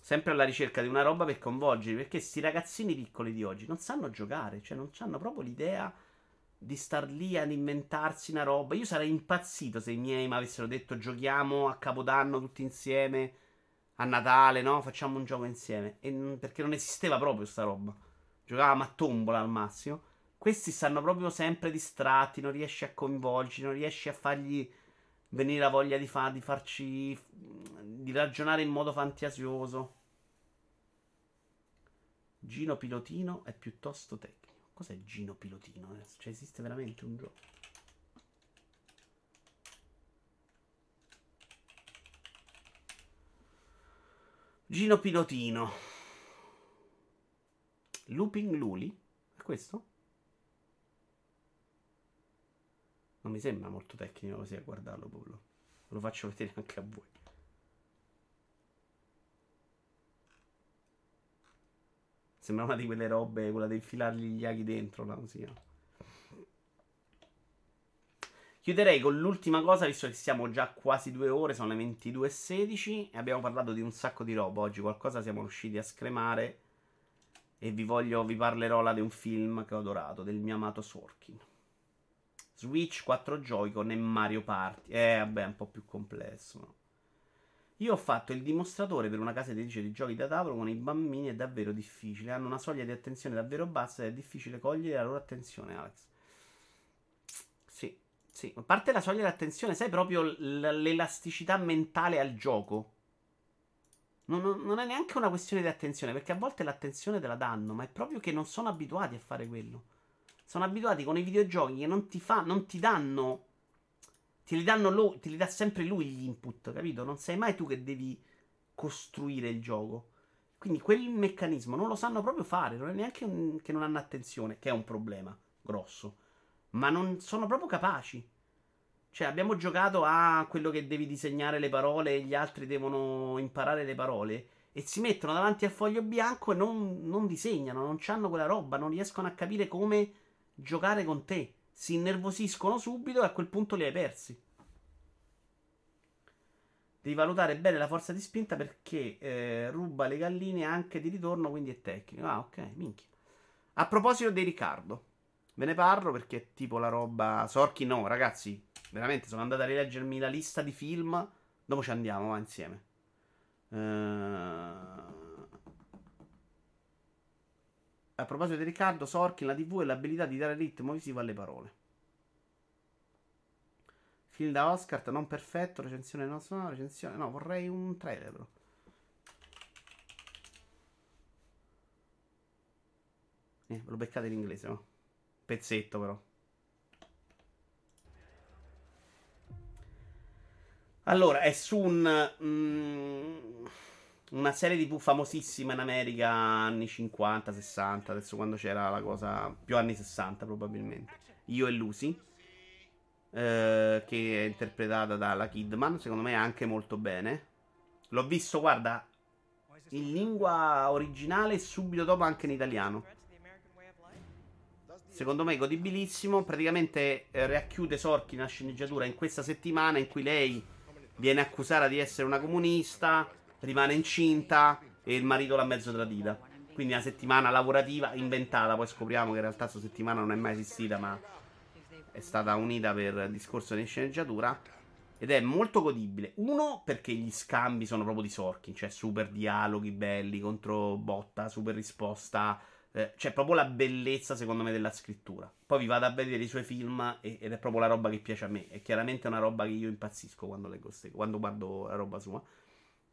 Sempre alla ricerca di una roba per coinvolgerli, perché sti ragazzini piccoli di oggi non sanno giocare, cioè non hanno proprio l'idea di star lì ad inventarsi una roba. Io sarei impazzito se i miei mi avessero detto giochiamo a Capodanno tutti insieme, a Natale, no? Facciamo un gioco insieme. E, perché non esisteva proprio sta roba. Giocavamo a tombola al massimo. Questi stanno proprio sempre distratti, non riesci a coinvolgerli, non riesci a fargli venire la voglia di, fa- di farci. di ragionare in modo fantasioso. Gino Pilotino è piuttosto tecnico. Cos'è Gino Pilotino? Eh, cioè, esiste veramente un gioco? Gino Pilotino. Looping Luli? È questo? Non mi sembra molto tecnico così a guardarlo, Polo. Lo faccio vedere anche a voi. Sembra una di quelle robe, quella di infilargli gli aghi dentro, la musica. Chiuderei con l'ultima cosa, visto che siamo già quasi due ore, sono le 22.16 e abbiamo parlato di un sacco di roba. Oggi qualcosa siamo riusciti a scremare e vi voglio, vi parlerò là di un film che ho adorato, del mio amato Sorkin. Switch 4 Joy-Con e Mario Party. Eh, vabbè, è un po' più complesso. No? Io ho fatto il dimostratore per una casa editrice di giochi da tavolo con i bambini, è davvero difficile. Hanno una soglia di attenzione davvero bassa ed è difficile cogliere la loro attenzione, Alex. Sì, sì. A parte la soglia di attenzione, sai proprio l- l'elasticità mentale al gioco. Non, non, non, è neanche una questione di attenzione, perché a volte l'attenzione te la danno, ma è proprio che non sono abituati a fare quello. Sono abituati con i videogiochi che non ti, fa, non ti danno Te li, danno lo, te li dà sempre lui gli input, capito? Non sei mai tu che devi costruire il gioco. Quindi quel meccanismo non lo sanno proprio fare, non è neanche un, che non hanno attenzione, che è un problema grosso. Ma non sono proprio capaci. Cioè, abbiamo giocato a quello che devi disegnare le parole e gli altri devono imparare le parole. E si mettono davanti al foglio bianco e non, non disegnano, non hanno quella roba, non riescono a capire come giocare con te si innervosiscono subito e a quel punto li hai persi. Devi valutare bene la forza di spinta perché eh, ruba le galline anche di ritorno, quindi è tecnico. Ah, ok, minchia. A proposito di Riccardo, ve ne parlo perché è tipo la roba. Sorchi, no, ragazzi, veramente sono andato a rileggermi la lista di film. Dopo ci andiamo, va insieme. Uh... A proposito di Riccardo, Sorkin, la TV e l'abilità di dare ritmo visivo alle parole. Film da Oscar, non perfetto, recensione non sono, recensione... No, vorrei un trailer però. Eh, ve lo beccate in inglese, no? Pezzetto però. Allora, è su un... Mm, una serie TV famosissima in America anni 50, 60, adesso quando c'era la cosa più anni 60 probabilmente. Io e Lucy eh, che è interpretata dalla Kidman, secondo me anche molto bene. L'ho visto, guarda, in lingua originale e subito dopo anche in italiano. Secondo me godibilissimo, praticamente eh, racchiude Sorkin la sceneggiatura in questa settimana in cui lei viene accusata di essere una comunista rimane incinta e il marito l'ha mezzo tradita. Quindi una settimana lavorativa inventata, poi scopriamo che in realtà questa settimana non è mai esistita, ma è stata unita per discorso di sceneggiatura. Ed è molto godibile. Uno, perché gli scambi sono proprio di Sorkin, cioè super dialoghi belli contro botta, super risposta. Eh, c'è proprio la bellezza, secondo me, della scrittura. Poi vi vado a vedere i suoi film ed è proprio la roba che piace a me. È chiaramente una roba che io impazzisco quando leggo, quando guardo la roba sua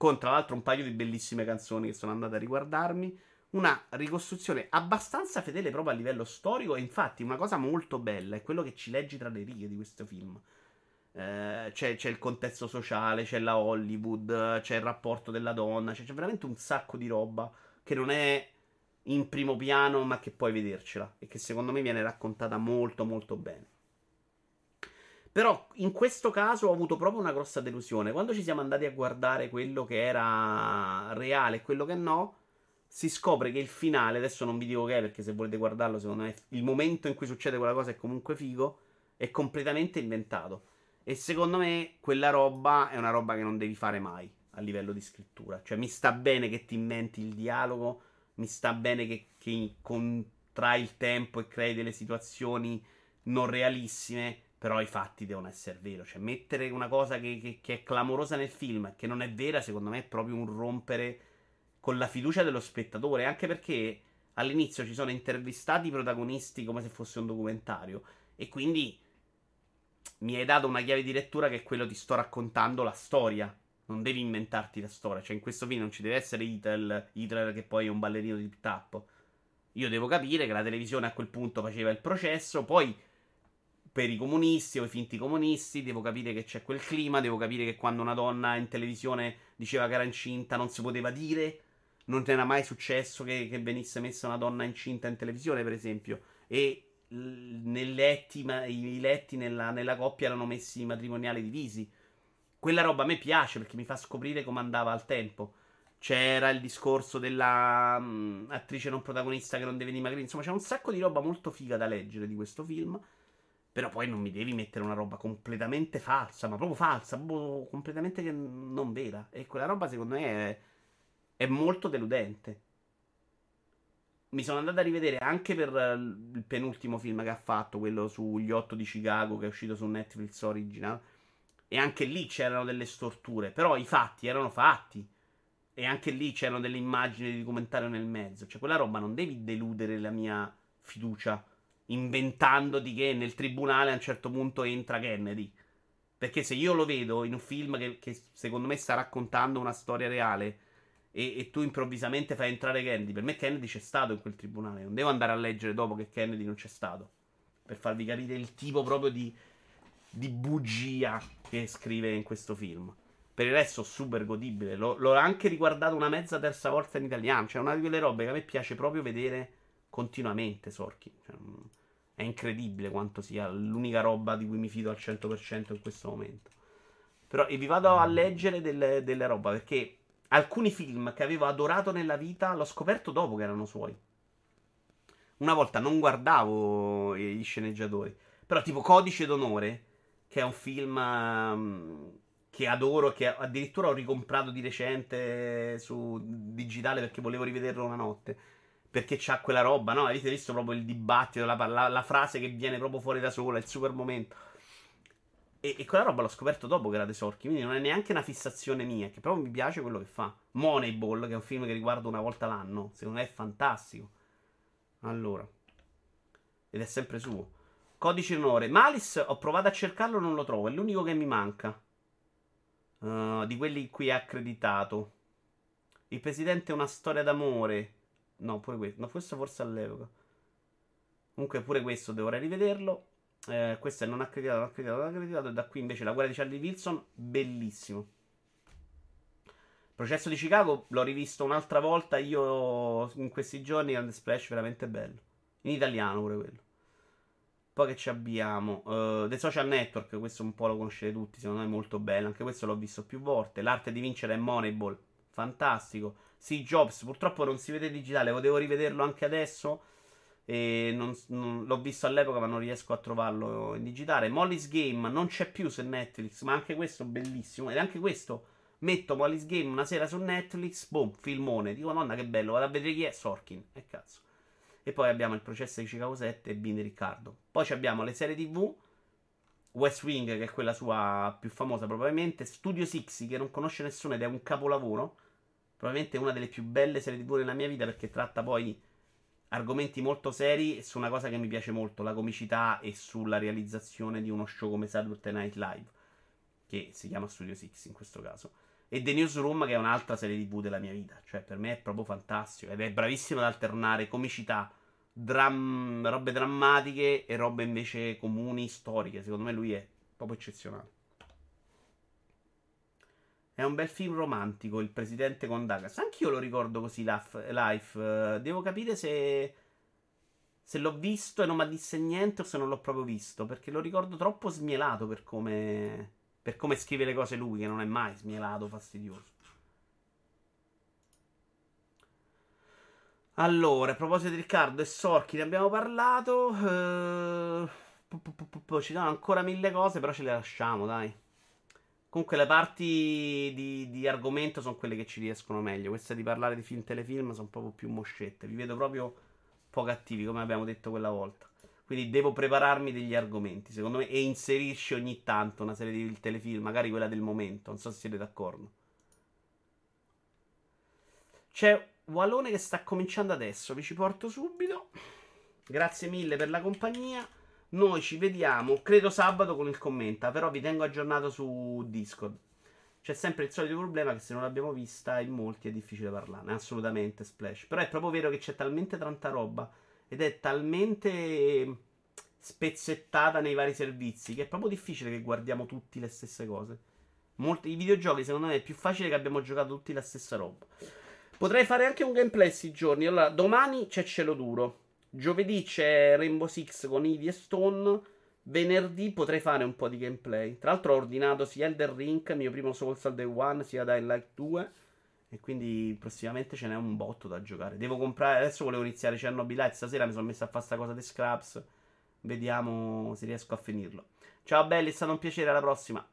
con tra l'altro un paio di bellissime canzoni che sono andate a riguardarmi. Una ricostruzione abbastanza fedele proprio a livello storico. E infatti, una cosa molto bella è quello che ci leggi tra le righe di questo film. Eh, c'è, c'è, il contesto sociale, c'è la Hollywood, c'è il rapporto della donna, c'è, c'è veramente un sacco di roba che non è in primo piano, ma che puoi vedercela e che secondo me viene raccontata molto molto bene. Però in questo caso ho avuto proprio una grossa delusione. Quando ci siamo andati a guardare quello che era reale e quello che no, si scopre che il finale, adesso non vi dico che è perché se volete guardarlo, secondo me il momento in cui succede quella cosa è comunque figo, è completamente inventato. E secondo me quella roba è una roba che non devi fare mai a livello di scrittura. Cioè mi sta bene che ti inventi il dialogo, mi sta bene che, che contrai il tempo e crei delle situazioni non realissime, però i fatti devono essere veri. Cioè mettere una cosa che, che, che è clamorosa nel film e che non è vera, secondo me è proprio un rompere con la fiducia dello spettatore, anche perché all'inizio ci sono intervistati i protagonisti come se fosse un documentario e quindi mi hai dato una chiave di lettura che è quello ti sto raccontando la storia. Non devi inventarti la storia. Cioè, in questo film non ci deve essere Hitler, Hitler che poi è un ballerino di tap. Io devo capire che la televisione a quel punto faceva il processo, poi per i comunisti o i finti comunisti, devo capire che c'è quel clima, devo capire che quando una donna in televisione diceva che era incinta non si poteva dire, non era mai successo che, che venisse messa una donna incinta in televisione, per esempio, e letti, ma, i letti nella, nella, coppia erano messi matrimoniali divisi. Quella roba a me piace perché mi fa scoprire come andava al tempo. C'era il discorso della um, attrice non protagonista che non deve dimagrire. Insomma, c'è un sacco di roba molto figa da leggere di questo film. Però poi non mi devi mettere una roba completamente falsa, ma proprio falsa, proprio completamente non vera. E quella roba, secondo me, è, è molto deludente mi sono andato a rivedere anche per il penultimo film che ha fatto, quello sugli otto di Chicago che è uscito su Netflix Original. E anche lì c'erano delle storture, però i fatti erano fatti. E anche lì c'erano delle immagini di documentario nel mezzo. Cioè, quella roba non devi deludere la mia fiducia inventandoti che nel tribunale a un certo punto entra Kennedy. Perché se io lo vedo in un film che, che secondo me sta raccontando una storia reale e, e, tu improvvisamente fai entrare Kennedy. Per me Kennedy c'è stato in quel tribunale. Non devo andare a leggere dopo che Kennedy non c'è stato. Per farvi capire il tipo proprio di, di bugia che scrive in questo film. Per il resto, super godibile. L'ho, l'ho anche riguardato una mezza terza volta in italiano. Cioè, una di quelle robe che a me piace proprio vedere continuamente. Sorkin. Cioè, è incredibile quanto sia l'unica roba di cui mi fido al 100% in questo momento. Però, e vi vado a leggere delle, delle roba perché alcuni film che avevo adorato nella vita l'ho scoperto dopo che erano suoi. Una volta non guardavo gli sceneggiatori, però tipo Codice d'onore, che è un film um, che adoro, che addirittura ho ricomprato di recente su digitale perché volevo rivederlo una notte. Perché c'ha quella roba, no? Avete visto proprio il dibattito, la, la, la frase che viene proprio fuori da sola, il super momento. E, e, quella roba l'ho scoperto dopo che era De Sorchi. Quindi non è neanche una fissazione mia. Che proprio mi piace quello che fa. Moneyball, che è un film che riguardo una volta l'anno. Secondo me è fantastico. Allora. Ed è sempre suo. Codice d'onore. Malice, ho provato a cercarlo, non lo trovo. È l'unico che mi manca. Uh, di quelli qui accreditato. Il presidente è una storia d'amore. No, pure questo. No, questo forse all'epoca. Comunque pure questo dovrei rivederlo. Eh, questo è non accreditato, non accreditato, non accreditato. E da qui invece la guerra di Charlie Wilson, bellissimo. Processo di Chicago l'ho rivisto un'altra volta io in questi giorni. Grande Splash, veramente bello. In italiano pure quello. Poi che ci abbiamo? Uh, The Social Network, questo un po' lo conoscete tutti, secondo me è molto bello. Anche questo l'ho visto più volte. L'arte di vincere è Moneyball, fantastico. Sì, Jobs, purtroppo non si vede digitale, potevo rivederlo anche adesso. E non, non, l'ho visto all'epoca, ma non riesco a trovarlo in digitale. Molly's Game non c'è più su Netflix, ma anche questo bellissimo. Ed anche questo metto Molly's Game una sera su Netflix, boom, filmone. Dico, nonna, che bello, vado a vedere chi è Sorkin. E cazzo. E poi abbiamo il processo di Chicago 7 e Bini Riccardo. Poi abbiamo le serie TV. West Wing, che è quella sua più famosa, probabilmente. Studio Sixi, che non conosce nessuno ed è un capolavoro. Probabilmente una delle più belle serie TV nella mia vita perché tratta poi argomenti molto seri su una cosa che mi piace molto, la comicità e sulla realizzazione di uno show come Saturday Night Live, che si chiama Studio Six in questo caso. E The Newsroom, che è un'altra serie TV della mia vita. Cioè, per me è proprio fantastico. Ed è bravissimo ad alternare comicità, dram- robe drammatiche e robe invece comuni, storiche. Secondo me lui è proprio eccezionale. È un bel film romantico, Il presidente con Douglas. Anch'io lo ricordo così, Life. Devo capire se. se l'ho visto e non mi disse niente o se non l'ho proprio visto, perché lo ricordo troppo smielato per come, per come scrive le cose lui, che non è mai smielato, fastidioso. Allora, a proposito di Riccardo e Sorchi, ne abbiamo parlato. eh, ci sono ancora mille cose, però ce le lasciamo, dai. Comunque, le parti di, di argomento sono quelle che ci riescono meglio. Queste di parlare di film telefilm sono proprio più moscette. Vi vedo proprio poco attivi, come abbiamo detto quella volta. Quindi devo prepararmi degli argomenti, secondo me, e inserirci ogni tanto una serie di telefilm, magari quella del momento. Non so se siete d'accordo. C'è Walone che sta cominciando adesso, vi ci porto subito. Grazie mille per la compagnia. Noi ci vediamo, credo sabato con il commenta, però vi tengo aggiornato su Discord. C'è sempre il solito problema che se non l'abbiamo vista in molti è difficile parlarne, assolutamente Splash. Però è proprio vero che c'è talmente tanta roba ed è talmente spezzettata nei vari servizi che è proprio difficile che guardiamo tutti le stesse cose. Molti, I videogiochi secondo me è più facile che abbiamo giocato tutti la stessa roba. Potrei fare anche un gameplay questi giorni. Allora, domani c'è Cielo Duro. Giovedì c'è Rainbow Six con Eevee e Stone. Venerdì potrei fare un po' di gameplay. Tra l'altro ho ordinato sia Elder Ring, mio primo Souls al Day One, sia Dying Light 2. E quindi prossimamente ce n'è un botto da giocare. Devo comprare. Adesso volevo iniziare Chernobyl Stasera mi sono messo a fare sta cosa di Scraps. Vediamo se riesco a finirlo. Ciao belli, è stato un piacere. Alla prossima.